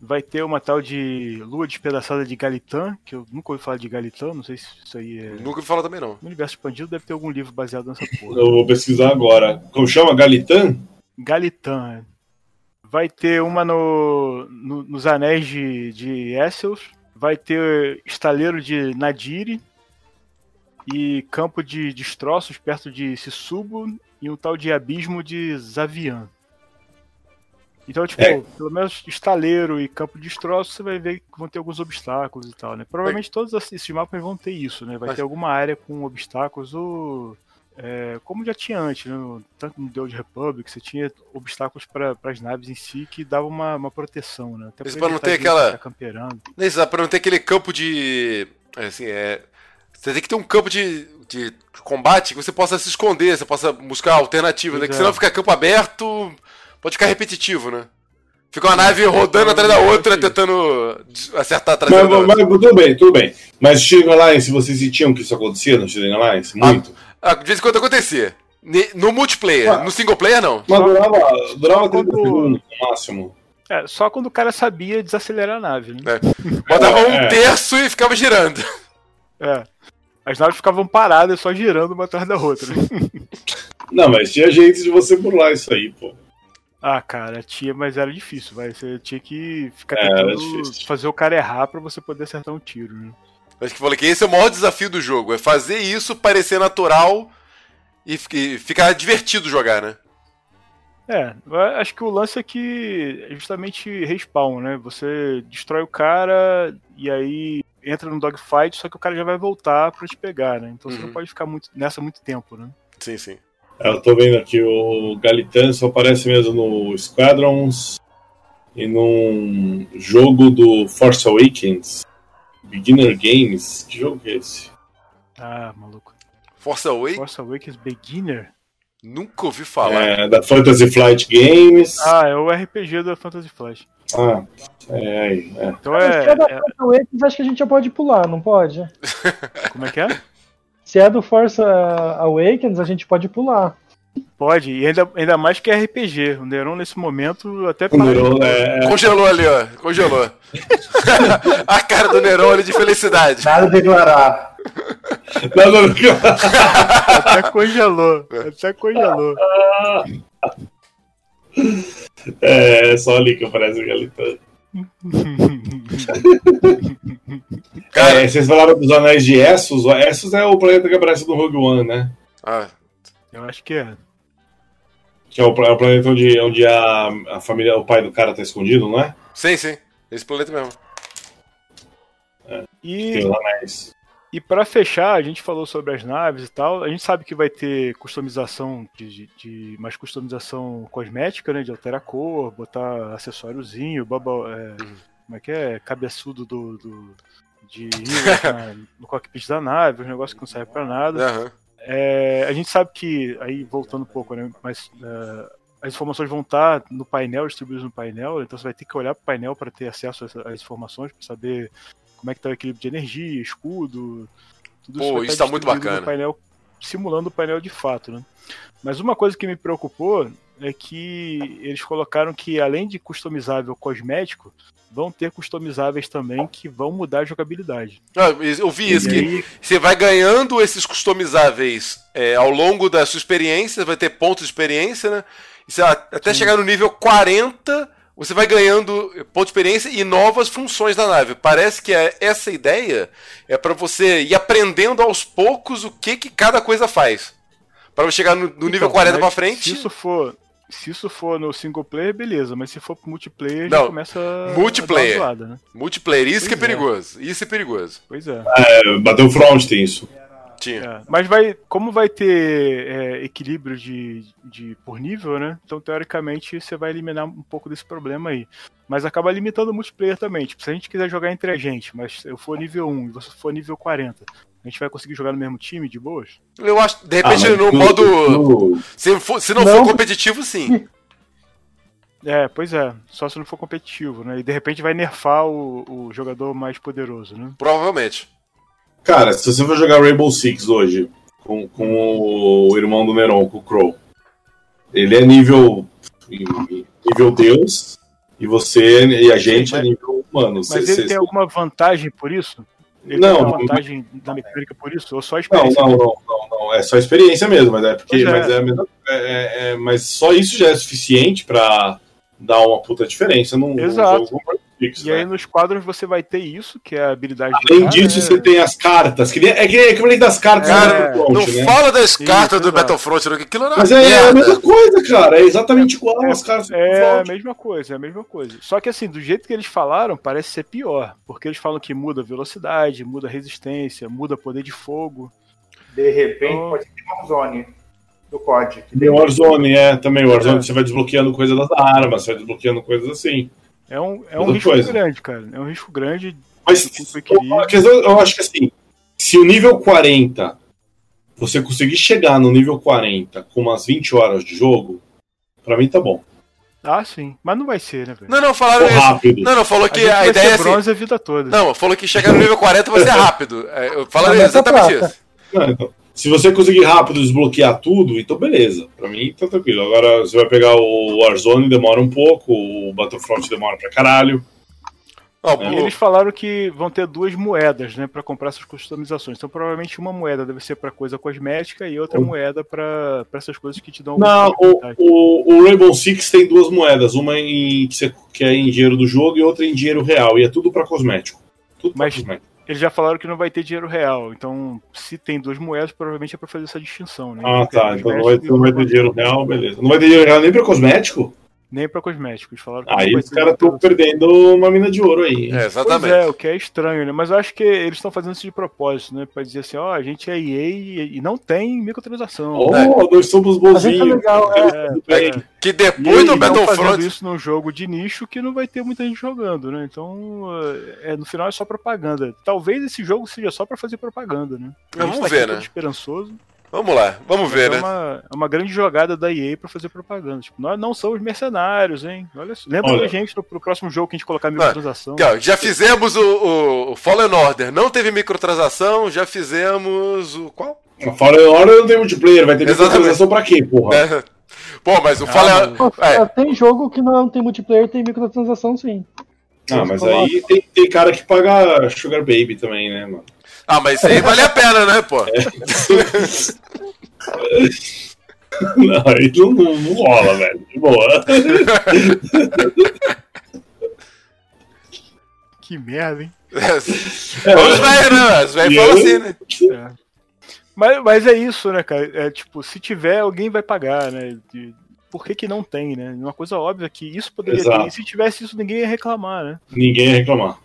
vai ter uma tal de Lua Despedaçada de Galitan, que eu nunca ouvi falar de Galitan, não sei se isso aí é. Nunca ouvi falar também não. No universo expandido deve ter algum livro baseado nessa porra. Eu vou pesquisar agora. Como chama? Galitan? Galitan. É. Vai ter uma no, no nos Anéis de, de Essos. Vai ter Estaleiro de Nadiri. E Campo de Destroços perto de Sissubo. E um tal de Abismo de Zavian. Então, tipo, é. pelo menos estaleiro e campo de destroço, você vai ver que vão ter alguns obstáculos e tal, né? Provavelmente é. todos esses mapas vão ter isso, né? Vai Mas... ter alguma área com obstáculos ou. É, como já tinha antes, né? tanto no The Old Republic, você tinha obstáculos para as naves em si que davam uma, uma proteção, né? Até para não ter aquela. Para não ter aquele campo de. É, assim, é. Você tem que ter um campo de, de combate que você possa se esconder, você possa buscar alternativas, né? Que senão fica campo aberto pode ficar repetitivo, né? Fica uma nave rodando atrás da outra, tentando acertar atrás mas, da mas, mas, tudo bem, tudo bem. Mas Steam Alliance, vocês sentiam que isso acontecia no Steam Alliance? Muito? Ah, de vez em quando acontecia. No multiplayer, ah, no single player não. Mas durava, durava 30 quando... segundos no máximo. É, só quando o cara sabia desacelerar a nave, né? É. Botava um é. terço e ficava girando. É. As naves ficavam paradas só girando uma atrás da outra. Não, mas tinha jeito de você burlar isso aí, pô. Ah, cara, tinha, mas era difícil, vai. Você tinha que ficar é, tentando fazer o cara errar para você poder acertar um tiro, né? Acho que falei que esse é o maior desafio do jogo, é fazer isso parecer natural e ficar divertido jogar, né? É, acho que o lance é que é justamente respawn, né? Você destrói o cara e aí entra no dogfight, só que o cara já vai voltar para te pegar, né? Então uhum. você não uhum. pode ficar muito, nessa muito tempo, né? Sim, sim. Eu tô vendo aqui o Galitan só aparece mesmo no Squadrons e num jogo do Force Awakens. Beginner Games. Que jogo é esse? Ah, maluco. Force Awakens? Force Awakens Beginner? Nunca ouvi falar. É, da Fantasy Flight Games. Ah, é o RPG da Fantasy Flight. Ah, é, é. Então é. Se é da é... Force Awakens, acho que a gente já pode pular, não pode? Como é que é? Se é do Force Awakens, a gente pode pular. Pode, e ainda, ainda mais que é RPG. O Neron, nesse momento, até Neron, é... Congelou ali, ó. Congelou. a cara do Neron ali de felicidade. Nada a declarar. Nada a declarar. até congelou. Até congelou. É, só ali que aparece o Galitano. Cara, é, vocês falaram dos anéis de Essos. Essos é o planeta que aparece no Rogue One, né? Ah. Eu acho que é. Que é o, é o planeta onde, onde a, a família, o pai do cara tá escondido, não é? Sim, sim. Esse planeta mesmo. É, e... Tem os anéis. E para fechar, a gente falou sobre as naves e tal. A gente sabe que vai ter customização de, de, de mais customização cosmética, né? De alterar a cor, botar acessóriozinho, baba, é, como é que é? Cabeçudo do, do de na, no cockpit da nave, um negócio que não serve para nada. Uhum. É, a gente sabe que, aí voltando um pouco, né? Mas uh, as informações vão estar no painel, distribuídas no painel, então você vai ter que olhar para o painel para ter acesso às informações, para saber como é que está o equilíbrio de energia, escudo, tudo Pô, isso. está tá muito bacana. Painel, simulando o painel de fato, né? Mas uma coisa que me preocupou é que eles colocaram que além de customizável cosmético, vão ter customizáveis também que vão mudar a jogabilidade. Ah, eu vi isso, que você vai ganhando esses customizáveis é, ao longo da sua experiência, vai ter pontos de experiência, né? E você, até Sim. chegar no nível 40, você vai ganhando ponto de experiência e novas funções da nave. Parece que é, essa ideia é para você ir aprendendo aos poucos o que, que cada coisa faz. Para chegar no, no então, nível 40 para frente. Se isso for se isso for no single player, beleza, mas se for pro multiplayer, Não, já começa multiplayer. a zoada, né? Multiplayer, isso pois que é, é, perigoso. Isso é perigoso. Pois é. é Battlefront tem isso. Tinha. É, mas vai, como vai ter é, equilíbrio de, de por nível, né? Então teoricamente você vai eliminar um pouco desse problema aí. Mas acaba limitando o multiplayer também. Tipo, se a gente quiser jogar entre a gente, mas eu for nível 1 e você for nível 40, a gente vai conseguir jogar no mesmo time de boas? Eu acho, de repente, ah, no modo. Se, for, se não, não, for competitivo, sim. É, pois é. Só se não for competitivo, né? E de repente vai nerfar o, o jogador mais poderoso, né? Provavelmente. Cara, se você for jogar Rainbow Six hoje, com, com o irmão do Neron, com o Crow, ele é nível. nível Deus, e você e a gente é mas, é nível humano. Mas cê, ele cê, tem alguma vantagem por isso? Ele não, tem alguma vantagem não, da mecânica por isso? Ou só experiência? Não, não, não, não, não, É só experiência mesmo, mas é porque. É. Mas, é, é, é, mas só isso já é suficiente pra dar uma puta diferença num, Exato. jogo Fix, e né? aí nos quadros você vai ter isso, que é a habilidade Além disso, é... você tem as cartas. Que é que é que das cartas cara, Battlefront, não né? fala das cartas isso, do Battlefront, que aquilo não Mas é, é, a mesma coisa, cara. É exatamente igual é, as cartas É a mesma coisa, é a mesma coisa. Só que assim, do jeito que eles falaram, parece ser pior. Porque eles falam que muda velocidade, muda resistência, muda poder de fogo. De repente então... pode ter uma zone do COD. Tem Warzone, é, também. Warzone é. você vai desbloqueando coisas das armas, você vai desbloqueando coisas assim. É um, é um risco coisa. grande, cara. É um risco grande. Mas eu acho que assim, se o nível 40 você conseguir chegar no nível 40 com umas 20 horas de jogo, pra mim tá bom. Ah, sim. Mas não vai ser, né, velho? Não, não, falaram isso. rápido. Não, não, falou que a, a ideia é assim, bronze a vida toda. Não, falou que chegar no nível 40 vai ser rápido. É, falaram exatamente isso. Não, então, se você conseguir rápido desbloquear tudo, então beleza. Pra mim tá tranquilo. Agora você vai pegar o Warzone, demora um pouco, o Battlefront demora pra caralho. Oh, é. Eles falaram que vão ter duas moedas, né, para comprar essas customizações. Então, provavelmente uma moeda deve ser para coisa cosmética e outra moeda para essas coisas que te dão. Não, o, o, o, Rainbow Six tem duas moedas, uma em, que, você, que é em dinheiro do jogo e outra em dinheiro real. E é tudo para cosmético. Tudo Mas cosmético. Eles já falaram que não vai ter dinheiro real. Então, se tem duas moedas, provavelmente é pra fazer essa distinção, né? Ah, tá. Então não vai, não vai ter dinheiro real, beleza. Não vai ter dinheiro real nem pra cosmético? Nem pra cosméticos. Falaram aí os caras estão perdendo uma mina de ouro aí. É, exatamente. Pois é, o que é estranho, né? Mas eu acho que eles estão fazendo isso de propósito, né? Pra dizer assim, ó, oh, a gente é EA e não tem microtransação. Oh, é. nós somos bonzinhos. É legal, é, é. Que depois do Battlefront... fazendo isso num jogo de nicho que não vai ter muita gente jogando, né? Então, é, no final é só propaganda. Talvez esse jogo seja só pra fazer propaganda, né? Vamos tá ver, né? esperançoso. Vamos lá, vamos ver, é né? Uma, é uma grande jogada da EA para fazer propaganda. Tipo, nós não somos mercenários, hein? Olha, lembra Olha. da gente pro, pro próximo jogo que a gente colocar microtransação. Não, já fizemos o, o, Fallen Order, não teve microtransação, já fizemos o. Qual? O Fallen Order não tem multiplayer, vai ter microtransação pra quê, porra? É. Pô, mas o ah, Fallen é. Tem jogo que não tem multiplayer, tem microtransação sim. Ah, mas aí tem, tem cara que paga Sugar Baby também, né, mano? Ah, mas isso aí vale a pena, né, pô? Não, aí não, não, não rola, velho. De boa. Que merda, hein? É, os velhos, né? Os velhos falam assim, né? É. Mas, mas é isso, né, cara? É tipo, se tiver, alguém vai pagar, né? De, por que, que não tem, né? Uma coisa óbvia que isso poderia Exato. ter. E se tivesse isso, ninguém ia reclamar, né? Ninguém ia reclamar.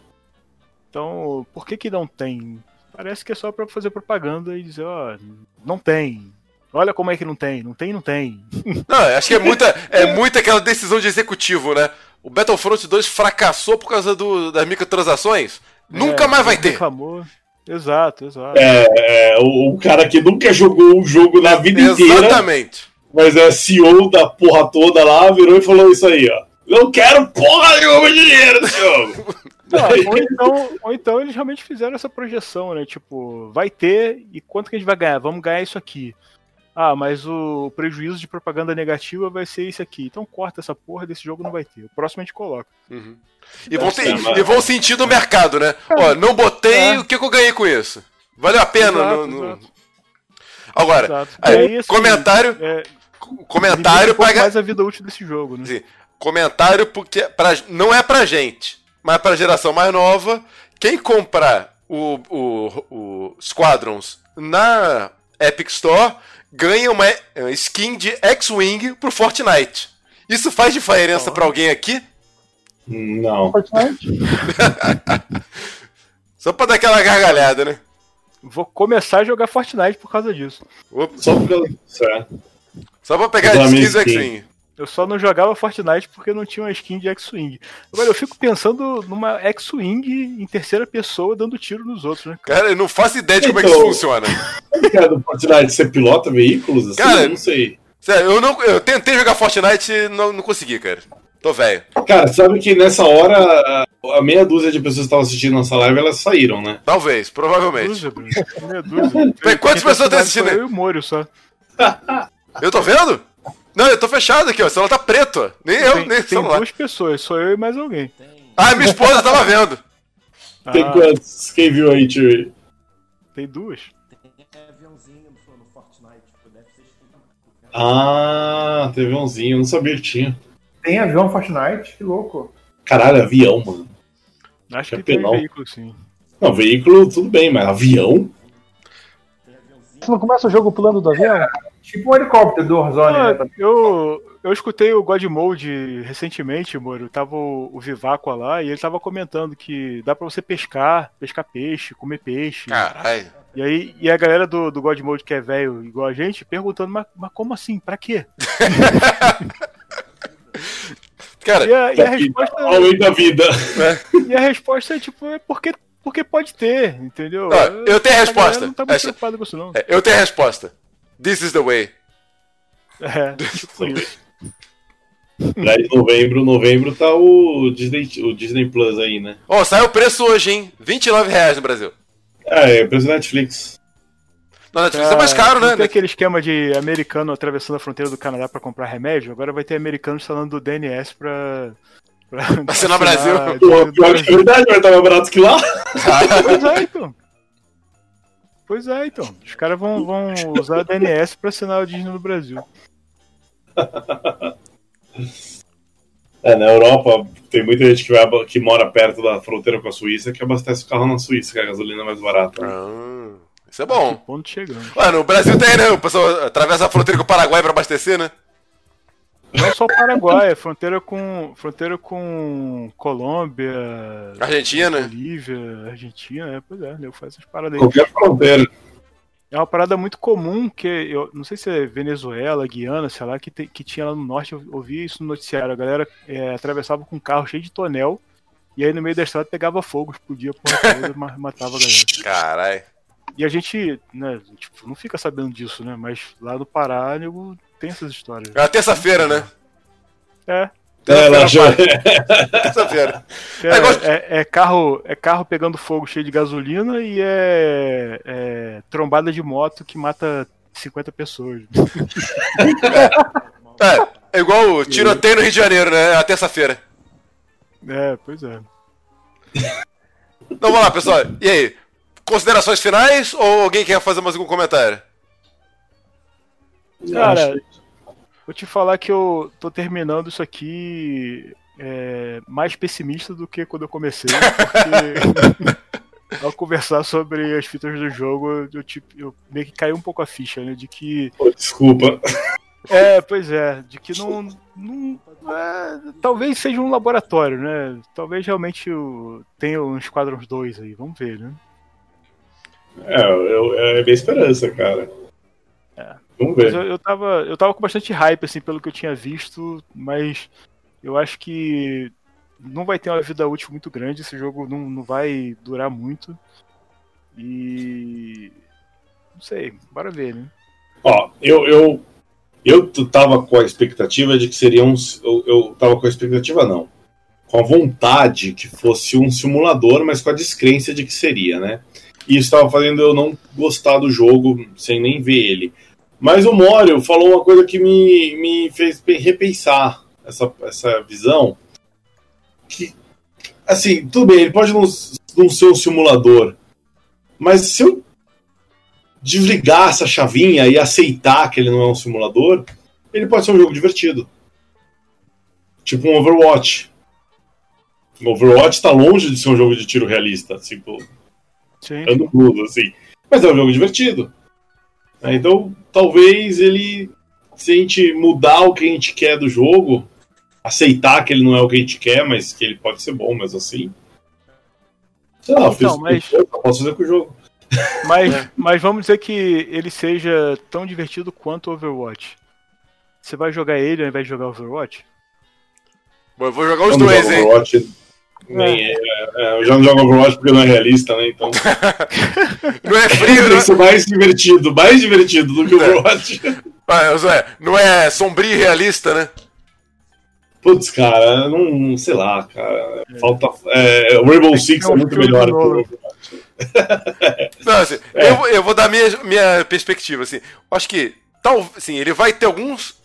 Então, por que que não tem? Parece que é só pra fazer propaganda e dizer, ó, não tem. Olha como é que não tem. Não tem, não tem. Não, acho que é muita, é muita aquela decisão de executivo, né? O Battlefront 2 fracassou por causa do, das microtransações. É, Nunca mais vai ter. Reclamou. Exato, exato. É, é o, o, cara que nunca jogou um jogo na vida Exatamente. inteira. Exatamente. Mas é CEO da porra toda lá, virou e falou isso aí, ó. Não quero porra nenhuma dinheiro desse jogo. Não, ou, então, ou então eles realmente fizeram essa projeção, né? Tipo, vai ter e quanto que a gente vai ganhar? Vamos ganhar isso aqui. Ah, mas o prejuízo de propaganda negativa vai ser esse aqui. Então corta essa porra desse jogo, não vai ter. O próximo a gente coloca. Uhum. E, vão ter, e vão sentir no mercado, né? É. Ó, não botei, é. o que, que, eu ganhei com isso? Valeu a pena? Exato, no, no... Agora, aí, aí, assim, comentário. É, comentário um para mais a vida útil desse jogo, né? Sim. Comentário porque pra, não é pra gente, mas pra geração mais nova. Quem comprar o, o, o Squadrons na Epic Store ganha uma skin de X-Wing pro Fortnite. Isso faz diferença para alguém aqui? Não. Fortnite? Só pra dar aquela gargalhada, né? Vou começar a jogar Fortnite por causa disso. Opa. Só, pra... Só pra pegar skins do X-Wing. Eu só não jogava Fortnite porque não tinha uma skin de X-Wing. Agora, eu fico pensando numa X-Wing em terceira pessoa dando tiro nos outros, né? Cara, eu não faço ideia de então, como é que isso então, funciona. Cara, do Fortnite você pilota veículos? Assim? Cara, eu não sei. Sério, eu, não, eu tentei jogar Fortnite e não, não consegui, cara. Tô velho. Cara, sabe que nessa hora a meia dúzia de pessoas que estavam assistindo nossa live, elas saíram, né? Talvez, provavelmente. Meia dúzia, meia dúzia. Quantas pessoas estão assistindo aí? Eu e o Moro só. eu tô vendo? Não, eu tô fechado aqui, ó. O celular tá preto. Nem eu, tem, nem Tem celular. duas pessoas, sou eu e mais alguém. Ah, minha esposa tava vendo. Tem ah. quantos? Quem viu aí, Tio? Tem duas. Ah, tem aviãozinho, eu não sabia que tinha. Tem avião Fortnite? Que louco. Caralho, avião, mano. Acho que, que tem veículo, sim. Não, veículo, tudo bem, mas avião? Você não começa o jogo pulando do avião? É, tipo um helicóptero do Warzone. Ah, né? eu, eu escutei o God Mode recentemente, Moro. Tava o, o Vivaco lá e ele tava comentando que dá pra você pescar, pescar peixe, comer peixe. Caralho. E aí, e a galera do, do God Mode que é velho igual a gente, perguntando, mas, mas como assim? Pra quê? Cara, e a, e a resposta. da vida. E a resposta é tipo, é porque porque pode ter, entendeu? eu tenho a resposta. Não tá muito preocupado com isso, não. É, eu tenho a resposta. This is the way. É, tipo isso. Aí, novembro, novembro tá o Disney, o Disney Plus aí, né? Ó, oh, saiu o preço hoje, hein? 29 reais no Brasil. É, é preço da Netflix. Na Netflix é, é mais caro, né? Tem aquele esquema de americano atravessando a fronteira do Canadá para comprar remédio, agora vai ter americanos instalando do DNS pra Pra assinar Brasil. Pô, pior que é verdade, vai estar mais barato que lá. pois é, então. Pois é, então. Os caras vão, vão usar a DNS pra assinar o Disney no Brasil. É, na Europa tem muita gente que, vai, que mora perto da fronteira com a Suíça que abastece o carro na Suíça, que a gasolina é mais barata. Né? Ah, isso é bom. Ponto chegando. Ué, no Brasil tem, né? O pessoal atravessa a fronteira com o Paraguai pra abastecer, né? Não é só o Paraguai, é fronteira com, fronteira com Colômbia, Argentina, Bolívia, Argentina, é, pois é, eu faço essas paradas aí. Qualquer fronteira. É uma parada muito comum que eu não sei se é Venezuela, Guiana, sei lá, que, te, que tinha lá no norte, eu ouvi isso no noticiário. A galera é, atravessava com um carro cheio de tonel e aí no meio da estrada pegava fogo, explodia porra toda e matava a galera. Caralho. E a gente, né, tipo, não fica sabendo disso, né? Mas lá no Pará, nego, tem essas histórias. É a terça-feira, né? É. É. Terça-feira. É, é, é, é, carro, é carro pegando fogo cheio de gasolina e é, é trombada de moto que mata 50 pessoas. É, é igual o tiroteio no Rio de Janeiro, né? É a terça-feira. É, pois é. Então vamos lá, pessoal. E aí? Considerações finais ou alguém quer fazer mais algum comentário? Cara, vou te falar que eu tô terminando isso aqui é, mais pessimista do que quando eu comecei, porque ao conversar sobre as fitas do jogo, eu, tipo, eu meio que caiu um pouco a ficha, né? De que. Oh, desculpa. É, pois é, de que não. não é, talvez seja um laboratório, né? Talvez realmente tenha uns quadros 2 aí, vamos ver, né? É, eu, é minha esperança, cara. É. Vamos ver. Eu, eu, tava, eu tava com bastante hype, assim, pelo que eu tinha visto, mas eu acho que não vai ter uma vida útil muito grande, esse jogo não, não vai durar muito. E. Não sei, bora ver, né? Ó, eu, eu, eu tava com a expectativa de que seria um. Eu, eu tava com a expectativa, não. Com a vontade que fosse um simulador, mas com a descrença de que seria, né? E estava fazendo eu não gostar do jogo sem nem ver ele. Mas o Mório falou uma coisa que me, me fez repensar essa, essa visão. Que, assim, tudo bem, ele pode não, não ser um simulador, mas se eu desligar essa chavinha e aceitar que ele não é um simulador, ele pode ser um jogo divertido. Tipo um Overwatch. Overwatch está longe de ser um jogo de tiro realista, tipo. Ando tudo, assim. Mas é um jogo divertido. É, então, talvez ele, se a gente mudar o que a gente quer do jogo, aceitar que ele não é o que a gente quer, mas que ele pode ser bom mesmo assim. Sei lá, então, mas... eu posso fazer com o jogo. Mas, é. mas vamos dizer que ele seja tão divertido quanto Overwatch. Você vai jogar ele ao invés de jogar Overwatch? Bom, eu vou jogar os dois, hein? Overwatch, nem, é. É, eu já não jogo Overwatch porque não é realista, né? Então. não é frio, né? Isso é mais divertido, mais divertido do que o é. Overwatch. É, não é sombrio e realista, né? Putz, cara, não, sei lá, cara. Falta. É, o Rainbow Six é muito melhor que o Overwatch. Não, assim, é. eu, eu vou dar minha, minha perspectiva, assim. Acho que, tal, assim, ele vai ter alguns.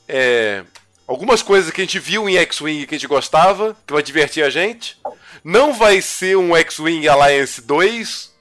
Algumas coisas que a gente viu em X-Wing que a gente gostava, que vai divertir a gente. Não vai ser um X-Wing Alliance 2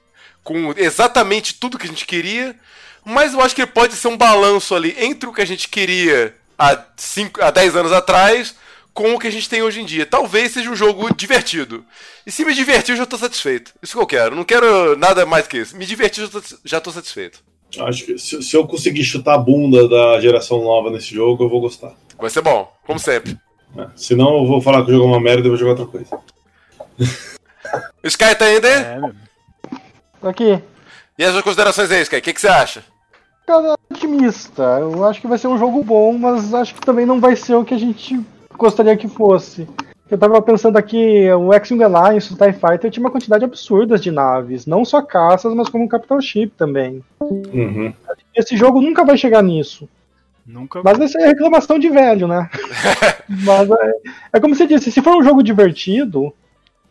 com exatamente tudo que a gente queria, mas eu acho que ele pode ser um balanço ali entre o que a gente queria há, cinco, há 10 anos atrás com o que a gente tem hoje em dia. Talvez seja um jogo divertido. E se me divertir, eu já estou satisfeito. Isso que eu quero. Não quero nada mais que isso. Me divertir, já estou satisfeito. Acho que se, se, eu conseguir chutar a bunda da geração nova nesse jogo, eu vou gostar. Vai ser bom, como sempre. É, senão eu vou falar que o jogo é uma merda e vou jogar outra coisa. o Sky tá aí, né? Tô aqui. E as suas considerações aí, Sky? O que, que você acha? Cara, otimista. Eu acho que vai ser um jogo bom, mas acho que também não vai ser o que a gente gostaria que fosse. Eu tava pensando aqui, o X-Wing Alliance, o TIE Fighter, tinha uma quantidade absurda de naves. Não só caças, mas como um Capital Ship também. Uhum. Esse jogo nunca vai chegar nisso. Nunca. Mas essa é reclamação de velho, né? mas é, é, como você disse, se for um jogo divertido,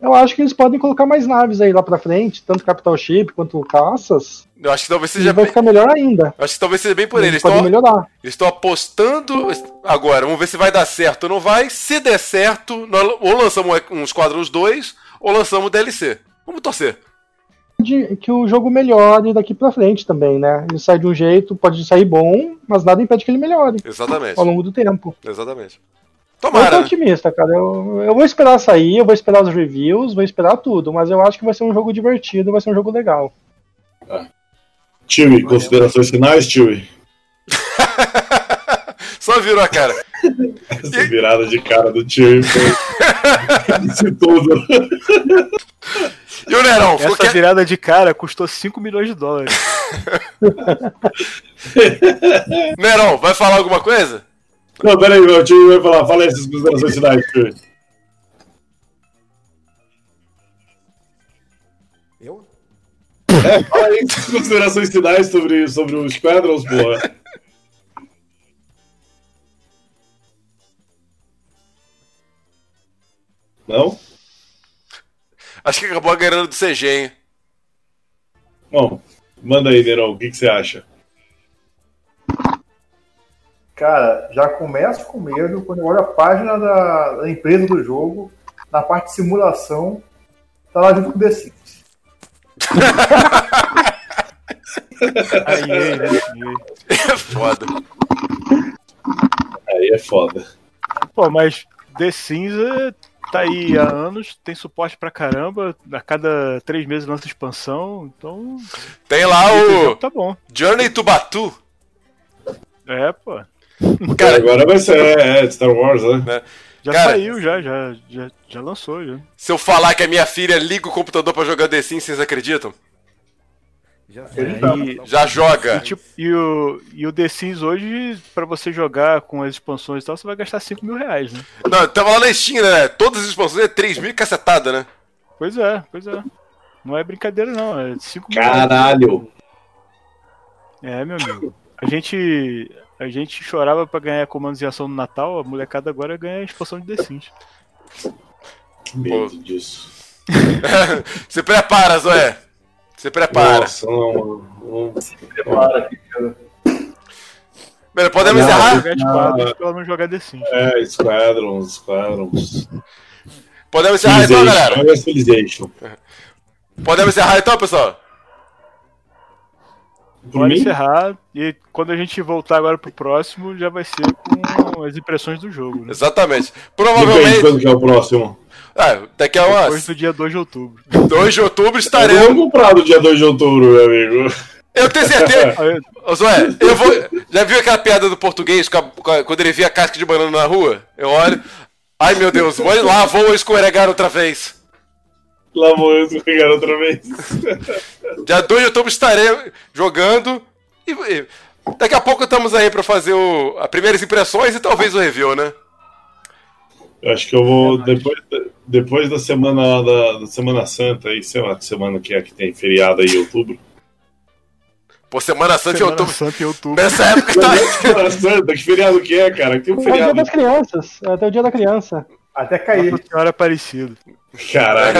eu acho que eles podem colocar mais naves aí lá pra frente, tanto Capital Ship quanto caças. Eu acho que talvez seja. vai ficar melhor ainda. Eu acho que talvez seja bem por eles. Eles estão melhorar. Eles estão apostando agora. Vamos ver se vai dar certo ou não vai. Se der certo, nós ou lançamos um Esquadrões 2 ou lançamos o DLC. Vamos torcer. De, que o jogo melhore daqui pra frente também, né? Ele sai de um jeito, pode sair bom, mas nada impede que ele melhore. Exatamente. Ao longo do tempo. Exatamente. Tomara. Eu tô né? otimista, cara. Eu, eu vou esperar sair, eu vou esperar os reviews, vou esperar tudo, mas eu acho que vai ser um jogo divertido, vai ser um jogo legal. Ah. Tio, considerações finais, Tio? Só virou a cara. Essa virada de cara do Tio foi. Isso tudo. E o Nerão? Essa que... virada de cara custou 5 milhões de dólares. Nerão, vai falar alguma coisa? Não, peraí, meu tio vai falar. Fala aí essas considerações finais, tio. Eu? É, fala aí considerações finais sobre, sobre os Squadrons, porra. Não? Acho que acabou ganhando do CG, hein? Bom, manda aí, Nerão, o que, que você acha? Cara, já começo com medo quando eu olho a página da, da empresa do jogo, na parte de simulação, tá lá junto com o The Sims. aí, aí, aí. É foda. Aí é foda. Pô, mas The Sims é, tá aí há anos, tem suporte pra caramba, a cada três meses lança expansão, então. Tem lá o. Tá bom. Journey to Batu. É, pô. Cara, agora vai ser é, é, Star Wars, né? né? Já Cara, saiu, já, já, já, já lançou, já. Se eu falar que a minha filha liga o computador pra jogar The Sims, vocês acreditam? Já, e, já joga. E, tipo, e, o, e o The Sims hoje, pra você jogar com as expansões e tal, você vai gastar 5 mil reais, né? Não, tava lá na Steam, né? Todas as expansões é 3 mil e cacetada, né? Pois é, pois é. Não é brincadeira, não. É 5 mil Caralho! É, meu amigo. A gente, a gente chorava pra ganhar comandos em ação no Natal, a molecada agora ganha a expansão de The Sims. Medo disso. Se prepara, Zoé. Se prepara. Nossa, não, não... Se prepara aqui, cara. Podemos não, encerrar? Jogar pra não jogar The Sims. É, Squadrons, Squadrons. Podemos encerrar então, galera? Podemos encerrar então, pessoal? Pode encerrar e quando a gente voltar agora pro próximo já vai ser com as impressões do jogo. Né? Exatamente. Provavelmente. Quando que é o próximo? Ah, daqui a umas. Depois do dia 2 de outubro. 2 de outubro estaremos. Vamos comprar no dia 2 de outubro, meu amigo. Eu tenho certeza. Ô, Zoé, eu vou. Já viu aquela piada do português quando ele via a casca de banana na rua? Eu olho. Ai meu Deus, vou, lá vou escorregar outra vez. Lá vou eu escorregar outra vez. Dia 2 de outubro estarei jogando. E, e daqui a pouco estamos aí para fazer o, as primeiras impressões e talvez o review, né? Eu acho que eu vou. É depois, depois da semana da, da, Semana Santa, aí, sei lá que semana que é que tem feriado aí em outubro. Pô, Semana Santa Semana em outubro. Santa em outubro. Nessa época tá. Semana Santa, que feriado que é, cara? Tem um feriado. É o dia das crianças. É até o dia da criança. Até cair. Nossa Senhora Aparecida. Caralho,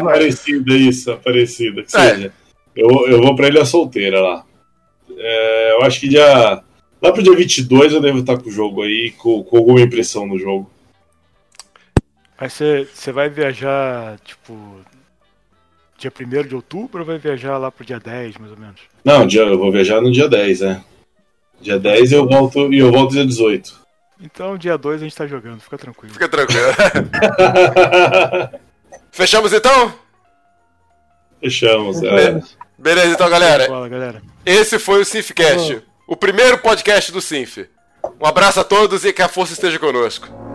Aparecida, isso, Aparecida. Que é. seja. Eu, eu vou pra Ilha Solteira lá. É, eu acho que dia. Lá pro dia 22 eu devo estar com o jogo aí, com, com alguma impressão no jogo. Mas você, você vai viajar, tipo, dia 1 de outubro ou vai viajar lá pro dia 10, mais ou menos? Não, dia, eu vou viajar no dia 10, né? Dia 10 eu volto e eu volto dia 18. Então, dia 2 a gente tá jogando, fica tranquilo. Fica tranquilo. Fechamos então? Fechamos, é. Beleza, então, galera. Fala, galera. Esse foi o Sinfcast, o primeiro podcast do Sinf. Um abraço a todos e que a força esteja conosco.